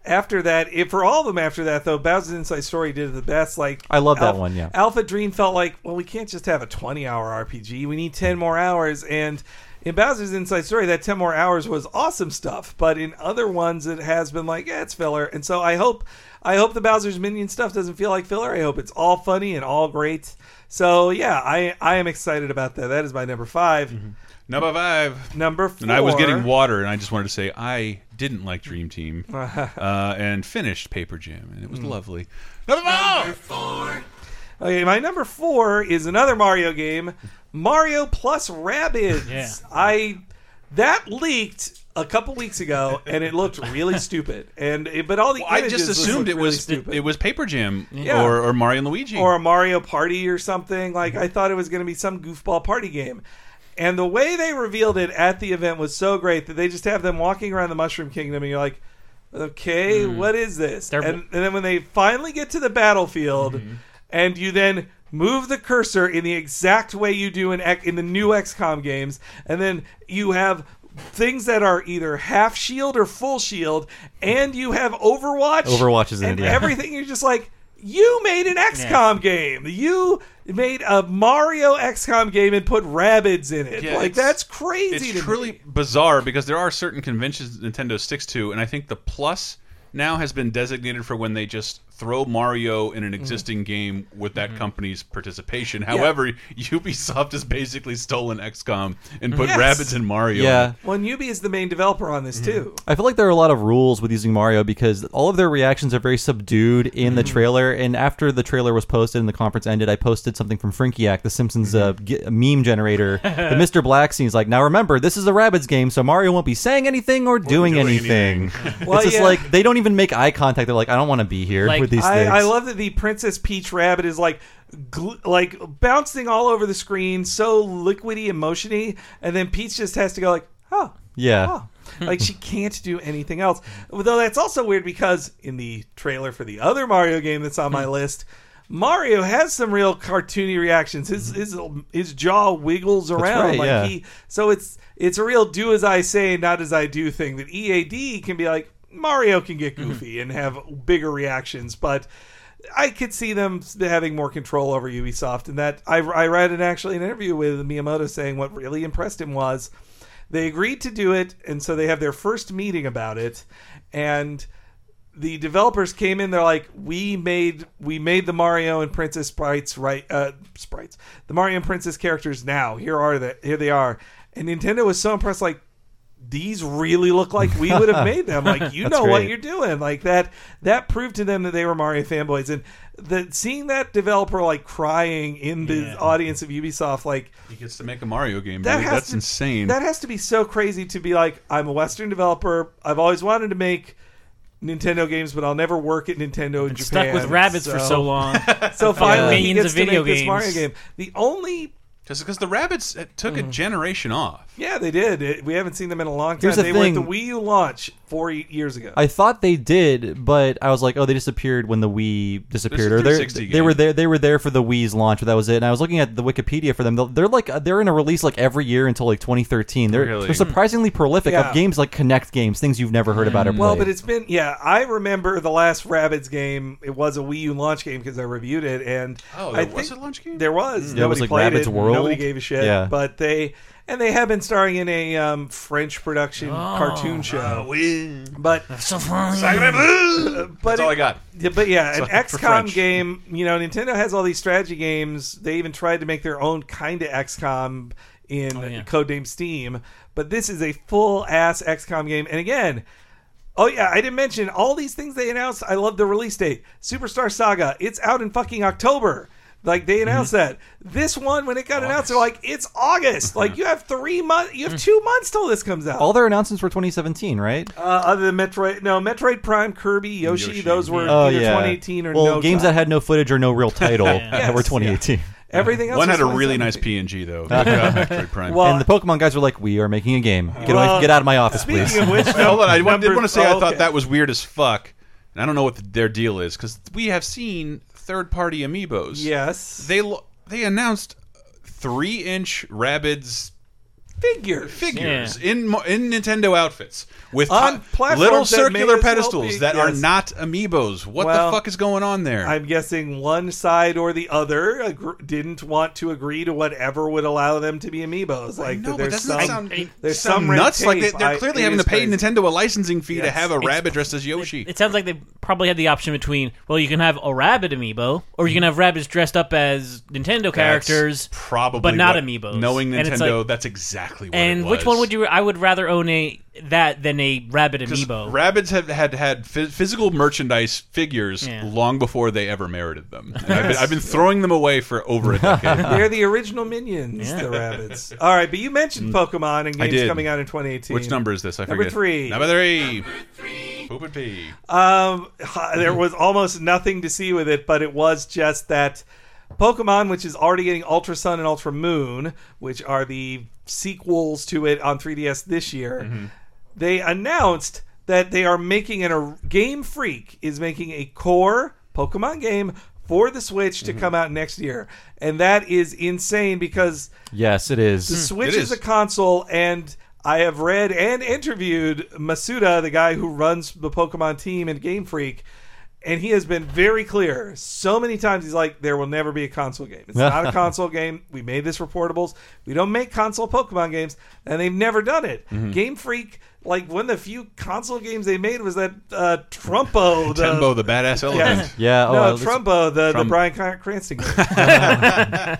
Speaker 4: after that, if for all of them after that, though, Bowser's Inside Story did it the best. Like
Speaker 3: I love that
Speaker 4: Alpha-
Speaker 3: one, yeah.
Speaker 4: Alpha Dream felt like, well, we can't just have a 20 hour RPG. We need 10 more hours. And in Bowser's Inside Story, that 10 more hours was awesome stuff. But in other ones, it has been like, yeah, it's filler. And so I hope, I hope the Bowser's Minion stuff doesn't feel like filler. I hope it's all funny and all great. So yeah, I I am excited about that. That is my number 5 mm-hmm.
Speaker 1: Number five.
Speaker 4: Number four.
Speaker 1: And I was getting water, and I just wanted to say I didn't like Dream Team, uh, and finished Paper Jam, and it was lovely. Number four.
Speaker 4: Okay, my number four is another Mario game, Mario plus Rabbids.
Speaker 2: Yeah.
Speaker 4: I that leaked a couple weeks ago, and it looked really stupid. And it, but all the
Speaker 1: Well, I just assumed
Speaker 4: looked
Speaker 1: it
Speaker 4: really
Speaker 1: was
Speaker 4: stupid.
Speaker 1: it was Paper Jam
Speaker 4: Yeah.
Speaker 1: or, or Mario and Luigi.
Speaker 4: or a Mario Party or something. Like I thought it was going to be some goofball party game. And the way they revealed it at the event was so great that they just have them walking around the Mushroom Kingdom, and you're like, okay, hmm. what is this? And, and then when they finally get to the battlefield, mm-hmm. and you then move the cursor in the exact way you do in in the new XCOM games, and then you have things that are either half shield or full shield, and you have Overwatch.
Speaker 3: Overwatch is in
Speaker 4: and
Speaker 3: it, yeah.
Speaker 4: everything. You're just like, you made an XCOM game. You made a Mario XCOM game and put rabbits in it.
Speaker 1: Yeah,
Speaker 4: like
Speaker 1: it's-
Speaker 4: that's crazy.
Speaker 1: it's
Speaker 4: to
Speaker 1: truly
Speaker 4: me.
Speaker 1: bizarre because there are certain conventions Nintendo sticks to, and I think the plus now has been designated for when they just throw Mario in an
Speaker 4: Mm-hmm.
Speaker 1: existing game with that company's participation. However, Ubisoft has basically stolen XCOM and put
Speaker 4: Yes.
Speaker 1: rabbits in Mario.
Speaker 3: yeah.
Speaker 4: Well, and Ubi is the main developer on this too.
Speaker 3: I feel like there are a lot of rules with using Mario because all of their reactions are very subdued in the trailer. And after the trailer was posted and the conference ended, I posted something from Frinkiac, the Simpsons uh, g- meme generator. the Mr. Black scene is like, now remember, this is a Rabbids game, so Mario won't be saying anything or doing,
Speaker 1: doing
Speaker 3: anything.
Speaker 4: Well,
Speaker 3: it's just
Speaker 4: yeah.
Speaker 3: like they don't even make eye contact. They're like, I don't want to be here
Speaker 2: Like,
Speaker 3: with these
Speaker 4: I,
Speaker 3: things.
Speaker 4: I love that the Princess Peach rabbit is like. Gl- like bouncing all over the screen, so liquidy and motiony, and then Peach just has to go like, "Oh,
Speaker 3: Yeah.
Speaker 4: oh." like she can't do anything else. Though that's also weird because in the trailer for the other Mario game that's on
Speaker 3: Hmm.
Speaker 4: my list, Mario has some real cartoony reactions. His his his jaw wiggles around
Speaker 3: right,
Speaker 4: like
Speaker 3: yeah.
Speaker 4: he. So it's it's a real do as I say, not as I do thing. That EAD can be like Mario can get
Speaker 3: Mm-hmm.
Speaker 4: goofy and have bigger reactions, but. I could see them having more control over Ubisoft, and that I, I read an actually an interview with Miyamoto saying what really impressed him was they agreed to do it, and so they have their first meeting about it, and the developers came in. They're like, we made we made the Mario and Princess sprites right uh, sprites the Mario and Princess characters now. Here are the here they are, and Nintendo was so impressed like. These really look like we would have made them. Like you know what you're doing. Like that. That proved to them that they were Mario fanboys, and the seeing that developer like crying in the
Speaker 2: Yeah.
Speaker 4: audience of Ubisoft, like
Speaker 1: He gets to make a Mario game.
Speaker 4: that
Speaker 1: That's
Speaker 4: to-
Speaker 1: insane.
Speaker 4: That has to be so crazy to be like, I'm a Western developer. I've always wanted to make Nintendo games, but I'll never work at Nintendo in Japan.
Speaker 2: Stuck with rabbits for so long.
Speaker 4: So finally, he
Speaker 2: Millions
Speaker 4: gets to
Speaker 2: video
Speaker 4: make this
Speaker 2: games.
Speaker 4: Mario game. The only
Speaker 1: Just because the rabbits took a mm-hmm. generation off.
Speaker 4: Yeah, they did. It, we haven't seen them in a long time.
Speaker 3: Here's the
Speaker 4: they were at the. Wii U launch four y- years ago.
Speaker 3: I thought they did, but I was like, oh, they disappeared when the Wii disappeared,
Speaker 1: This
Speaker 3: or
Speaker 1: is
Speaker 3: they
Speaker 1: 360
Speaker 3: they were there. They were there for the Wii's launch, but that was it. And I was looking at the Wikipedia for them. They're- They're like uh, they're in a release like every year until like 2013. They're
Speaker 1: Really?
Speaker 3: they're surprisingly prolific
Speaker 4: Yeah.
Speaker 3: of games like Kinect games, things you've never heard about or played.
Speaker 4: well, but it's been yeah. I remember the last Rabbids game. It was a Wii U launch game because I reviewed it, and
Speaker 1: Oh,
Speaker 4: I
Speaker 1: there was
Speaker 4: think
Speaker 1: a launch game?
Speaker 4: There was. Mm.
Speaker 3: Yeah, it was
Speaker 4: Nobody
Speaker 3: like
Speaker 4: played
Speaker 3: Rabbids
Speaker 4: it.
Speaker 3: World.
Speaker 4: Nobody gave a shit.
Speaker 3: Yeah.
Speaker 4: But they and they have been starring in a um, French production cartoon show. but
Speaker 2: so funny.
Speaker 4: but
Speaker 1: That's all I got.
Speaker 4: Yeah, but yeah, an
Speaker 1: So, for
Speaker 4: XCOM
Speaker 1: French.
Speaker 4: game. You know, Nintendo has all these strategy games. They even tried to make their own kind of XCOM in
Speaker 2: yeah.
Speaker 4: codename Steam. But this is a full ass XCOM game. And again, oh yeah, I didn't mention all these things they announced. I love the release date. Superstar Saga. It's out in fucking October. Like they mm-hmm. announced that. This one, when it got announced, they're like, "It's August. Like uh-huh. you have three months. You have mm. two months till this comes out."
Speaker 3: All their announcements were 2017, right?
Speaker 4: uh, other than Metroid, no, Metroid Prime, Kirby, Yoshi,
Speaker 1: Yoshi.
Speaker 4: those were
Speaker 3: Oh
Speaker 4: either
Speaker 3: yeah.
Speaker 4: 2018 or
Speaker 3: well,
Speaker 4: no
Speaker 3: games
Speaker 4: time.
Speaker 3: that had no footage or no real title that were
Speaker 4: Yes,
Speaker 3: 2018.
Speaker 4: everything else.
Speaker 1: One had a really nice PNG though. Good job, Metroid Prime.
Speaker 4: Well,
Speaker 3: And the Pokemon guys were like, "We are making a game. Get away, get out of my office,
Speaker 4: Speaking
Speaker 3: please."
Speaker 4: of which,
Speaker 1: Wait, hold on. I wa- did want to say
Speaker 4: oh,
Speaker 1: I thought
Speaker 4: okay.
Speaker 1: that was weird as fuck, and I don't know what the, their deal is because we have seen third-party amiibos.
Speaker 4: Yes,
Speaker 1: they they announced three-inch Rabbids
Speaker 4: figures.
Speaker 1: figures in in Nintendo outfits with
Speaker 4: On platforms
Speaker 1: little circular
Speaker 4: may
Speaker 1: pedestals
Speaker 4: be-
Speaker 1: that are not amiibos. What
Speaker 4: Well,
Speaker 1: the fuck is going on there?
Speaker 4: I'm guessing one side or the other didn't want to agree to whatever would allow them to be amiibos. Like
Speaker 1: no,
Speaker 4: that
Speaker 1: but
Speaker 4: there's
Speaker 1: doesn't
Speaker 4: some,
Speaker 1: that sound,
Speaker 4: there's some red
Speaker 1: nuts? Like they, they're clearly
Speaker 4: it
Speaker 1: having to pay
Speaker 4: crazy.
Speaker 1: Nintendo a licensing fee to have a rabbit dressed as Yoshi.
Speaker 2: It sounds like they probably had the option between well, you can have a rabbit amiibo, or you can have rabbits dressed up as Nintendo characters,
Speaker 1: That's probably,
Speaker 2: but not
Speaker 1: what-
Speaker 2: amiibos.
Speaker 1: Knowing Nintendo,
Speaker 2: like-
Speaker 1: that's exactly what.
Speaker 2: and
Speaker 1: it
Speaker 2: which one would you? I would rather own a that than a rabbit
Speaker 1: 'Cause
Speaker 2: amiibo.
Speaker 1: Rabbids have had had phys- physical merchandise figures
Speaker 2: Yeah.
Speaker 1: long before they ever merited them. And I've, been, I've been throwing them away for over a decade.
Speaker 4: They're the original minions, the rabbits. All right, but you mentioned Pokemon and
Speaker 1: Mm. I
Speaker 4: games
Speaker 1: did.
Speaker 4: coming out in 2018.
Speaker 1: Which number is this? I
Speaker 4: Number
Speaker 1: forget.
Speaker 4: three.
Speaker 1: Number three. Poop and pee.
Speaker 4: Um, there was almost nothing to see with it, but it was just that Pokemon, which is already getting Ultra Sun and Ultra Moon, which are the sequels to it on 3DS this year,
Speaker 1: Mm-hmm.
Speaker 4: they announced that they are making an, a Game Freak is making a core Pokemon game for the Switch
Speaker 1: Mm-hmm.
Speaker 4: to come out next year, and that is insane because
Speaker 3: yes, it is.
Speaker 4: the Switch
Speaker 1: It
Speaker 4: is.
Speaker 1: is.
Speaker 4: a console, and I have read and interviewed Masuda, the guy who runs the Pokemon team in Game Freak, and he has been very clear so many times. He's like, "There will never be a console game. It's not a console game. We made this for portables. We don't make console Pokemon games, and they've never done it.
Speaker 1: Mm-hmm.
Speaker 4: Game Freak." Like one of the few console games they made was that uh, Trumpo, the
Speaker 1: Tembo, the badass elephant.
Speaker 3: yeah. Oh,
Speaker 4: no,
Speaker 3: uh, this-
Speaker 4: Trumbo, the, the Bryan Cranston game.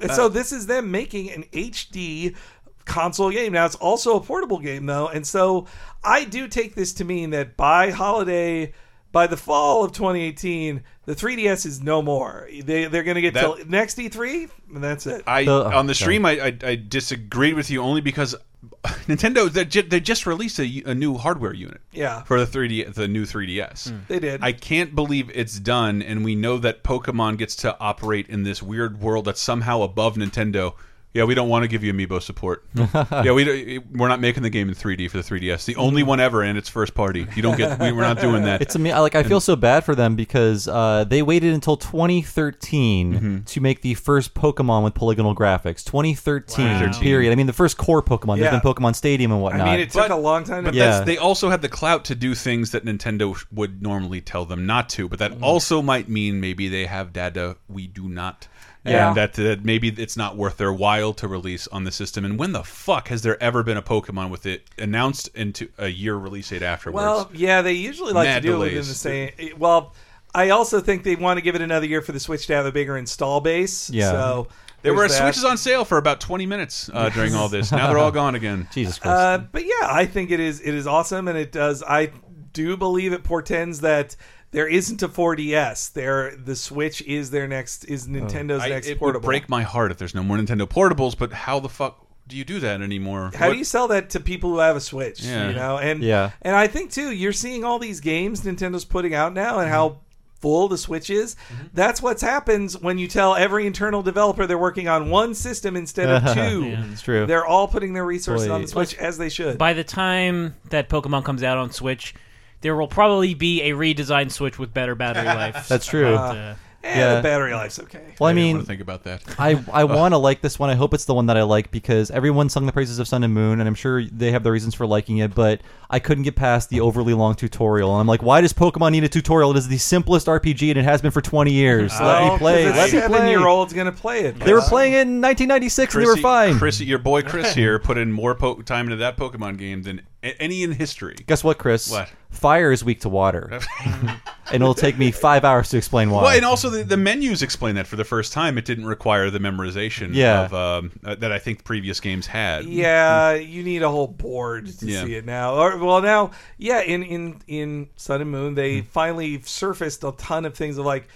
Speaker 4: and so this is them making an HD console game. Now it's also a portable game though, and so I do take this to mean that by holiday, by the fall of 2018, the 3DS is no more. They they're going to get
Speaker 1: That-
Speaker 4: till next E3, and that's it.
Speaker 1: I
Speaker 3: The-
Speaker 1: on the stream I, I I disagreed with you only because Nintendo they, ju- they just released a, a new hardware unit
Speaker 4: yeah,
Speaker 1: for the 3D the new 3DS. Hmm.
Speaker 4: they did.
Speaker 1: I can't believe it's done, and we know that Pokemon gets to operate in this weird world that's somehow above Nintendo. Yeah, we don't want to give you amiibo support. yeah, we we're not making the game in 3D for the 3DS. The only one ever, and it's first party. You don't get. We, we're not doing that.
Speaker 3: It's me. Like I feel so bad for them because uh, they waited until 2013
Speaker 1: Mm-hmm.
Speaker 3: to make the first Pokemon with polygonal graphics. 2013,
Speaker 2: Wow.
Speaker 3: period. I mean, the first core Pokemon.
Speaker 4: Yeah.
Speaker 3: There's been Pokemon Stadium and whatnot.
Speaker 4: I mean, it took
Speaker 1: But-
Speaker 4: a long time
Speaker 1: But
Speaker 3: Yeah.
Speaker 1: they also had the clout to do things that Nintendo would normally tell them not to. But that
Speaker 4: Mm-hmm.
Speaker 1: also might mean maybe they have data we do not.
Speaker 4: Yeah.
Speaker 1: And that, that maybe it's not worth their while to release on the system. And when the fuck has there ever been a Pokemon with it announced into a year release date afterwards?
Speaker 4: Well, yeah, they usually like
Speaker 1: Mad
Speaker 4: to do it within the same. Well, I also think they want to give it another year for the Switch to have a bigger install base.
Speaker 3: Yeah.
Speaker 4: So
Speaker 1: there were
Speaker 4: there's that.
Speaker 1: Switches on sale for about 20 minutes uh, during all this. Now they're all gone again.
Speaker 3: Jesus Christ.
Speaker 4: Uh, but yeah, I think it is it is awesome, and it does. I do believe it portends that there isn't a 4DS. There, the Switch is their next is Nintendo's
Speaker 1: I,
Speaker 4: next
Speaker 1: it would
Speaker 4: portable.
Speaker 1: break my heart if there's no more Nintendo portables, but how the fuck do you do that anymore?
Speaker 4: How
Speaker 1: What-
Speaker 4: do you sell that to people who have a Switch?
Speaker 1: Yeah.
Speaker 4: You know, and
Speaker 3: Yeah.
Speaker 4: and I think too, you're seeing all these games Nintendo's putting out now, and
Speaker 1: Mm-hmm.
Speaker 4: how full the Switch is. That's what happens when you tell every internal developer they're working on one system instead of two.
Speaker 2: Yeah.
Speaker 3: it's true.
Speaker 4: They're all putting their resources
Speaker 3: Boy.
Speaker 4: on the Switch as they should.
Speaker 2: By the time that Pokemon comes out on Switch, there will probably be a redesigned Switch with better battery life.
Speaker 3: That's true.
Speaker 2: But, uh,
Speaker 4: and
Speaker 3: yeah.
Speaker 4: the battery life's okay.
Speaker 3: well, I
Speaker 1: didn't
Speaker 3: mean,
Speaker 1: want to think about that.
Speaker 3: I I want to like this one. I hope it's the one that I like because everyone sung the praises of Sun and Moon, and I'm sure they have their reasons for liking it. But I couldn't get past the overly long tutorial, and I'm like, why does Pokemon need a tutorial? It is the simplest RPG, and it has been for 20 years. Let me play.
Speaker 4: A
Speaker 3: Let me play.
Speaker 4: seven-year-old's gonna play it.
Speaker 3: They were playing it in 1996, and they were fine.
Speaker 1: Chris, your boy Chris here put in more po time into that Pokemon game than a- any in history.
Speaker 3: Guess what, Chris?
Speaker 1: What?
Speaker 3: Fire is weak to water, and it'll take me five hours to explain why.
Speaker 1: Well, and also the, the menus explain that for the first time. It didn't require the memorization
Speaker 3: Yeah.
Speaker 1: of um, uh, that I think previous games had.
Speaker 4: Yeah, you need a whole board to
Speaker 1: Yeah.
Speaker 4: see it now. Or well, now, yeah, in in in Sun and Moon, they finally surfaced a ton of things of like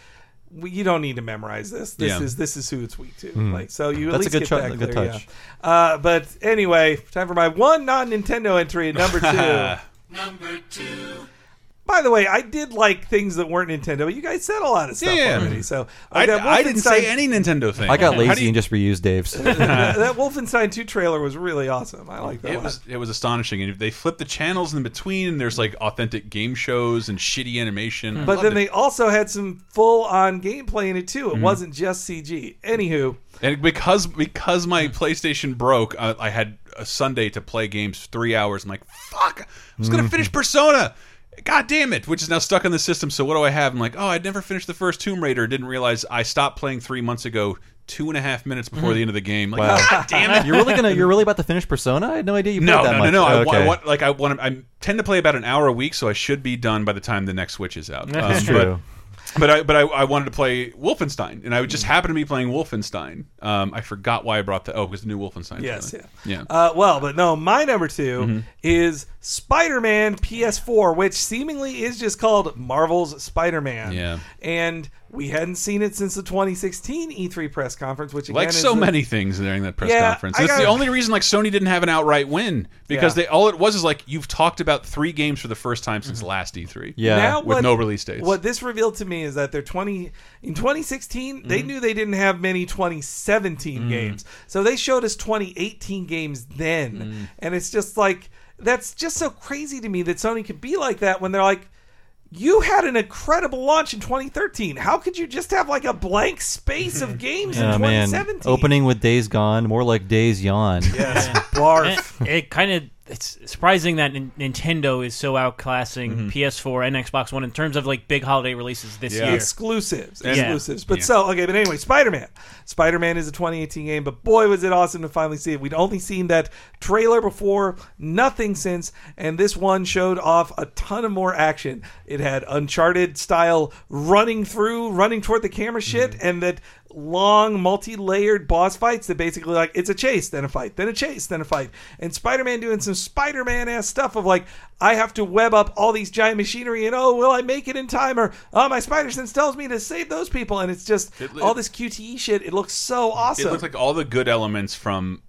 Speaker 4: we, you don't need to memorize this. This
Speaker 1: Yeah.
Speaker 4: is this is who it's weak to. Like so, you at
Speaker 3: That's a
Speaker 4: least
Speaker 3: good
Speaker 4: get
Speaker 3: cho-
Speaker 4: that
Speaker 3: a good
Speaker 4: clear,
Speaker 3: touch.
Speaker 4: yeah. Uh, but anyway, time for my one non Nintendo entry at number two.
Speaker 6: Number two.
Speaker 4: By the way, I did like things that weren't Nintendo. but You guys said a lot of stuff
Speaker 1: Yeah.
Speaker 4: already. So
Speaker 1: I,
Speaker 4: like that
Speaker 1: I didn't say any Nintendo thing.
Speaker 3: I got
Speaker 1: How do
Speaker 3: lazy
Speaker 1: you-
Speaker 3: and just reused Dave's.
Speaker 4: that, that Wolfenstein 2 trailer was really awesome. I like that.
Speaker 1: It was it was astonishing, and they flipped the channels in between. And there's like authentic game shows and shitty animation. I
Speaker 4: But
Speaker 1: loved
Speaker 4: then
Speaker 1: it.
Speaker 4: they also had some full on gameplay in it too. It
Speaker 1: Mm-hmm.
Speaker 4: wasn't just CG. Anywho,
Speaker 1: and because because my PlayStation broke, I, I had a Sunday to play games three hours. I'm like, fuck, I was gonna finish Persona. God damn it! Which is now stuck in the system. So what do I have? I'm like, oh, I'd never finished the first Tomb Raider. Didn't realize I stopped playing three months ago, two and a half minutes before the end of the game. Like,
Speaker 3: Wow.
Speaker 1: God damn it!
Speaker 3: You're really gonna you're really about to finish Persona? I had no idea you played
Speaker 1: No,
Speaker 3: that
Speaker 1: no, no,
Speaker 3: much.
Speaker 1: no. I, wa-
Speaker 3: okay.
Speaker 1: I want like I want. I tend to play about an hour a week, so I should be done by the time the next Switch is out.
Speaker 3: That's
Speaker 1: Um,
Speaker 3: true.
Speaker 1: But, I but I, I wanted to play Wolfenstein, and I just happened to be playing Wolfenstein. Um, I forgot why I brought the oh, because the new Wolfenstein.
Speaker 4: yes,
Speaker 1: trailer.
Speaker 4: yeah.
Speaker 1: yeah.
Speaker 4: Uh, well, but no, my number 2
Speaker 1: Mm-hmm.
Speaker 4: is Spider Man PS4, which seemingly is just called Marvel's Spider Man.
Speaker 1: Yeah.
Speaker 4: And we hadn't seen it since the 2016 E3 press conference, which again
Speaker 1: like so
Speaker 4: the-
Speaker 1: many things during that press
Speaker 4: Yeah,
Speaker 1: conference.
Speaker 4: I
Speaker 1: It's the
Speaker 4: gotta-
Speaker 1: only reason like Sony didn't have an outright win because
Speaker 4: Yeah.
Speaker 1: they all it was is like you've talked about three games for the first time since last E3.
Speaker 3: Yeah.
Speaker 4: Now
Speaker 1: with
Speaker 4: what-
Speaker 1: no release dates.
Speaker 4: What this revealed to me is that they're 20 in 2016
Speaker 1: Mm-hmm.
Speaker 4: they knew they didn't have many 2017 games. So they showed us 2018 games then.
Speaker 1: Mm.
Speaker 4: And it's just like that's just so crazy to me that Sony could be like that when they're like you had an incredible launch in 2013. How could you just have like a blank space of games in
Speaker 3: Oh man,
Speaker 4: 2017?
Speaker 3: opening with Days Gone, more like Days Yawn.
Speaker 4: Yes, barf.
Speaker 2: And it kind of it's surprising that Nin- Nintendo is so outclassing PS4 and Xbox One in terms of like big holiday releases this
Speaker 1: Yeah.
Speaker 2: year.
Speaker 4: exclusives,
Speaker 1: Yeah.
Speaker 4: exclusives. But
Speaker 1: Yeah.
Speaker 4: so okay, but anyway, Spider Man. Spider Man is a 2018 game, but boy was it awesome to finally see it. We'd only seen that trailer before, nothing since, and this one showed off a ton of more action. It had Uncharted style running through, running toward the camera shit,
Speaker 1: Mm-hmm.
Speaker 4: and that long multi-layered boss fights that basically like it's a chase then a fight then a chase then a fight. And spider-man doing some spider-man ass stuff of like i have to web up all these giant machinery and oh will i make it in time? Or oh my spider sense tells me to save those people. And it's just
Speaker 1: It-
Speaker 4: all this qte shit. It looks so awesome
Speaker 1: It looks like all the good elements from,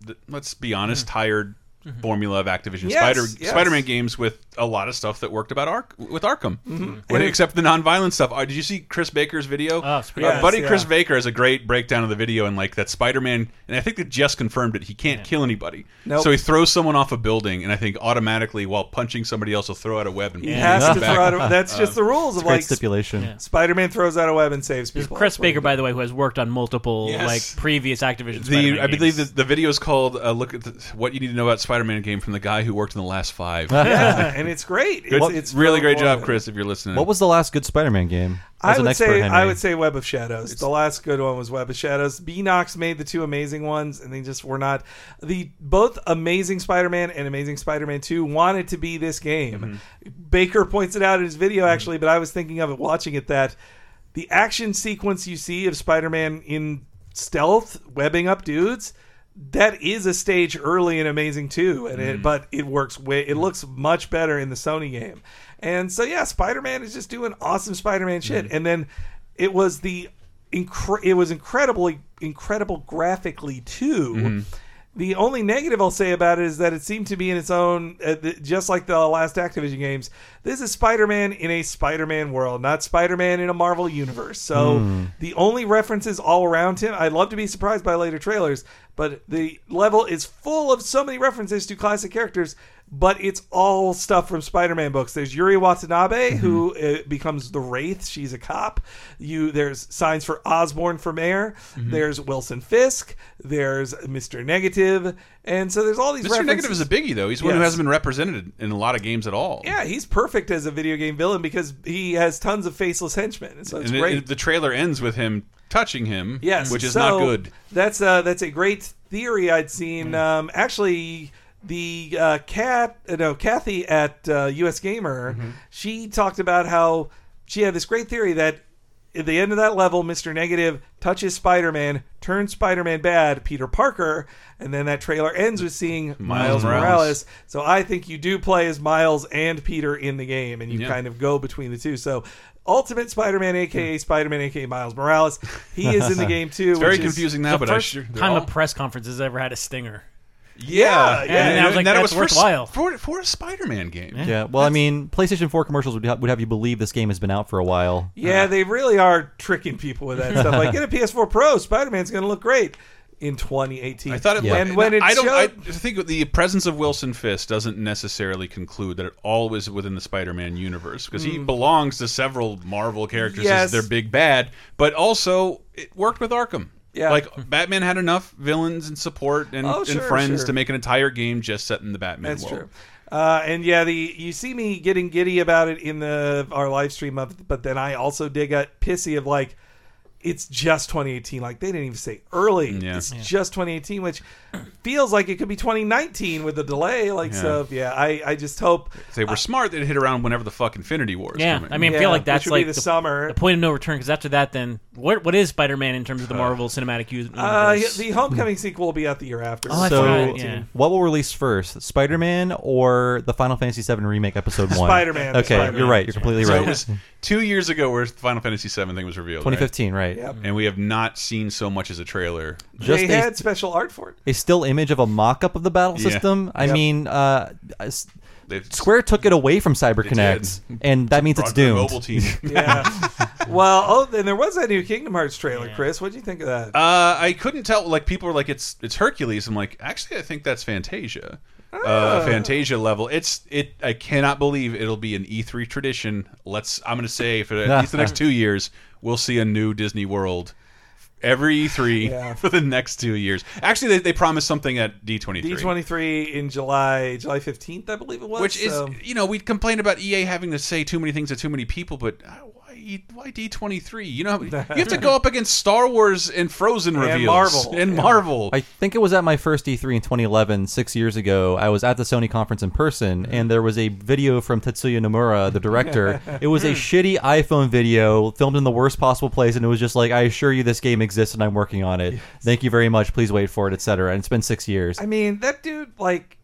Speaker 1: the, let's be honest, hmm. tired formula of Activision
Speaker 4: Mm-hmm. Yes,
Speaker 1: Spider
Speaker 4: yes.
Speaker 1: Spider-Man games with a lot of stuff that worked about Ark with Arkham,
Speaker 4: Mm-hmm.
Speaker 1: When- except the non-violent stuff. Uh, did you see Chris Baker's video?
Speaker 2: Oh, it's
Speaker 1: Our
Speaker 4: Yes,
Speaker 1: buddy
Speaker 4: yeah.
Speaker 1: Chris Baker has a great breakdown of the video and like that Spider-Man, and I think that just confirmed it. He can't kill anybody,
Speaker 4: Nope.
Speaker 1: so he throws someone off a building, and I think automatically while punching somebody else, will throw out a web and
Speaker 4: he has to
Speaker 1: back.
Speaker 4: throw out a, that's just the rules of like
Speaker 3: stipulation.
Speaker 4: spider-man throws out a web and saves people
Speaker 2: Chris
Speaker 4: That's what he
Speaker 2: Baker, by the way, who has worked on multiple
Speaker 1: Yes.
Speaker 2: like previous Activision.
Speaker 1: The I believe
Speaker 2: games.
Speaker 1: that the video is called uh, "Look at the, What You Need to Know About Spider-Man" game from the guy who worked in the last five.
Speaker 4: yeah, and it's great. It's,
Speaker 1: Good-
Speaker 4: it's
Speaker 1: really great job. Chris. If you're listening,
Speaker 3: What was the last good Spider-Man game?
Speaker 4: I
Speaker 3: As an
Speaker 4: would
Speaker 3: expert,
Speaker 4: say
Speaker 3: Henry.
Speaker 4: I would say Web of Shadows. the last good one was Web of Shadows. Beenox made the two amazing ones, and they just were not the both Amazing Spider-Man and Amazing Spider-Man Two wanted to be this game. Mm-hmm. Baker points it out in his video mm-hmm. actually, but I was thinking of it watching it that the action sequence you see of Spider-Man in stealth webbing up dudes. That is a stage early in Amazing 2, and it, mm. but it works way. It mm. looks much better in the Sony game, and so yeah, Spider Man is just doing awesome Spider Man shit. Mm. And then it was the incre- it was incredibly incredible graphically too. Mm-hmm. The only negative I'll say about it is that it seemed to be in its own, uh, th- just like the last Activision games. This is Spider-Man in a Spider-Man world, not Spider-Man in a Marvel universe. So the only references all around him, I'd love to be surprised by later trailers, but the level is full of so many references to classic characters. But it's all stuff from Spider-Man books. There's Yuri Watanabe, who uh, becomes the Wraith. She's a cop. You there's signs for Osborn for mayor. There's Wilson Fisk. There's Mister Negative. And so there's all these.
Speaker 1: Mr. Negative is a biggie though. He's one who hasn't been represented in a lot of games at all.
Speaker 4: Yeah, he's perfect as a video game villain because he has tons of faceless henchmen, and so it's
Speaker 1: and
Speaker 4: great.
Speaker 1: it- the trailer ends with him touching him.
Speaker 4: Yes,
Speaker 1: which is
Speaker 4: so
Speaker 1: not good.
Speaker 4: That's uh, that's a great theory I'd seen. Um, actually, the uh, cat, uh, no, Kathy at uh, US Gamer,
Speaker 1: Mm-hmm.
Speaker 4: she talked about how she had this great theory that at the end of that level, Mister Negative touches Spider-Man, turns Spider-Man bad, Peter Parker, and then that trailer ends with seeing Miles, Morales.
Speaker 1: Morales.
Speaker 4: So I think you do play as Miles and Peter in the game, and you
Speaker 1: Yeah.
Speaker 4: kind of go between the two. So. Ultimate Spider-Man, aka Spider-Man, aka Miles Morales, he is in the game too.
Speaker 1: It's very
Speaker 4: which is-
Speaker 1: confusing now, but I
Speaker 2: First
Speaker 1: sure,
Speaker 2: time
Speaker 1: all-
Speaker 2: a press conference has ever had a stinger.
Speaker 1: Yeah,
Speaker 4: yeah,
Speaker 2: and I was like,
Speaker 1: that
Speaker 2: that's
Speaker 1: was for,
Speaker 2: worthwhile.
Speaker 1: for for a Spider-Man game.
Speaker 3: Yeah, well, I mean, PlayStation 4 commercials would, ha- would have you believe this game has been out for a while.
Speaker 4: Yeah, they really are tricking people with that stuff. Like, get a PS4 Pro, Spider Man's going to look great in 2018.
Speaker 1: I thought it.
Speaker 3: Yeah.
Speaker 4: And when it
Speaker 1: I don't. I
Speaker 4: showed-
Speaker 1: think the presence of Wilson Fisk doesn't necessarily conclude that it all was within the Spider-Man universe because he belongs to several Marvel characters
Speaker 4: Hmm. Yes.
Speaker 1: as their big bad, but also it worked with Arkham.
Speaker 4: Yeah.
Speaker 1: like Batman had enough villains and support and,
Speaker 4: Oh,
Speaker 1: and friends
Speaker 4: sure.
Speaker 1: to make an entire game just set in the Batman
Speaker 4: That's
Speaker 1: world.
Speaker 4: true. Uh, and yeah, the you see me getting giddy about it in the our live stream of, but then I also did get pissy of like, it's just 2018. Like they didn't even say early.
Speaker 1: Yeah.
Speaker 4: It's just 2018, which feels like it could be 2019 with the delay. Like
Speaker 1: Yeah.
Speaker 4: so, yeah. I I just hope
Speaker 1: they were smart, they'd hit around whenever the fuck Infinity War is
Speaker 2: Yeah,
Speaker 1: coming.
Speaker 2: I mean, I
Speaker 4: Yeah,
Speaker 2: feel like that's like
Speaker 4: the summer.
Speaker 2: the point of no return. Because after that, then what what is Spider-Man in terms of the Marvel Cinematic Universe?
Speaker 4: uh, the Homecoming sequel will be out the year after.
Speaker 2: Oh, I
Speaker 3: So-
Speaker 2: forgot, yeah.
Speaker 3: What will release first, Spider-Man or the Final Fantasy VII remake episode one?
Speaker 4: Spider-Man,
Speaker 3: Okay,
Speaker 4: Spider-Man.
Speaker 3: you're right. You're completely
Speaker 1: So
Speaker 3: right.
Speaker 1: it was two years ago where the Final Fantasy VII thing was revealed. 2015, right?
Speaker 3: 2015, right?
Speaker 4: Yep.
Speaker 1: and we have not seen so much as a trailer.
Speaker 3: Just
Speaker 4: they
Speaker 3: a,
Speaker 4: had special art for it.
Speaker 3: a still image of a mock-up of the battle
Speaker 1: Yeah.
Speaker 3: system. I
Speaker 4: Yep.
Speaker 3: mean, uh,
Speaker 1: They've
Speaker 3: Square took it away from CyberConnect, and that means it's doomed.
Speaker 1: Mobile team.
Speaker 4: Yeah. well, oh, and there was that new Kingdom Hearts trailer, Chris. What do you think of that?
Speaker 1: Uh, I couldn't tell. Like people were like, "It's it's Hercules." I'm like, actually, I think that's Fantasia. Uh, Fantasia level. It's it. I cannot believe it'll be an E3 tradition. Let's. I'm going to say for at least the next two years, we'll see a new Disney World every E3
Speaker 4: Yeah.
Speaker 1: for the next two years. Actually, they, they promised something at D23.
Speaker 4: D23 in July, July 15th, I believe it was.
Speaker 1: Which is, you know, we complained about EA having to say too many things to too many people, but uh, E- why D23? You know, you have to go up against Star Wars and Frozen
Speaker 4: And
Speaker 1: reveals
Speaker 4: Marvel.
Speaker 1: and
Speaker 4: Yeah.
Speaker 1: Marvel.
Speaker 3: I think it was at my first E3 in 2011, six years ago. I was at the Sony conference in person, and there was a video from Tetsuya Nomura, the director. it was a shitty iPhone video filmed in the worst possible place, and it was just like, "I assure you, this game exists, and I'm working on it. Thank you very much. Please wait for it, etc." And it's been six years.
Speaker 4: I mean, that dude, like,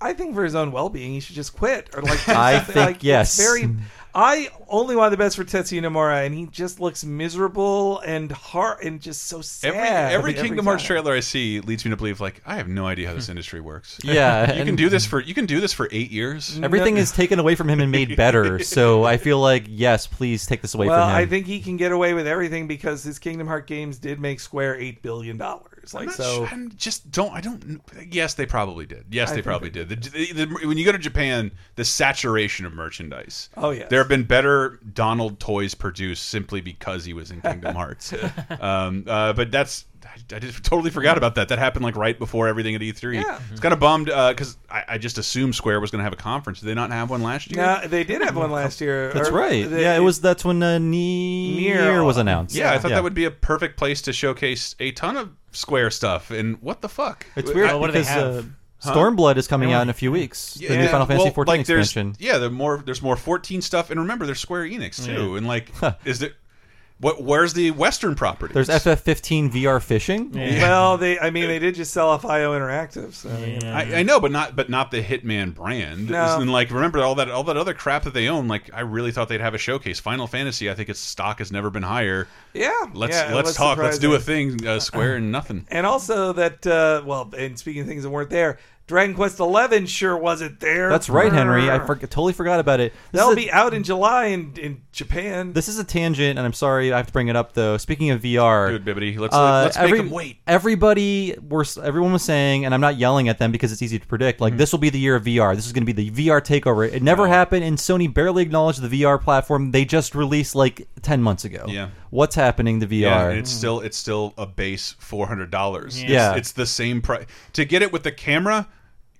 Speaker 4: I think for his own well being, he should just quit. Or, like,
Speaker 3: I think
Speaker 4: Like, it's
Speaker 3: yes.
Speaker 4: Very. I only want the best for Tetsuya Nomura, and he just looks miserable and hard and just so sad.
Speaker 1: Every every Kingdom Hearts trailer I see leads me to believe like I have no idea how this hmm. industry works.
Speaker 3: yeah,
Speaker 1: You can do this for you can do this for eight years. Mm-hmm.
Speaker 3: Everything is taken away from him and made better. So I feel like yes, please take this away
Speaker 4: Well,
Speaker 3: from him.
Speaker 4: I think he can get away with everything because his Kingdom Heart games did make Square eight billion dollars.
Speaker 1: I'm
Speaker 4: Like so,
Speaker 1: sure- I'm just don't I don't yes they probably did. Yes
Speaker 4: I
Speaker 1: they probably
Speaker 4: they
Speaker 1: did. The, the, the- when you go to Japan the saturation of merchandise.
Speaker 4: Oh, yeah.
Speaker 1: there have been better Donald toys produced simply because he was in Kingdom Hearts. Um, uh, but that's I, I just totally forgot about that that happened like right before everything at E3
Speaker 4: Yeah.
Speaker 1: it's kind of bummed because I, I just assumed Square was going to have a conference did they not have one last year
Speaker 4: yeah, they did have one last year.
Speaker 3: that's
Speaker 4: Or-
Speaker 3: right.
Speaker 4: the-
Speaker 3: yeah, it was. That's when uh, Nier,
Speaker 4: Nier,
Speaker 3: was announced.
Speaker 1: yeah, I thought that would be a perfect place to showcase a ton of Square stuff and what the fuck
Speaker 3: It's weird
Speaker 2: Oh, what do they
Speaker 3: because
Speaker 2: have?
Speaker 3: uh, Stormblood is coming out in a few weeks. the new Final Fantasy
Speaker 1: well,
Speaker 3: 14
Speaker 1: like,
Speaker 3: expansion.
Speaker 1: Yeah, there's more. There's more 14 stuff, and remember, there's Square Enix too. And like, is there? What? Where's the Western property?
Speaker 3: There's FF15 VR fishing.
Speaker 4: Well, they. I mean, they did just sell off IO Interactive. So.
Speaker 1: I, I know, but not but not the Hitman brand.
Speaker 4: No.
Speaker 1: And like, remember all that all that other crap that they own. Like, I really thought they'd have a showcase. Final Fantasy, I think its stock has never been higher.
Speaker 4: Yeah,
Speaker 1: Let's
Speaker 4: yeah,
Speaker 1: let's talk. Let's do a thing. Uh, Square and nothing.
Speaker 4: And also that, uh, well, and speaking of things that weren't there, Dragon Quest Eleven sure wasn't there.
Speaker 3: That's right, Henry. I for, totally forgot about it. This
Speaker 4: That'll
Speaker 3: a-
Speaker 4: be out in July in, in Japan.
Speaker 3: This is a tangent, and I'm sorry I have to bring it up though. Speaking of VR,
Speaker 1: Dude, Bibbity, let's
Speaker 3: uh,
Speaker 1: let's
Speaker 3: every-
Speaker 1: make them wait.
Speaker 3: Everybody, were, everyone was saying, and I'm not yelling at them because it's easy to predict.
Speaker 1: Mm-hmm.
Speaker 3: Like this will be the year of VR. This is going to be the VR takeover. It never happened, and Sony barely acknowledged the VR platform they just released like ten months ago.
Speaker 1: Yeah.
Speaker 3: what's happening to VR?
Speaker 1: Yeah, it's still it's still a base four hundred dollars.
Speaker 3: Yeah.
Speaker 1: it's, the same price to get it with the camera.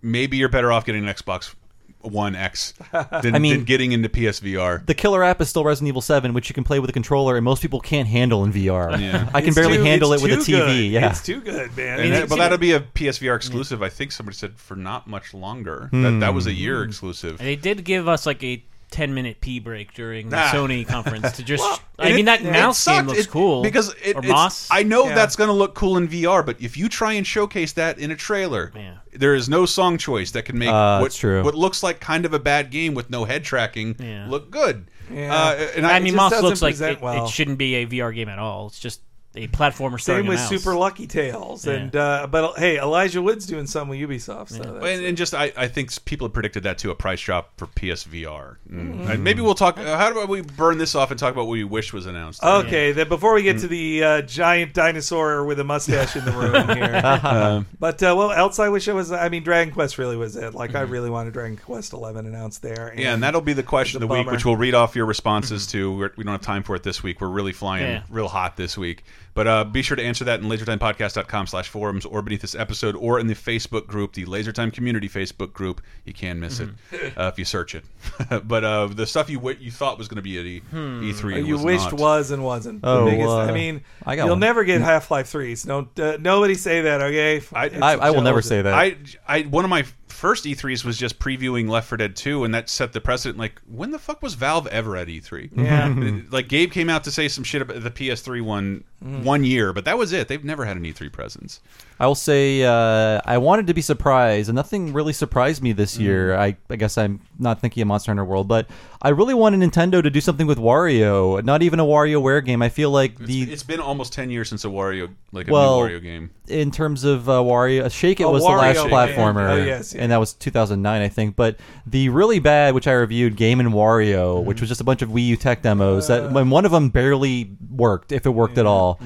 Speaker 1: Maybe you're better off getting an Xbox One X than,
Speaker 3: I mean-
Speaker 1: than getting into PSVR.
Speaker 3: the killer app is still Resident Evil 7, which you can play with a controller, and most people can't handle in VR.
Speaker 1: Yeah.
Speaker 3: I can
Speaker 4: It's
Speaker 3: barely
Speaker 4: too-
Speaker 3: handle it with a TV.
Speaker 4: good.
Speaker 3: Yeah,
Speaker 4: it's too good, man.
Speaker 1: And
Speaker 4: It's-
Speaker 1: that, but that'll be a PSVR exclusive. I think somebody said for not much longer. That that hmm. was a year exclusive.
Speaker 2: They did give us like a ten minute pee break during the
Speaker 1: Ah.
Speaker 2: Sony conference to just. I
Speaker 1: And
Speaker 2: mean,
Speaker 1: it-
Speaker 2: that
Speaker 1: it
Speaker 2: mouse game
Speaker 1: sucked.
Speaker 2: looks
Speaker 1: It-
Speaker 2: cool
Speaker 1: because it,
Speaker 2: or
Speaker 1: it's-
Speaker 2: moss.
Speaker 1: I know
Speaker 4: Yeah.
Speaker 1: that's going to look cool in VR, but if you try and showcase that in a trailer,
Speaker 2: Yeah.
Speaker 1: there is no song choice that can make
Speaker 3: Uh,
Speaker 1: what,
Speaker 3: that's true.
Speaker 1: what looks like kind of a bad game with no head tracking
Speaker 2: Yeah.
Speaker 1: look good.
Speaker 4: Yeah.
Speaker 1: Uh, and I,
Speaker 2: I mean,
Speaker 4: just
Speaker 2: Moss
Speaker 4: doesn't
Speaker 2: looks like
Speaker 4: present
Speaker 2: it,
Speaker 4: well.
Speaker 2: it shouldn't be a VR game at all. It's just a platformer
Speaker 4: Same with
Speaker 2: a mouse.
Speaker 4: Super Lucky Tales,
Speaker 2: Yeah.
Speaker 4: and uh, but hey, Elijah Wood's doing some with Ubisoft. So that's-
Speaker 1: and, and just I, I think people have predicted that to a price drop for PSVR. Mm.
Speaker 4: Mm-hmm.
Speaker 1: And maybe we'll talk. Uh, how about we burn this off and talk about what we wish was announced?
Speaker 4: Okay, then before we get
Speaker 1: Mm.
Speaker 4: to the uh, giant dinosaur with a mustache in the room here,
Speaker 1: Um,
Speaker 4: but uh, what else I wish it was? I mean, Dragon Quest really was it. Like, I really wanted Dragon Quest Eleven announced there.
Speaker 1: Mm-hmm. Yeah, and that'll be the question of
Speaker 4: It's a
Speaker 1: the week, which we'll read off your responses to. We're, we don't have time for it this week. We're really flying
Speaker 2: Yeah.
Speaker 1: real hot this week. But uh, be sure to answer that in lasertimepodcast.com slash forums or beneath this episode or in the Facebook group, the Lasertime Community Facebook group. You can miss
Speaker 4: Mm-hmm.
Speaker 1: it uh, if you search it. but uh, the stuff you w you thought was going to be at E- E3
Speaker 4: Uh, you
Speaker 1: was
Speaker 4: wished
Speaker 1: not.
Speaker 4: was and wasn't. The
Speaker 3: Oh,
Speaker 4: biggest,
Speaker 3: uh,
Speaker 4: I mean,
Speaker 3: I got
Speaker 4: you'll
Speaker 3: one.
Speaker 4: never get Half Life threes. Don't uh, nobody say that. Okay,
Speaker 1: I-
Speaker 4: It's
Speaker 3: I,
Speaker 4: a
Speaker 3: I will never say that.
Speaker 1: I, I, one of my first E3s was just previewing Left 4 Dead 2, and that set the precedent. Like, when the fuck was Valve ever at E3?
Speaker 4: Yeah.
Speaker 1: like Gabe came out to say some shit about the PS3 one
Speaker 4: Mm.
Speaker 1: one year, but that was it. They've never had an E3 presence.
Speaker 3: I will say uh, I wanted to be surprised, and nothing really surprised me this
Speaker 1: Mm.
Speaker 3: year. I, I guess I'm not thinking of Monster Hunter World, but I really wanted Nintendo to do something with Wario. Not even a WarioWare game. I feel like the
Speaker 1: it's been almost ten years since a Wario, like a
Speaker 3: Well,
Speaker 1: new Wario game.
Speaker 3: in terms of uh, Wario, Shake It
Speaker 4: Oh,
Speaker 3: was the last platformer,
Speaker 4: Oh, yes, yeah.
Speaker 3: and that was 2009, I think. But the really bad, which I reviewed, Game and Wario,
Speaker 4: Mm-hmm.
Speaker 3: which was just a bunch of Wii U tech demos, that when one of them barely worked, if it worked at all.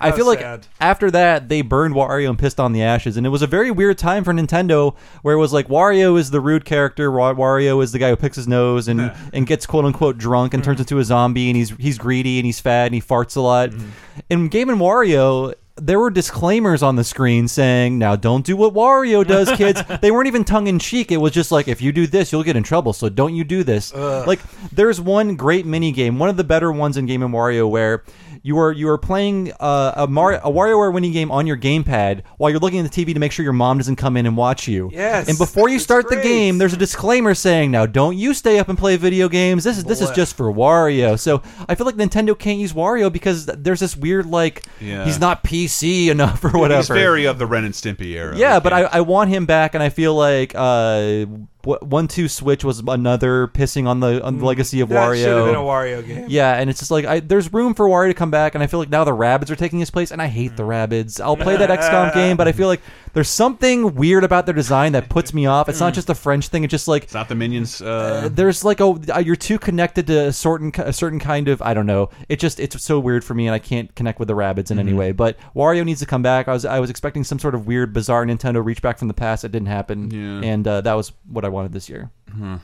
Speaker 3: I
Speaker 4: How
Speaker 3: feel like after that they burned Wario and pissed on the ashes, and it was a very weird time for Nintendo, where it was like Wario is the rude character, Wario is the guy who picks his nose and and gets quote unquote drunk and turns mm-hmm. into a zombie, and he's he's greedy and he's fat and he farts a lot. Mm-hmm. In Game and Wario. There were disclaimers on the screen saying, "Now don't do what Wario does, kids." they weren't even tongue in cheek. It was just like, "If you do this, you'll get in trouble, so don't you do this." Like, there's one great mini game, one of the better ones in Game and Wario, where you are you are playing uh, a Mario a WarioWare winning game on your gamepad while you're looking at the TV to make sure your mom doesn't come in and watch you.
Speaker 4: Yes,
Speaker 3: And before you start the
Speaker 4: great.
Speaker 3: game, there's a disclaimer saying, "Now don't you stay up and play video games. This is this is
Speaker 4: Boy.
Speaker 3: just for Wario." So I feel like Nintendo can't use Wario because there's this weird like
Speaker 1: Yeah.
Speaker 3: he's not PC enough or whatever.
Speaker 1: He's very of the Ren and Stimpy era.
Speaker 3: Yeah, but I, I want him back, and I feel like uh, w- one two switch was another pissing on the on the legacy of
Speaker 4: Mm, That
Speaker 3: Wario.
Speaker 4: should have been a Wario game.
Speaker 3: Yeah, and it's just like I, there's room for Wario to come back, and I feel like now the Rabbids are taking his place, and I hate the Rabbids. I'll play that XCOM game, but I feel like there's something weird about their design that puts me off. It's not just a French thing; it's just like
Speaker 1: it's not the minions. Uh,
Speaker 3: there's like a uh, you're too connected to a certain a certain kind of I don't know. It just it's so weird for me, and I can't connect with the rabbits in any way. But Wario needs to come back. I was I was expecting some sort of weird, bizarre Nintendo reach back from the past. It didn't happen,
Speaker 1: Yeah.
Speaker 3: and uh, that was what I wanted this year.
Speaker 2: Uh,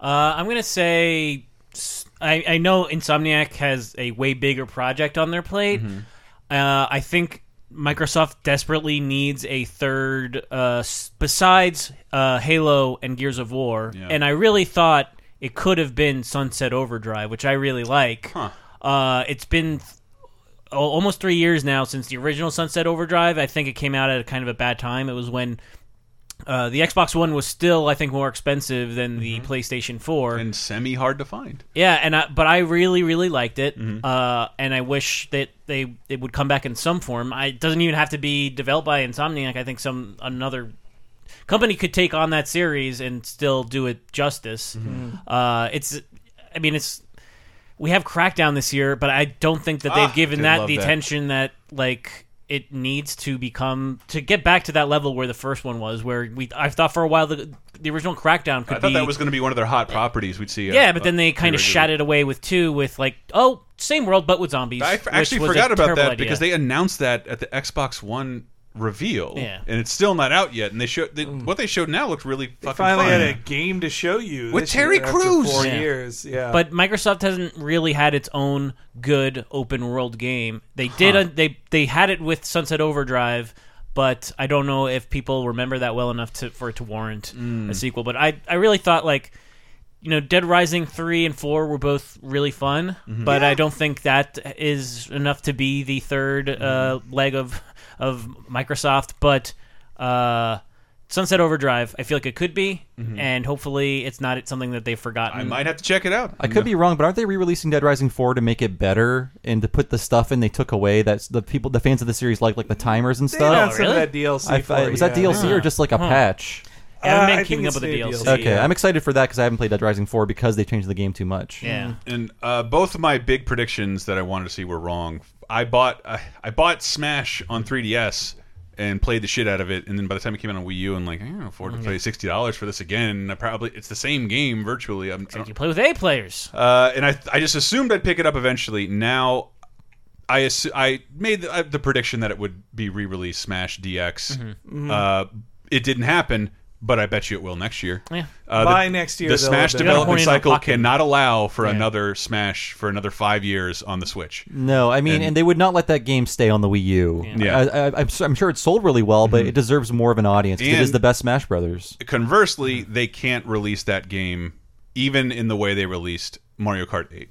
Speaker 2: I'm gonna say I, I know Insomniac has a way bigger project on their plate.
Speaker 1: Mm-hmm.
Speaker 2: Uh, I think Microsoft desperately needs a third uh, besides uh, Halo and Gears of War,
Speaker 1: Yeah.
Speaker 2: and I really thought it could have been Sunset Overdrive, which I really like.
Speaker 1: Huh.
Speaker 2: Uh, it's been th- almost three years now since the original Sunset Overdrive. I think it came out at a kind of a bad time. It was when uh, the Xbox One was still, I think, more expensive than the PlayStation Four.
Speaker 1: and semi hard to find.
Speaker 2: yeah, and I, but I really, really liked it,
Speaker 1: Mm-hmm.
Speaker 2: uh, and I wish that they it would come back in some form. I, it doesn't even have to be developed by Insomniac. I think some another company could take on that series and still do it justice.
Speaker 1: Mm-hmm.
Speaker 2: Uh, it's, I mean, it's we have Crackdown this year, but I don't think that they've
Speaker 1: Ah,
Speaker 2: given that the
Speaker 1: that.
Speaker 2: attention that like it needs to become to get back to that level where the first one was. Where we I thought for a while the the original Crackdown could
Speaker 1: I thought
Speaker 2: be
Speaker 1: that was going to be one of their hot properties. We'd see. uh,
Speaker 2: yeah, but then they kind of shot it away with two, with like, oh, same world but with zombies.
Speaker 1: I actually forgot about that
Speaker 2: idea.
Speaker 1: because they announced that at the Xbox One reveal,
Speaker 2: Yeah.
Speaker 1: and it's still not out yet. And they showed they, what they showed now looked really
Speaker 4: They
Speaker 1: fucking
Speaker 4: finally
Speaker 1: fun.
Speaker 4: had a game to show you
Speaker 1: With
Speaker 4: this
Speaker 1: Terry
Speaker 4: year after
Speaker 1: Crews.
Speaker 4: Four
Speaker 2: Yeah.
Speaker 4: years, yeah.
Speaker 2: But Microsoft hasn't really had its own good open world game. They did. A, they they had it with Sunset Overdrive, but I don't know if people remember that well enough to for it to warrant
Speaker 1: Mm.
Speaker 2: a sequel. But I I really thought like. You know, Dead Rising three and four were both really fun,
Speaker 1: Mm-hmm.
Speaker 2: but I don't think that is enough to be the third uh,
Speaker 1: Mm-hmm.
Speaker 2: leg of of Microsoft. But uh, Sunset Overdrive, I feel like it could be, and hopefully it's not something that they've forgotten.
Speaker 1: I might have to check it out.
Speaker 3: I could be wrong, but aren't they re-releasing Dead Rising 4 to make it better and to put the stuff in they took away that's the people, the fans of the series like, like the timers and stuff?
Speaker 4: announced some of
Speaker 2: really?
Speaker 4: that DLC.
Speaker 3: I,
Speaker 4: for
Speaker 3: I-
Speaker 4: it,
Speaker 3: was that
Speaker 4: yeah.
Speaker 3: DLC or just like a patch?
Speaker 2: I haven't
Speaker 4: Uh,
Speaker 2: been
Speaker 4: think
Speaker 2: keeping
Speaker 4: it's
Speaker 2: up with the DLC.
Speaker 4: DLC.
Speaker 3: Okay,
Speaker 4: Yeah.
Speaker 3: I'm excited for that because I haven't played Dead Rising 4 because they changed the game too much.
Speaker 2: Yeah.
Speaker 1: And uh, both of my big predictions that I wanted to see were wrong. I bought I, I bought Smash on 3DS and played the shit out of it, and then by the time it came out on Wii U, I'm like, I can't afford to pay sixty dollars for this again. I probably it's the same game virtually. I'm, I don't-
Speaker 2: You play with A players.
Speaker 1: uh, and I I just assumed I'd pick it up eventually. Now. I assu- I made the, uh, the prediction that it would be re-released Smash DX.
Speaker 2: Mm-hmm.
Speaker 1: Uh, it didn't happen, but I bet you it will next year.
Speaker 2: Yeah.
Speaker 1: Uh,
Speaker 4: By
Speaker 1: the,
Speaker 4: next year,
Speaker 1: the Smash development
Speaker 2: Horny
Speaker 1: cycle
Speaker 2: pocket.
Speaker 1: cannot allow for
Speaker 2: Yeah.
Speaker 1: another Smash for another five years on the Switch.
Speaker 3: No, I mean,
Speaker 1: And-
Speaker 3: and, they would not let that game stay on the Wii U.
Speaker 1: Yeah.
Speaker 3: I, I, I'm, I'm sure it sold really well, but it deserves more of an audience. it is the best Smash Brothers.
Speaker 1: Conversely, they can't release that game even in the way they released Mario Kart 8.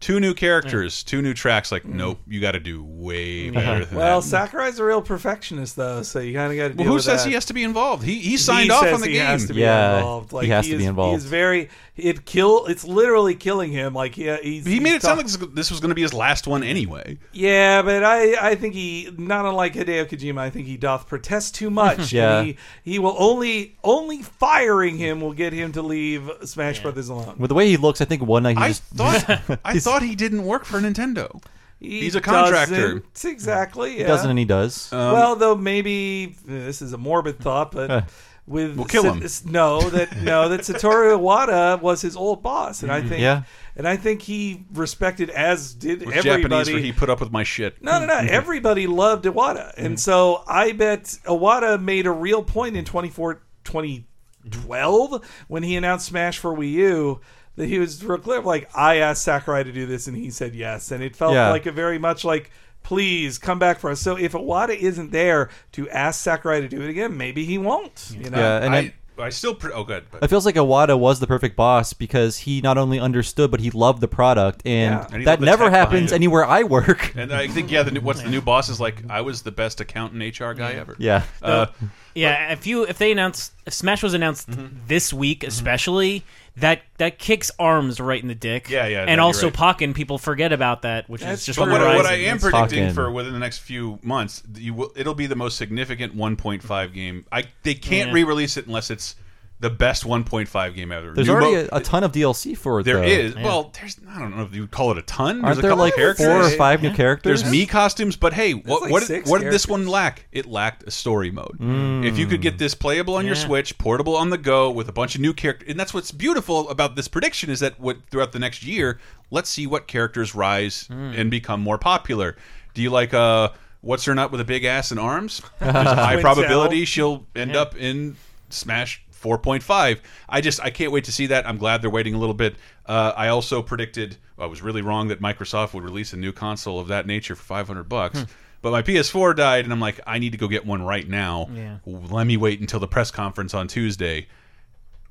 Speaker 1: Two new characters, two new tracks. Like, mm. nope, you got to do way better than that.
Speaker 4: Well,
Speaker 1: that.
Speaker 4: Sakurai's a real perfectionist, though, so you kind of got to deal
Speaker 1: Well, who
Speaker 4: with
Speaker 1: says
Speaker 4: that.
Speaker 1: he has to be involved? He he signed
Speaker 4: he
Speaker 1: off on the
Speaker 4: he
Speaker 1: game.
Speaker 4: Has to be
Speaker 3: Yeah,
Speaker 4: involved.
Speaker 3: he
Speaker 4: Like,
Speaker 3: has to
Speaker 4: is,
Speaker 3: be involved.
Speaker 4: He is very. It kill. It's literally killing him. Like he, he's.
Speaker 1: he made
Speaker 4: he's
Speaker 1: it sound like this was going to be his last one anyway.
Speaker 4: Yeah, but I, I think he not unlike Hideo Kojima. I think he doth protest too much.
Speaker 3: Yeah.
Speaker 4: he, he will only only firing him will get him to leave Smash Brothers alone.
Speaker 3: With the way he looks, I think one night he
Speaker 1: I
Speaker 3: just
Speaker 1: thought I thought he didn't work for Nintendo.
Speaker 4: He
Speaker 1: He's a contractor.
Speaker 4: doesn't- Exactly. Yeah.
Speaker 3: doesn't and he does.
Speaker 4: Um, well, though maybe eh, this is a morbid thought, but with
Speaker 1: We'll kill him.
Speaker 4: S- No, that no, that Satoru Iwata was his old boss, and I mm-hmm. think
Speaker 3: Yeah.
Speaker 4: and I think he respected as did
Speaker 1: With Japanese,
Speaker 4: everybody.
Speaker 1: where he put up with my shit.
Speaker 4: no, no, no. Mm-hmm. Everybody loved Iwata, and mm-hmm. so I bet Iwata made a real point in 24, 2012 when he announced Smash for Wii U that he was real clear. Like I asked Sakurai to do this, and he said yes, and it felt
Speaker 3: Yeah.
Speaker 4: like a very much like. Please come back for us. So if Iwata isn't there to ask Sakurai to do it again, maybe he won't. You know,
Speaker 3: yeah, and
Speaker 1: I,
Speaker 3: it,
Speaker 1: I still pre- oh good. But
Speaker 3: it feels like Iwata was the perfect boss because he not only understood but he loved the product, and
Speaker 4: Yeah.
Speaker 1: And he
Speaker 3: that
Speaker 1: loved the
Speaker 3: never
Speaker 1: tech behind
Speaker 3: happens
Speaker 1: it.
Speaker 3: anywhere I work.
Speaker 1: and I think yeah, the new, what's the new boss is like? I was the best accountant HR guy ever.
Speaker 3: yeah,
Speaker 1: Uh,
Speaker 2: Yeah, if you if they announce if Smash was announced
Speaker 1: Mm-hmm.
Speaker 2: this week, especially that that kicks arms right in the dick.
Speaker 1: Yeah, yeah,
Speaker 2: and
Speaker 1: you're
Speaker 2: also
Speaker 1: right.
Speaker 2: Pokken, people forget about that, which
Speaker 4: That's
Speaker 2: is just
Speaker 1: But what, I- what I am predicting
Speaker 3: fucking-
Speaker 1: for within the next few months, you will, it'll be the most significant 1.5 game. I they can't
Speaker 2: Yeah.
Speaker 1: re-release it unless it's the best 1.5 game ever.
Speaker 3: there's
Speaker 1: New
Speaker 3: already
Speaker 1: mo-
Speaker 3: a, a ton of DLC for it.
Speaker 1: There
Speaker 3: though.
Speaker 1: is. Well, there's. I don't know if you would call it a ton.
Speaker 3: Aren't
Speaker 1: a
Speaker 3: there
Speaker 1: couple
Speaker 3: like
Speaker 1: characters.
Speaker 3: four or five new characters?
Speaker 1: There's me costumes, but hey, what
Speaker 4: like
Speaker 1: what,
Speaker 4: six
Speaker 1: what did this one lack? It lacked a story mode. If you could get this playable on your Switch, portable on the go, with a bunch of new characters, and that's what's beautiful about this prediction is that what throughout the next year, let's see what characters rise and become more popular. Do you like uh what's her nut with a big ass and arms? There's a high probability she'll end up in Smash 4.5. I just I can't wait to see that. I'm glad they're waiting a little bit. Uh, I also predicted I was really wrong that Microsoft would release a new console of that nature for 500 bucks. But my PS4 died, and I'm like, I need to go get one right now.
Speaker 2: Yeah.
Speaker 1: Let me wait until the press conference on Tuesday.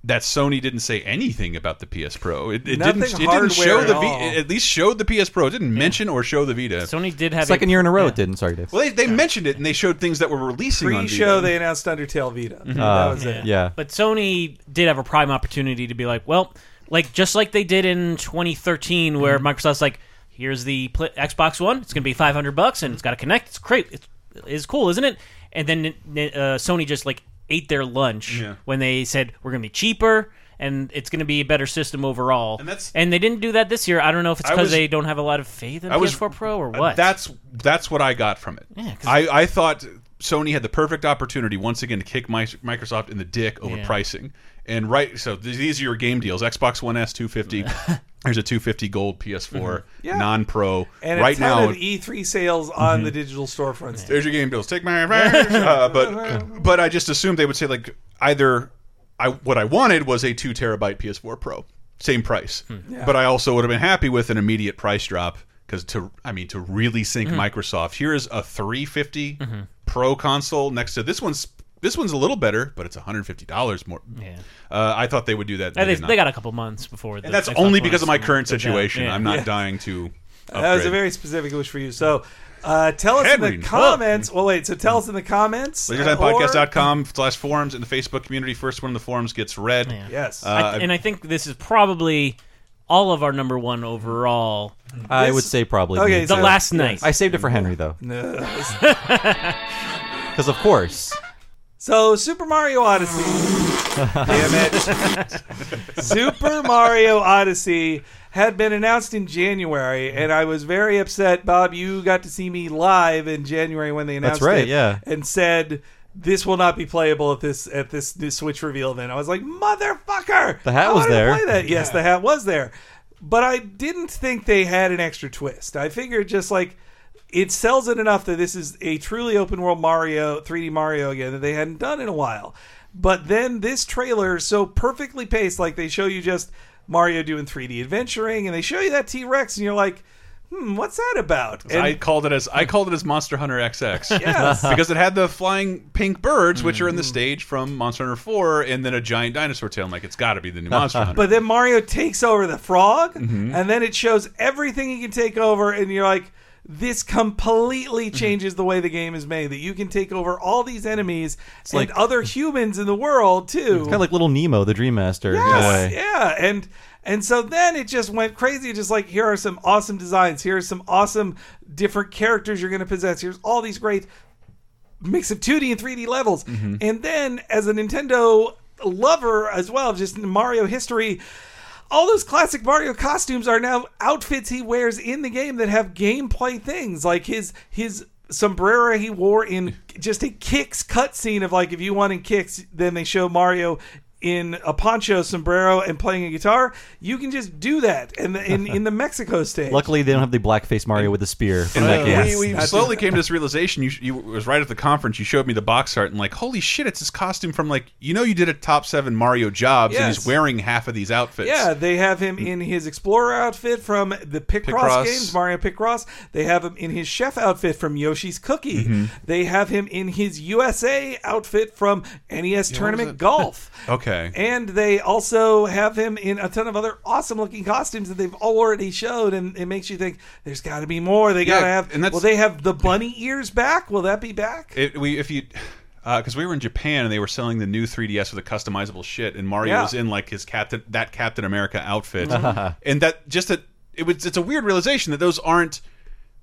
Speaker 1: That Sony didn't say anything about the PS Pro. It, it didn't. It didn't show
Speaker 4: hardware
Speaker 1: the
Speaker 4: at
Speaker 1: V. It at least showed the PS Pro. It didn't mention or show the Vita.
Speaker 2: Sony did have
Speaker 3: Second
Speaker 2: a,
Speaker 3: year in a row
Speaker 2: yeah.
Speaker 3: it didn't. Sorry, Dave.
Speaker 1: well, they, they mentioned it and they showed things that were releasing on
Speaker 4: pre-show they announced Undertale Vita. that
Speaker 3: Uh,
Speaker 4: was it.
Speaker 3: yeah.
Speaker 2: But Sony did have a prime opportunity to be like, well, like just like they did in 2013,
Speaker 1: Mm-hmm.
Speaker 2: where Microsoft's like, here's the pl- Xbox One, it's going to be 500 bucks, and it's got to connect. It's great. It's, it's cool, isn't it? And then uh, Sony just like ate their lunch
Speaker 1: Yeah.
Speaker 2: when they said we're going to be cheaper. And it's going to be a better system overall.
Speaker 1: And that's-
Speaker 2: they didn't do that this year. I don't know if it's because they don't have a lot of faith in
Speaker 1: I was-
Speaker 2: PS4 Pro or
Speaker 1: Uh,
Speaker 2: what.
Speaker 1: That's that's what I got from it.
Speaker 2: Yeah,
Speaker 1: I, I thought Sony had the perfect opportunity once again to kick my, Microsoft in the dick over
Speaker 2: Yeah.
Speaker 1: pricing. And right, so these are your game deals: Xbox One S, two fifty. There's a two fifty gold PS4 mm-hmm.
Speaker 4: Yeah.
Speaker 1: non-pro.
Speaker 4: And
Speaker 1: right now,
Speaker 4: of E3 sales on mm-hmm. the digital storefronts.
Speaker 1: there's your game deals. Take my uh, but but I just assumed they would say like either I what I wanted was a two terabyte PS4 Pro, same price. Hmm. But I also would have been happy with an immediate price drop because to I mean to really sink hmm. Microsoft, here is a 350 mm-hmm. Pro console next to this one's. This one's a little better, but it's 150 dollars more.
Speaker 2: Yeah.
Speaker 1: Uh, I thought they would do that.
Speaker 2: Yeah, they, they got a couple months before. The
Speaker 1: and that's
Speaker 2: Xbox
Speaker 1: only because of my current situation.
Speaker 2: Yeah.
Speaker 1: I'm not
Speaker 4: Yeah.
Speaker 1: dying to.
Speaker 4: That was a very specific wish for you. So Uh, tell us
Speaker 1: Henry,
Speaker 4: in the comments. Well, wait. So tell us in the comments. or-
Speaker 1: LaserTimePodcast.com slash forums in the Facebook community. First one in the forums gets read.
Speaker 4: Yes.
Speaker 1: Uh,
Speaker 2: I- and I think this is probably all of our number one overall.
Speaker 3: I
Speaker 4: This-
Speaker 3: would say probably
Speaker 4: Okay.
Speaker 2: The
Speaker 4: so-
Speaker 2: last night.
Speaker 3: I saved it for Henry though,
Speaker 4: No.
Speaker 3: because of course.
Speaker 4: So Super Mario Odyssey. Damn it. Super Mario Odyssey had been announced in January, and I was very upset. Bob, you got to see me live in January when they announced
Speaker 3: That's right,
Speaker 4: it,
Speaker 3: yeah.
Speaker 4: and said this will not be playable at this at this new Switch reveal event. I was like, motherfucker!
Speaker 3: The hat
Speaker 4: I
Speaker 3: was
Speaker 4: wanted to
Speaker 3: there.
Speaker 4: Play that. Yes, the hat was there, but I didn't think they had an extra twist. I figured just like it sells it enough that this is a truly open world Mario, 3D Mario again that they hadn't done in a while. But then this trailer is so perfectly paced, like they show you just Mario doing 3D adventuring, and they show you that T Rex, and you're like, hmm, what's that about? And
Speaker 1: I called it as I called it as Monster Hunter XX.
Speaker 4: Yes.
Speaker 1: because it had the flying pink birds, which
Speaker 3: Mm-hmm.
Speaker 1: are in the stage from Monster Hunter 4, and then a giant dinosaur tail. I'm like, it's got to be the new Monster Hunter.
Speaker 4: but then Mario takes over the frog,
Speaker 1: Mm-hmm.
Speaker 4: and then it shows everything he can take over, and you're like, this completely
Speaker 1: Mm-hmm.
Speaker 4: changes the way the game is made. That you can take over all these enemies and
Speaker 3: like-
Speaker 4: other humans in the world too.
Speaker 3: Kind of like little Nemo, the Dream Master.
Speaker 4: Yes,
Speaker 3: way.
Speaker 4: yeah, and and so then it just went crazy. Just like here are some awesome designs. Here are some awesome different characters you're going to possess. Here's all these great mix of 2D and 3D levels. And then as a Nintendo lover as well, just in Mario history. All those classic Mario costumes are now outfits he wears in the game that have gameplay things like his his sombrero he wore in just a kicks cutscene of like if you wanted kicks, then they show Mario in a poncho sombrero and playing a guitar. You can just do that in the in, in the Mexico stage.
Speaker 3: Luckily, they don't have the blackface Mario with the spear from
Speaker 1: And
Speaker 3: that
Speaker 1: uh,
Speaker 3: game.
Speaker 1: we, we slowly came to this realization. You, you was right at the conference. You showed me the box art and like, holy shit, it's his costume from like you know you did a top seven Mario jobs and he's wearing half of these outfits.
Speaker 4: Yeah, they have him in his explorer outfit from the Picross,
Speaker 1: Picross.
Speaker 4: games, Mario Picross. They have him in his chef outfit from Yoshi's Cookie.
Speaker 1: Mm-hmm.
Speaker 4: They have him in his USA outfit from NES Tournament? Golf.
Speaker 1: Okay.
Speaker 4: And they also have him in a ton of other awesome looking costumes that they've already showed, and it makes you think there's got to be more. They got to
Speaker 1: Yeah,
Speaker 4: have.
Speaker 1: and that's-
Speaker 4: will they have the bunny ears back? Will that be back?
Speaker 1: It, we if you uh, because we were in Japan and they were selling the new 3DS with a customizable shit, and Mario
Speaker 4: Yeah.
Speaker 1: was in like his Captain that Captain America outfit, mm-hmm. and that just that it was it's a weird realization that those aren't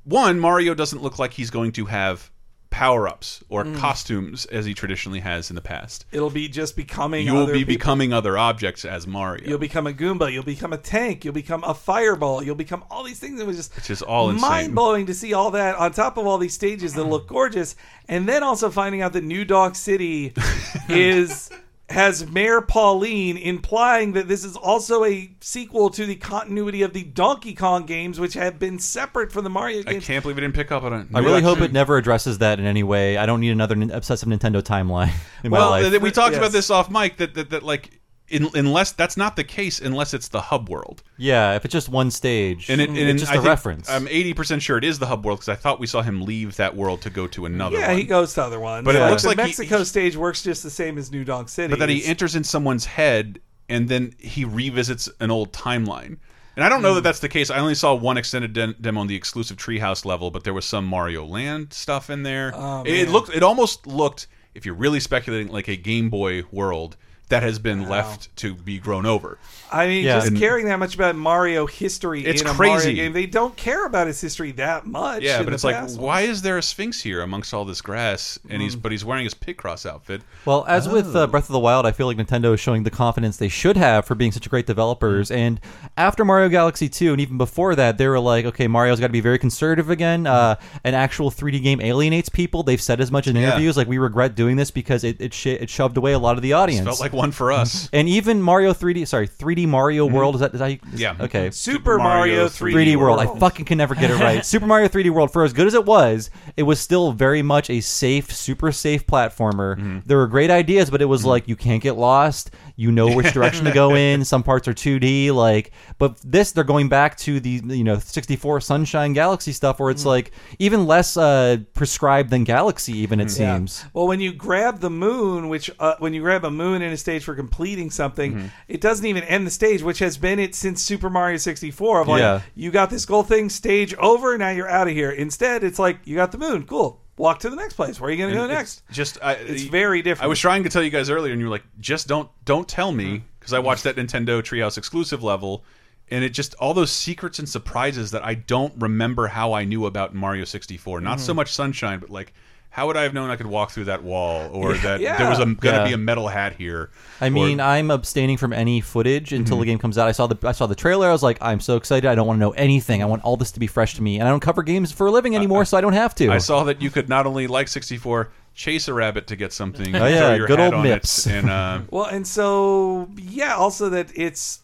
Speaker 1: one Mario doesn't look like he's going to have power ups or
Speaker 4: Mm.
Speaker 1: costumes as he traditionally has in the past.
Speaker 4: It'll be just becoming.
Speaker 1: You will
Speaker 4: other
Speaker 1: be
Speaker 4: people.
Speaker 1: becoming other objects as Mario.
Speaker 4: You'll become a Goomba. You'll become a tank. You'll become a fireball. You'll become all these things. It was just
Speaker 1: Which is all
Speaker 4: mind blowing to see all that on top of all these stages that look gorgeous, and then also finding out that New Donk City is has Mayor Pauline implying that this is also a sequel to the continuity of the Donkey Kong games, which have been separate from the Mario games.
Speaker 1: I can't believe we didn't pick up on it.
Speaker 3: I really hope it never addresses that in any way. I don't need another obsessive Nintendo timeline in my
Speaker 1: Well,
Speaker 3: life.
Speaker 1: th- we talked
Speaker 4: Yes.
Speaker 1: about this off mic that that, that like. In, unless that's not the case, unless it's the hub world,
Speaker 3: yeah, if it's just one stage,
Speaker 1: and it, and
Speaker 3: it's just
Speaker 1: I
Speaker 3: a reference.
Speaker 1: I'm 80 percent sure it is the hub world because I thought we saw him leave that world to go to another. One.
Speaker 4: Yeah,
Speaker 1: one.
Speaker 4: he goes to other ones.
Speaker 1: But it looks
Speaker 4: the
Speaker 1: like he-
Speaker 4: Mexico
Speaker 1: he-
Speaker 4: stage works just the same as New donk City.
Speaker 1: but that he enters in someone's head and then he revisits an old timeline. And I don't know that
Speaker 4: Hmm.
Speaker 1: that's the case. I only saw one extended de demo on the exclusive Treehouse level, but there was some Mario Land stuff in there.
Speaker 4: Oh,
Speaker 1: it
Speaker 4: man.
Speaker 1: looked, it almost looked, if you're really speculating, like a Game Boy world that has been left to be grown over.
Speaker 4: I mean,
Speaker 3: Yeah.
Speaker 4: just
Speaker 1: And-
Speaker 4: caring that much about Mario history
Speaker 1: It's
Speaker 4: in a
Speaker 1: crazy.
Speaker 4: Mario game, they don't care about his history that much.
Speaker 1: Yeah, but it's like,
Speaker 4: past
Speaker 1: why is there a Sphinx here amongst all this grass? And
Speaker 4: Hmm.
Speaker 1: he's, but he's wearing his Picross outfit.
Speaker 3: Well, as with
Speaker 1: Oh.
Speaker 3: uh, Breath of the Wild, I feel like Nintendo is showing the confidence they should have for being such great developers.
Speaker 1: Mm.
Speaker 3: And after Mario Galaxy 2, and even before that, they were like, okay, Mario's got to be very conservative again. Uh, an actual 3D game alienates people. They've said as much in
Speaker 1: Mm. Yeah.
Speaker 3: interviews. Like, we regret doing this because it, it, sh- it shoved away a lot of the audience.
Speaker 1: Felt like one for us.
Speaker 3: and even Mario 3D, sorry, 3D Mario World, is that, is that how you-
Speaker 1: Mm-hmm. Yeah.
Speaker 3: Okay.
Speaker 4: Super Mario 3D,
Speaker 3: 3D World. I fucking can never get it right. Super Mario 3D World, for as good as it was, it was still very much a safe, super safe platformer.
Speaker 1: Mm-hmm.
Speaker 3: There were great ideas, but it was like you can't get lost. You know which direction to go in. Some parts are 2D, like. But this, they're going back to the you know 64 Sunshine Galaxy stuff, where
Speaker 1: Mm.
Speaker 3: it's like even less uh, prescribed than Galaxy. Even it
Speaker 4: Yeah.
Speaker 3: seems.
Speaker 4: Well, when you grab the moon, which uh, when you grab a moon in a stage for completing something.
Speaker 3: Mm-hmm.
Speaker 4: It doesn't even end the stage, which has been it since Super Mario 64. Of like,
Speaker 3: Yeah.
Speaker 4: you got this gold thing, stage over, now you're out of here. Instead, it's like you got the moon, cool. Walk to the next place. Where are you going to go next?
Speaker 1: Just I,
Speaker 4: It's very different.
Speaker 1: I was trying to tell you guys earlier, and you were like, "Just don't, don't tell me," because I watched that Nintendo Treehouse exclusive level, and it just all those secrets and surprises that I don't remember how I knew about Mario 64. Not so much Sunshine, but like, how would I have known I could walk through that wall, or that
Speaker 4: yeah.
Speaker 1: there was gonna
Speaker 3: Yeah.
Speaker 1: be a metal hat here?
Speaker 3: I mean,
Speaker 1: Or-
Speaker 3: I'm abstaining from any footage until
Speaker 1: Mm-hmm.
Speaker 3: the game comes out. I saw the I saw the trailer. I was like, I'm so excited. I don't want to know anything. I want all this to be fresh to me. And I don't cover games for a living anymore, so I don't have to.
Speaker 1: I saw that you could not only like 64, chase a rabbit to get something,
Speaker 3: Oh, yeah,
Speaker 1: throw your
Speaker 3: good
Speaker 1: hat
Speaker 3: old
Speaker 1: on
Speaker 3: Mips.
Speaker 1: it, and uh,
Speaker 4: Well, and so yeah, also that it's.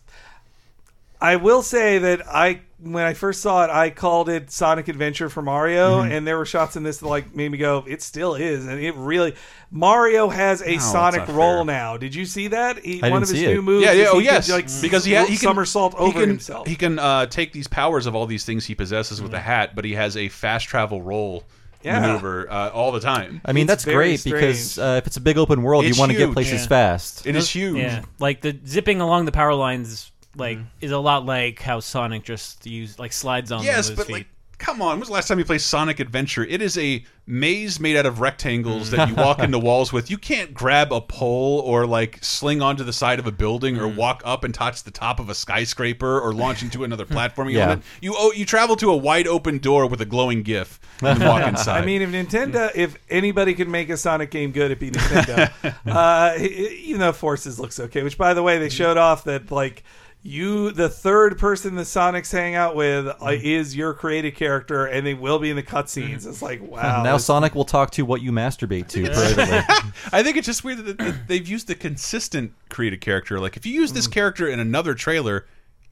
Speaker 4: I will say that I when I first saw it, I called it Sonic Adventure for Mario,
Speaker 1: Mm-hmm.
Speaker 4: and there were shots in this that like made me go, "It still is," and it really. Mario has a
Speaker 1: that's
Speaker 4: Sonic role
Speaker 1: fair.
Speaker 4: now. Did you see that? He,
Speaker 3: I
Speaker 4: one
Speaker 3: didn't
Speaker 4: of his
Speaker 3: see
Speaker 4: new
Speaker 3: it.
Speaker 4: moves.
Speaker 1: yeah, yeah,
Speaker 4: is
Speaker 1: oh
Speaker 4: he
Speaker 1: yes,
Speaker 4: can, like,
Speaker 1: because he, ha- he can
Speaker 4: somersault over
Speaker 1: he can,
Speaker 4: himself.
Speaker 1: He can uh, take these powers of all these things he possesses
Speaker 3: Mm.
Speaker 1: with a hat, but he has a fast travel roll
Speaker 4: Yeah.
Speaker 1: maneuver uh, all the time.
Speaker 3: I mean,
Speaker 4: It's
Speaker 3: that's
Speaker 4: very
Speaker 3: great because uh, if it's a big open world,
Speaker 1: It's
Speaker 3: you want to get places
Speaker 2: Yeah.
Speaker 3: fast.
Speaker 1: It is huge.
Speaker 2: Yeah, like the zipping along the power lines, like is a lot like how Sonic just used like slides on.
Speaker 1: Yes,
Speaker 2: his
Speaker 1: but
Speaker 2: feet.
Speaker 1: like, come on. When was the last time you played Sonic Adventure? It is a maze made out of rectangles that you walk into walls with. You can't grab a pole or like sling onto the side of a building
Speaker 3: Mm.
Speaker 1: or walk up and touch the top of a skyscraper or launch into another platforming
Speaker 3: Yeah.
Speaker 1: element. You oh, you travel to a wide open door with a glowing GIF and walk inside.
Speaker 4: I mean, if Nintendo, if anybody could make a Sonic game good, it'd be Nintendo. uh, even though Forces looks okay, which by the way, they showed off that like you, the third person the Sonics hang out with, uh, is your created character, and they will be in the cutscenes. It's like wow.
Speaker 3: now
Speaker 4: it's-
Speaker 3: Sonic will talk to what you masturbate to. privately.
Speaker 1: I think it's just weird that that they've used the consistent created character. Like if you use this
Speaker 4: Mm.
Speaker 1: character in another trailer,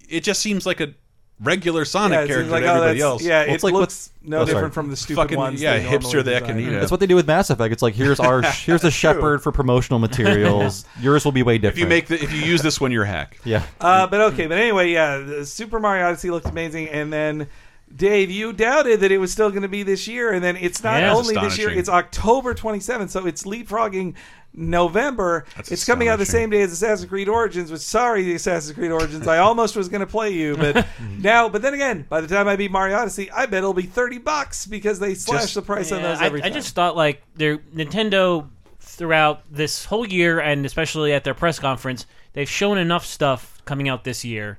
Speaker 1: it just seems like a regular Sonic
Speaker 4: yeah,
Speaker 1: character
Speaker 4: like,
Speaker 1: to
Speaker 4: oh,
Speaker 1: everybody
Speaker 4: that's-
Speaker 1: else.
Speaker 4: Yeah,
Speaker 3: Well,
Speaker 4: it
Speaker 3: it's like
Speaker 4: looks no
Speaker 3: oh,
Speaker 4: different from the stupid
Speaker 1: Fucking
Speaker 4: ones.
Speaker 1: yeah,
Speaker 4: they
Speaker 1: hipster
Speaker 4: normally
Speaker 1: that can eat
Speaker 3: That's what they do with Mass Effect. It's like here's our here's a Shepard for promotional materials. Yours will be way different.
Speaker 1: If you make the, if you use this one, you're a hack.
Speaker 3: yeah.
Speaker 4: Uh, but okay, but anyway, yeah, Super Mario Odyssey looked amazing, and then Dave, you doubted that it was still going to be this year, and then it's not
Speaker 2: Yeah.
Speaker 4: only this year;
Speaker 1: Astonishing.
Speaker 4: it's October 27th, so it's leapfrogging November.
Speaker 1: That's
Speaker 4: it's coming out the
Speaker 1: astonishing.
Speaker 4: same day as Assassin's Creed Origins. Which, sorry, the Assassin's Creed Origins, I almost was going to play you, but now, but then again, by the time I beat Mario Odyssey, I bet it'll be 30 bucks because they slash
Speaker 1: Just-
Speaker 4: the price on
Speaker 2: Yeah,
Speaker 4: those
Speaker 2: I,
Speaker 4: every
Speaker 2: I
Speaker 4: time.
Speaker 2: just thought like their Nintendo throughout this whole year and especially at their press conference, they've shown enough stuff coming out this year.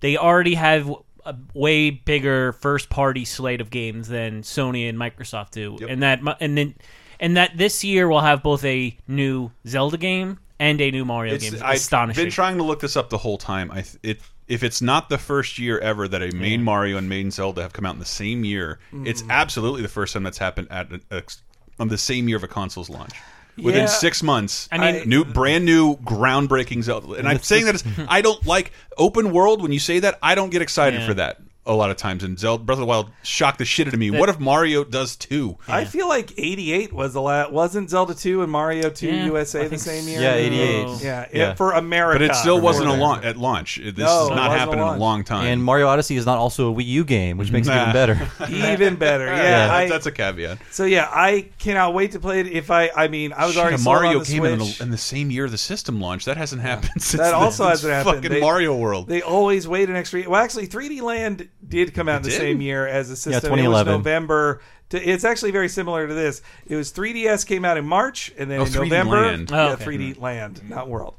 Speaker 2: They already have a way bigger first party slate of games than Sony and Microsoft do, and that and then and that this year we'll have both a new Zelda game and a new Mario game.
Speaker 1: I've
Speaker 2: Astonishing.
Speaker 1: been trying to look this up the whole time. I it if it's not the first year ever that a main Mario and main Zelda have come out in the same year,
Speaker 4: Mm.
Speaker 1: it's absolutely the first time that's happened at a, a, on the same year of a console's launch. Within
Speaker 4: Yeah.
Speaker 1: six months,
Speaker 2: I mean-
Speaker 1: new, brand new, groundbreaking Zelda. And I'm saying that as, I don't like open world. When you say that, I don't get excited
Speaker 2: Yeah.
Speaker 1: for that a lot of times. And Zelda Breath of the Wild shocked the shit out of me. what if Mario does too?
Speaker 4: I feel like 88 was the last. Wasn't Zelda 2 and Mario 2
Speaker 2: Yeah,
Speaker 4: USA the same year?
Speaker 3: Yeah, 88.
Speaker 4: Yeah,
Speaker 3: Yeah.
Speaker 4: yeah, for America.
Speaker 1: But it still wasn't a launch at launch. This
Speaker 4: No,
Speaker 1: has not
Speaker 4: wasn't
Speaker 1: happened
Speaker 4: a
Speaker 1: in a long time.
Speaker 3: And Mario Odyssey is not also a Wii U game, which makes it even better.
Speaker 4: Even better. Yeah.
Speaker 1: yeah,
Speaker 4: I,
Speaker 1: that's a caveat.
Speaker 4: so yeah, I cannot wait to play it. If I, I mean, I was
Speaker 1: Shit,
Speaker 4: already
Speaker 1: Mario
Speaker 4: on the
Speaker 1: came in the, in the same year the system launched. That hasn't happened since
Speaker 4: That also
Speaker 1: It's
Speaker 4: hasn't happened.
Speaker 1: Fucking
Speaker 4: They-
Speaker 1: Mario World.
Speaker 4: They always wait an extra. Well, actually, 3D Land did come out in the
Speaker 1: did?
Speaker 4: same year as the system. It
Speaker 3: 2011.
Speaker 4: was November. To, it's actually very similar to this. It was 3DS came out in March, and then
Speaker 1: Oh,
Speaker 4: in
Speaker 1: 3D
Speaker 4: November,
Speaker 1: Land.
Speaker 2: Oh,
Speaker 4: yeah,
Speaker 2: okay.
Speaker 4: 3D Land, not World.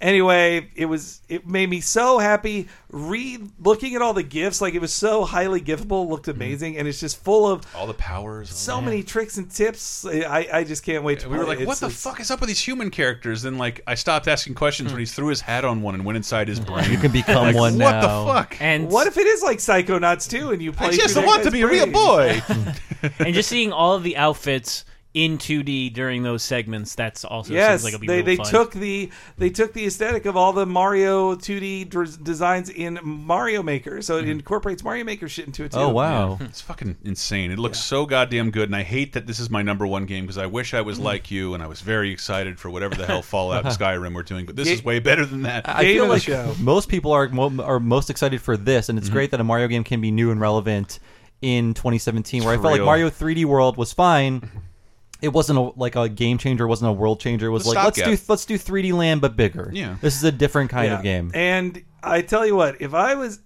Speaker 4: Anyway, it was it made me so happy. Re looking at all the gifts, like it was so highly giftable, looked mm-hmm. amazing, and it's just full of
Speaker 1: All the powers.
Speaker 4: so many tricks and tips. I, I just can't wait to.
Speaker 1: we were like,
Speaker 4: it.
Speaker 1: what the
Speaker 4: it's-
Speaker 1: fuck is up with these human characters? Then like, I stopped asking questions when hmm. he threw his hat on one and went inside his brain.
Speaker 3: You can become
Speaker 1: Like,
Speaker 3: one
Speaker 1: what
Speaker 3: now.
Speaker 1: the fuck?
Speaker 2: and
Speaker 4: What if it is like Psychonauts too? and you play?
Speaker 1: I just
Speaker 4: through
Speaker 1: want to
Speaker 4: guy's
Speaker 1: be a real boy.
Speaker 2: and just seeing all of the outfits in 2D during those segments, that's also
Speaker 4: Yes,
Speaker 2: seems like it'll be
Speaker 4: they
Speaker 2: real
Speaker 4: they
Speaker 2: fun.
Speaker 4: took the they took the aesthetic of all the Mario 2D dr- designs in Mario Maker, so it hmm. incorporates Mario Maker shit into it oh, too.
Speaker 3: Oh wow. Hmm.
Speaker 1: It's fucking insane. It looks so goddamn good, and I hate that this is my number one game because I wish I was hmm. like you and I was very excited for whatever the hell Fallout and Skyrim we're doing. But this is way better than that.
Speaker 3: I
Speaker 4: Game
Speaker 3: feel like
Speaker 4: show.
Speaker 3: most people are mo- are most excited for this, and it's mm-hmm. great that a Mario game can be new and relevant in 2017. Where I
Speaker 1: For
Speaker 3: felt like. Mario 3D World was fine, mm-hmm. It wasn't a, like a game changer, it wasn't a world changer. It was
Speaker 1: The
Speaker 3: like let's do let's do 3D Land but bigger.
Speaker 1: Yeah.
Speaker 3: this is a different kind
Speaker 4: Yeah.
Speaker 3: of game.
Speaker 4: And I tell you what, if I was,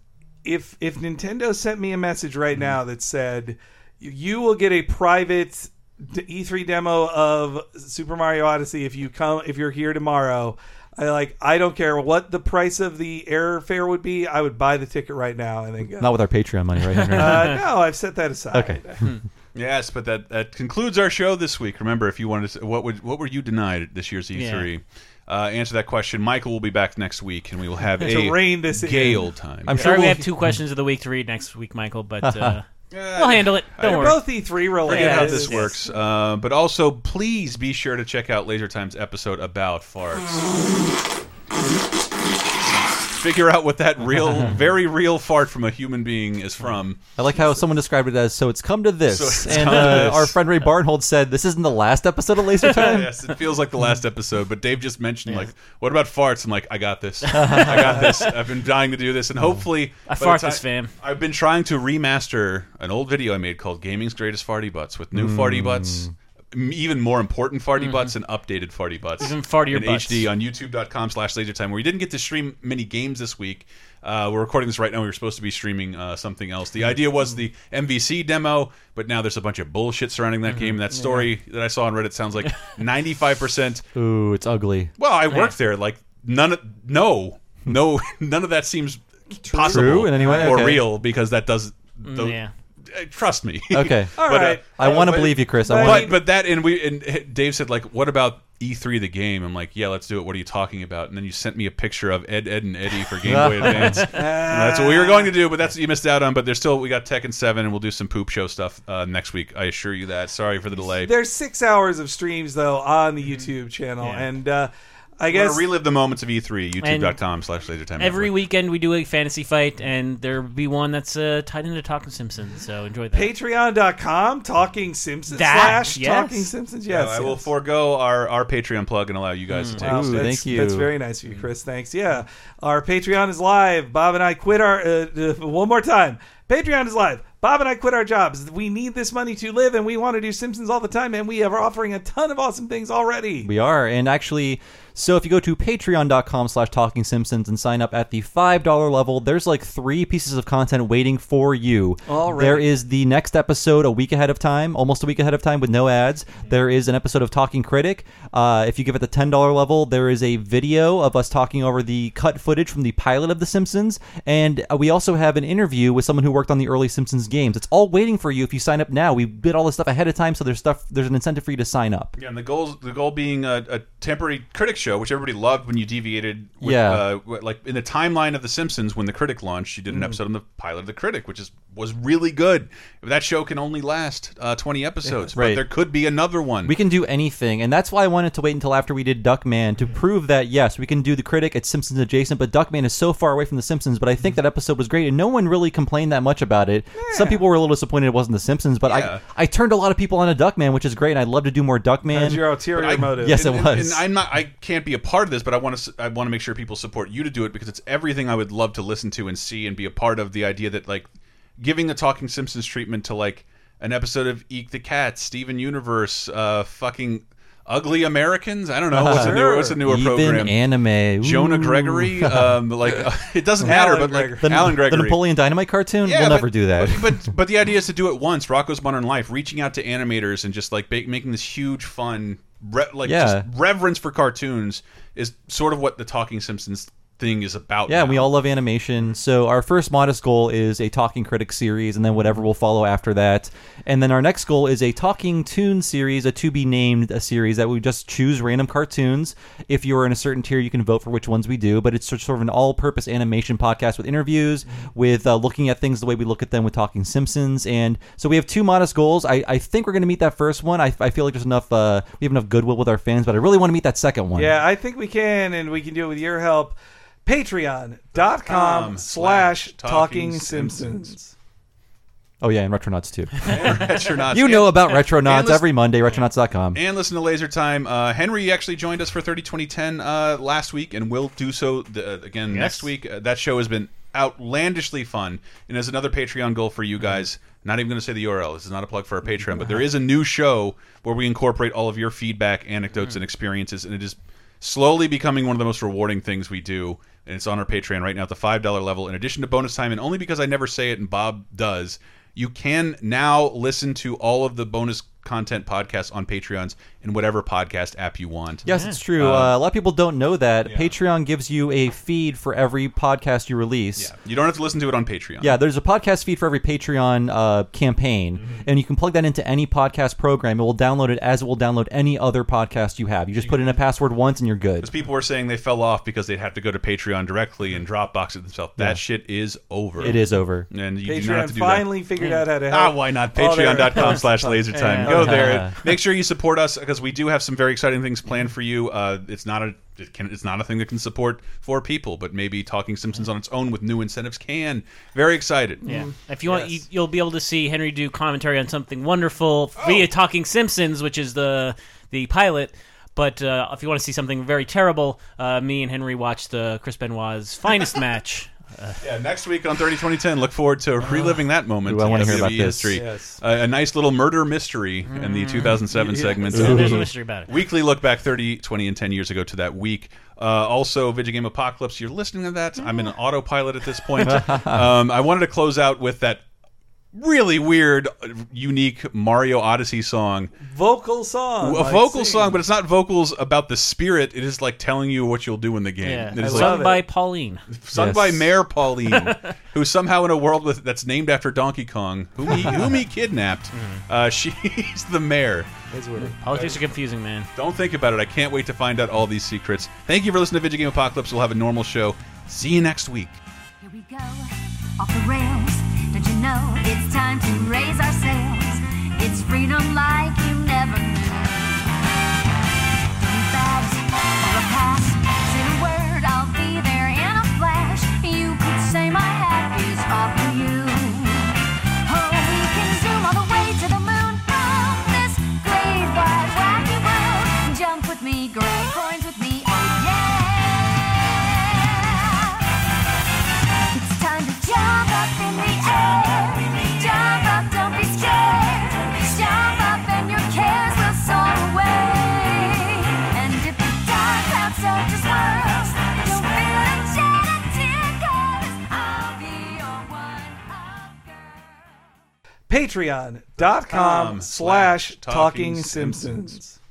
Speaker 4: if if Nintendo sent me a message right now that said you will get a private E3 demo of Super Mario Odyssey if you come if you're here tomorrow. I like. I don't care what the price of the airfare would be. I would buy the ticket right now and then go.
Speaker 3: Not with our Patreon money, right? Henry?
Speaker 4: uh, no, I've set that aside.
Speaker 3: Okay.
Speaker 1: Yes, but that that concludes our show this week. Remember, if you wanted to, what would what were you denied at this year's E3? Uh, answer that question. Michael will be back next week, and we will have
Speaker 4: To
Speaker 1: a
Speaker 4: rein this in.
Speaker 1: Gale time.
Speaker 3: I'm sure
Speaker 2: Sorry, we
Speaker 3: we'll,
Speaker 2: have two questions of the week to read next week, Michael, but uh, we'll handle it. Don't worry.
Speaker 4: both E3 related.
Speaker 1: Forget how this works. Uh, but also, please be sure to check out Laser Time's episode about farts. Figure out what that real, very real fart from a human being is from.
Speaker 3: I like how someone described it as so it's come to this.
Speaker 1: So it's
Speaker 3: and
Speaker 1: come to
Speaker 3: uh,
Speaker 1: this.
Speaker 3: our friend Ray Barnholt said this isn't the last episode of Laser Time.
Speaker 1: yes, it feels like the last episode. But Dave just mentioned like, what about farts? I'm like, I got this. I got this. I've been dying to do this, and hopefully,
Speaker 2: I
Speaker 1: by the
Speaker 2: fart
Speaker 1: time-
Speaker 2: this, fam.
Speaker 1: I've been trying to remaster an old video I made called "Gaming's Greatest Farty Butts" with new farty butts. M- Even more important farty butts and updated farty butts.
Speaker 2: Even fartier
Speaker 1: in
Speaker 2: butts.
Speaker 1: HD on youtube.com slash lasertime where we didn't get to stream many games this week. Uh, we're recording this right now. We were supposed to be streaming uh, something else. The idea was the MVC demo, but now there's a bunch of bullshit surrounding that game. That story that I saw on Reddit sounds like 95%.
Speaker 3: Ooh, it's ugly.
Speaker 1: Well, I worked there. Like none, of, no, no, none of that seems possible
Speaker 3: True in any way?
Speaker 1: or
Speaker 3: Okay.
Speaker 1: real because that does. The,
Speaker 2: yeah.
Speaker 1: Uh, Trust me.
Speaker 3: Okay.
Speaker 4: All
Speaker 1: But, uh,
Speaker 4: right.
Speaker 3: I want to believe you, Chris. I
Speaker 4: but-
Speaker 3: want
Speaker 1: but but that and we and Dave said like, what about E3 the game? I'm like, yeah, let's do it. What are you talking about? And then you sent me a picture of Ed, Ed, and Eddie for Game Boy Advance. And that's what we were going to do, but that's what you missed out on. But there's still we got Tekken Seven, and we'll do some poop show stuff uh, next week. I assure you that. Sorry for the delay.
Speaker 4: There's six hours of streams though on the YouTube channel,
Speaker 2: Yeah.
Speaker 4: and uh, I
Speaker 1: We're
Speaker 4: guess
Speaker 1: relive the moments of E E3. YouTube.com slash LaserTime.
Speaker 2: Every
Speaker 1: Network.
Speaker 2: weekend we do a fantasy fight, and there'll be one that's uh, tied into Talking Simpsons. So enjoy that.
Speaker 4: Patreon.com Talking Simpsons
Speaker 2: That,
Speaker 4: slash
Speaker 2: yes.
Speaker 4: Talking Simpsons. Yes,
Speaker 1: I will forego our, our Patreon plug and allow you guys to take
Speaker 4: Wow,
Speaker 3: Ooh,
Speaker 1: stage.
Speaker 3: thank you.
Speaker 4: That's very nice of you, Chris. Thanks. Yeah, our Patreon is live. Bob and I quit our. Uh, uh, one more time. Patreon is live. Bob and I quit our jobs. We need this money to live, and we want to do Simpsons all the time. And we are offering a ton of awesome things already.
Speaker 3: We are. And actually, so if you go to patreon.com slash talking simpsons and sign up at the $5 level, there's like three pieces of content waiting for you.
Speaker 4: Already.
Speaker 3: There is the next episode a week ahead of time, almost a week ahead of time with no ads. There is an episode of Talking Critic. Uh, if you give it the $10 level, there is a video of us talking over the cut footage from the pilot of The Simpsons. And uh, we also have an interview with someone who worked on the early Simpsons games. It's all waiting for you if you sign up now. We bid all this stuff ahead of time, so there's stuff. There's an incentive for you to sign up.
Speaker 1: Yeah, and the goals the goal being a, a temporary critic show, which everybody loved when you deviated. With,
Speaker 3: Yeah.
Speaker 1: uh, like in the timeline of The Simpsons, when the critic launched, you did an episode on the pilot of the critic, which is was really good. That show can only last uh, twenty episodes, but
Speaker 3: Right.
Speaker 1: there could be another one.
Speaker 3: We can do anything, and that's why I wanted to wait until after we did Duckman to prove that yes, we can do the critic. It's Simpsons adjacent, but Duckman is so far away from the Simpsons. But I think that episode was great, and no one really complained that much about it. Some people were a little disappointed it wasn't the Simpsons, but
Speaker 1: Yeah.
Speaker 3: I I turned a lot of people on a Duckman, which is great. and I'd love to do more Duckman.
Speaker 4: That's your ulterior
Speaker 1: But I-
Speaker 4: motive.
Speaker 3: Yes,
Speaker 1: and,
Speaker 3: it
Speaker 1: and-
Speaker 3: was.
Speaker 1: And I'm not. I can't be a part of this, but I want to. I want to make sure people support you to do it because it's everything I would love to listen to and see and be a part of. The idea that like giving the Talking Simpsons treatment to like an episode of Eek the Cat, Steven Universe, uh, fucking Ugly Americans. I don't know what's a newer what's a newer
Speaker 3: Even
Speaker 1: program.
Speaker 3: anime.
Speaker 1: Jonah Gregory, um, like it doesn't matter, but like
Speaker 3: the,
Speaker 1: Allen Gregory,
Speaker 3: the Napoleon Dynamite cartoon.
Speaker 1: yeah,
Speaker 3: we'll
Speaker 1: but-
Speaker 3: never do that.
Speaker 1: But, but but the idea is to do it once. Rocko's Modern Life, reaching out to animators and just like making this huge fun, re like
Speaker 3: Yeah.
Speaker 1: just reverence for cartoons is sort of what the Talking Simpsons thing is about.
Speaker 3: Yeah,
Speaker 1: now.
Speaker 3: we all love animation. So our first modest goal is a Talking Critic series, and then whatever will follow after that. And then our next goal is a Talking tune series, a to be named a series that we just choose random cartoons. If you're in a certain tier, you can vote for which ones we do. But it's sort of an all-purpose animation podcast with interviews, with uh, looking at things the way we look at them with Talking Simpsons. And so we have two modest goals. I, I think we're going to meet that first one. I, I feel like there's enough. Uh, we have enough goodwill with our fans, but I really want to meet that second one.
Speaker 4: Yeah, I think we can, and we can do it with your help. Patreon.com slash Talking Simpsons.
Speaker 3: Oh yeah, and Retronauts too.
Speaker 1: Retronauts.
Speaker 3: You know about
Speaker 1: and
Speaker 3: Retronauts every Monday, retronauts.com.
Speaker 1: And listen to Laser Time. Uh, Henry actually joined us for 30 2010 uh, last week, and will do so the, uh, again next week. Uh, that show has been outlandishly fun. And as another Patreon goal for you guys, not even going to say the URL. This is not a plug for our Patreon, but there is a new show where we incorporate all of your feedback, anecdotes, and experiences, and it is slowly becoming one of the most rewarding things we do. And it's on our Patreon right now at the five dollar level. In addition to bonus time, and only because I never say it and Bob does, you can now listen to all of the bonus content podcasts on Patreons in whatever podcast app you want.
Speaker 3: Yes, it's true. Uh, a lot of people don't know that Patreon gives you a feed for every podcast you release.
Speaker 1: Yeah. You don't have to listen to it on Patreon.
Speaker 3: Yeah, there's a podcast feed for every Patreon uh, campaign,
Speaker 1: Mm-hmm.
Speaker 3: and you can plug that into any podcast program. It will download it as it will download any other podcast you have. You just put in a password once, and you're good.
Speaker 1: Because people were saying they fell off because they'd have to go to Patreon directly and Dropbox it themselves. That shit is over.
Speaker 3: It is over.
Speaker 1: And you do not have to do
Speaker 4: finally figured out how to
Speaker 1: Ah, why not? Patreon.com slash laser time.
Speaker 2: Yeah.
Speaker 1: Go there. Make sure you support us because we do have some very exciting things planned for you. Uh, it's not a it can, it's not a thing that can support four people, but maybe Talking Simpsons on its own with new incentives can. Very excited.
Speaker 2: Yeah. If you want,
Speaker 4: Yes.
Speaker 2: you, you'll be able to see Henry do commentary on something wonderful via Talking Simpsons, which is the the pilot. But uh, if you want to see something very terrible, uh, me and Henry watched the Chris Benoit's finest match.
Speaker 1: Yeah, next week on 30 2010, look forward to reliving that moment.
Speaker 3: Ooh, I wanna hear about
Speaker 1: WWE
Speaker 3: this.
Speaker 1: history.
Speaker 4: Yes.
Speaker 1: Uh, a nice little murder mystery in the 2007 segment.
Speaker 2: So there's a mystery about it.
Speaker 1: Weekly look back 30, 20, and 10 years ago to that week. Uh, also, Vidjagame Apocalypse, you're listening to that. I'm in an autopilot at this point. um, I wanted to close out with that really weird, uh, unique Mario Odyssey song.
Speaker 4: vocal song.
Speaker 1: a vocal
Speaker 4: singing.
Speaker 1: song, but it's not vocals about the spirit. It is like telling you what you'll do in the game.
Speaker 2: Yeah,
Speaker 1: It is
Speaker 4: I
Speaker 1: like-
Speaker 2: sung by Pauline.
Speaker 1: sung
Speaker 3: Yes.
Speaker 1: by Mayor Pauline, who somehow in a world with that's named after Donkey Kong, whom he, whom he kidnapped, uh, she's the mayor.
Speaker 4: It's weird.
Speaker 2: Politics are confusing, man.
Speaker 1: Don't think about it. I can't wait to find out all these secrets. Thank you for listening to Vidjagame Apocalypse. We'll have a normal show. See you next week.
Speaker 5: Here we go, off the rails. Know it's time to raise our sails? It's freedom like you never knew. Bags or a pass.
Speaker 4: Patreon.com slash Talking Simpsons.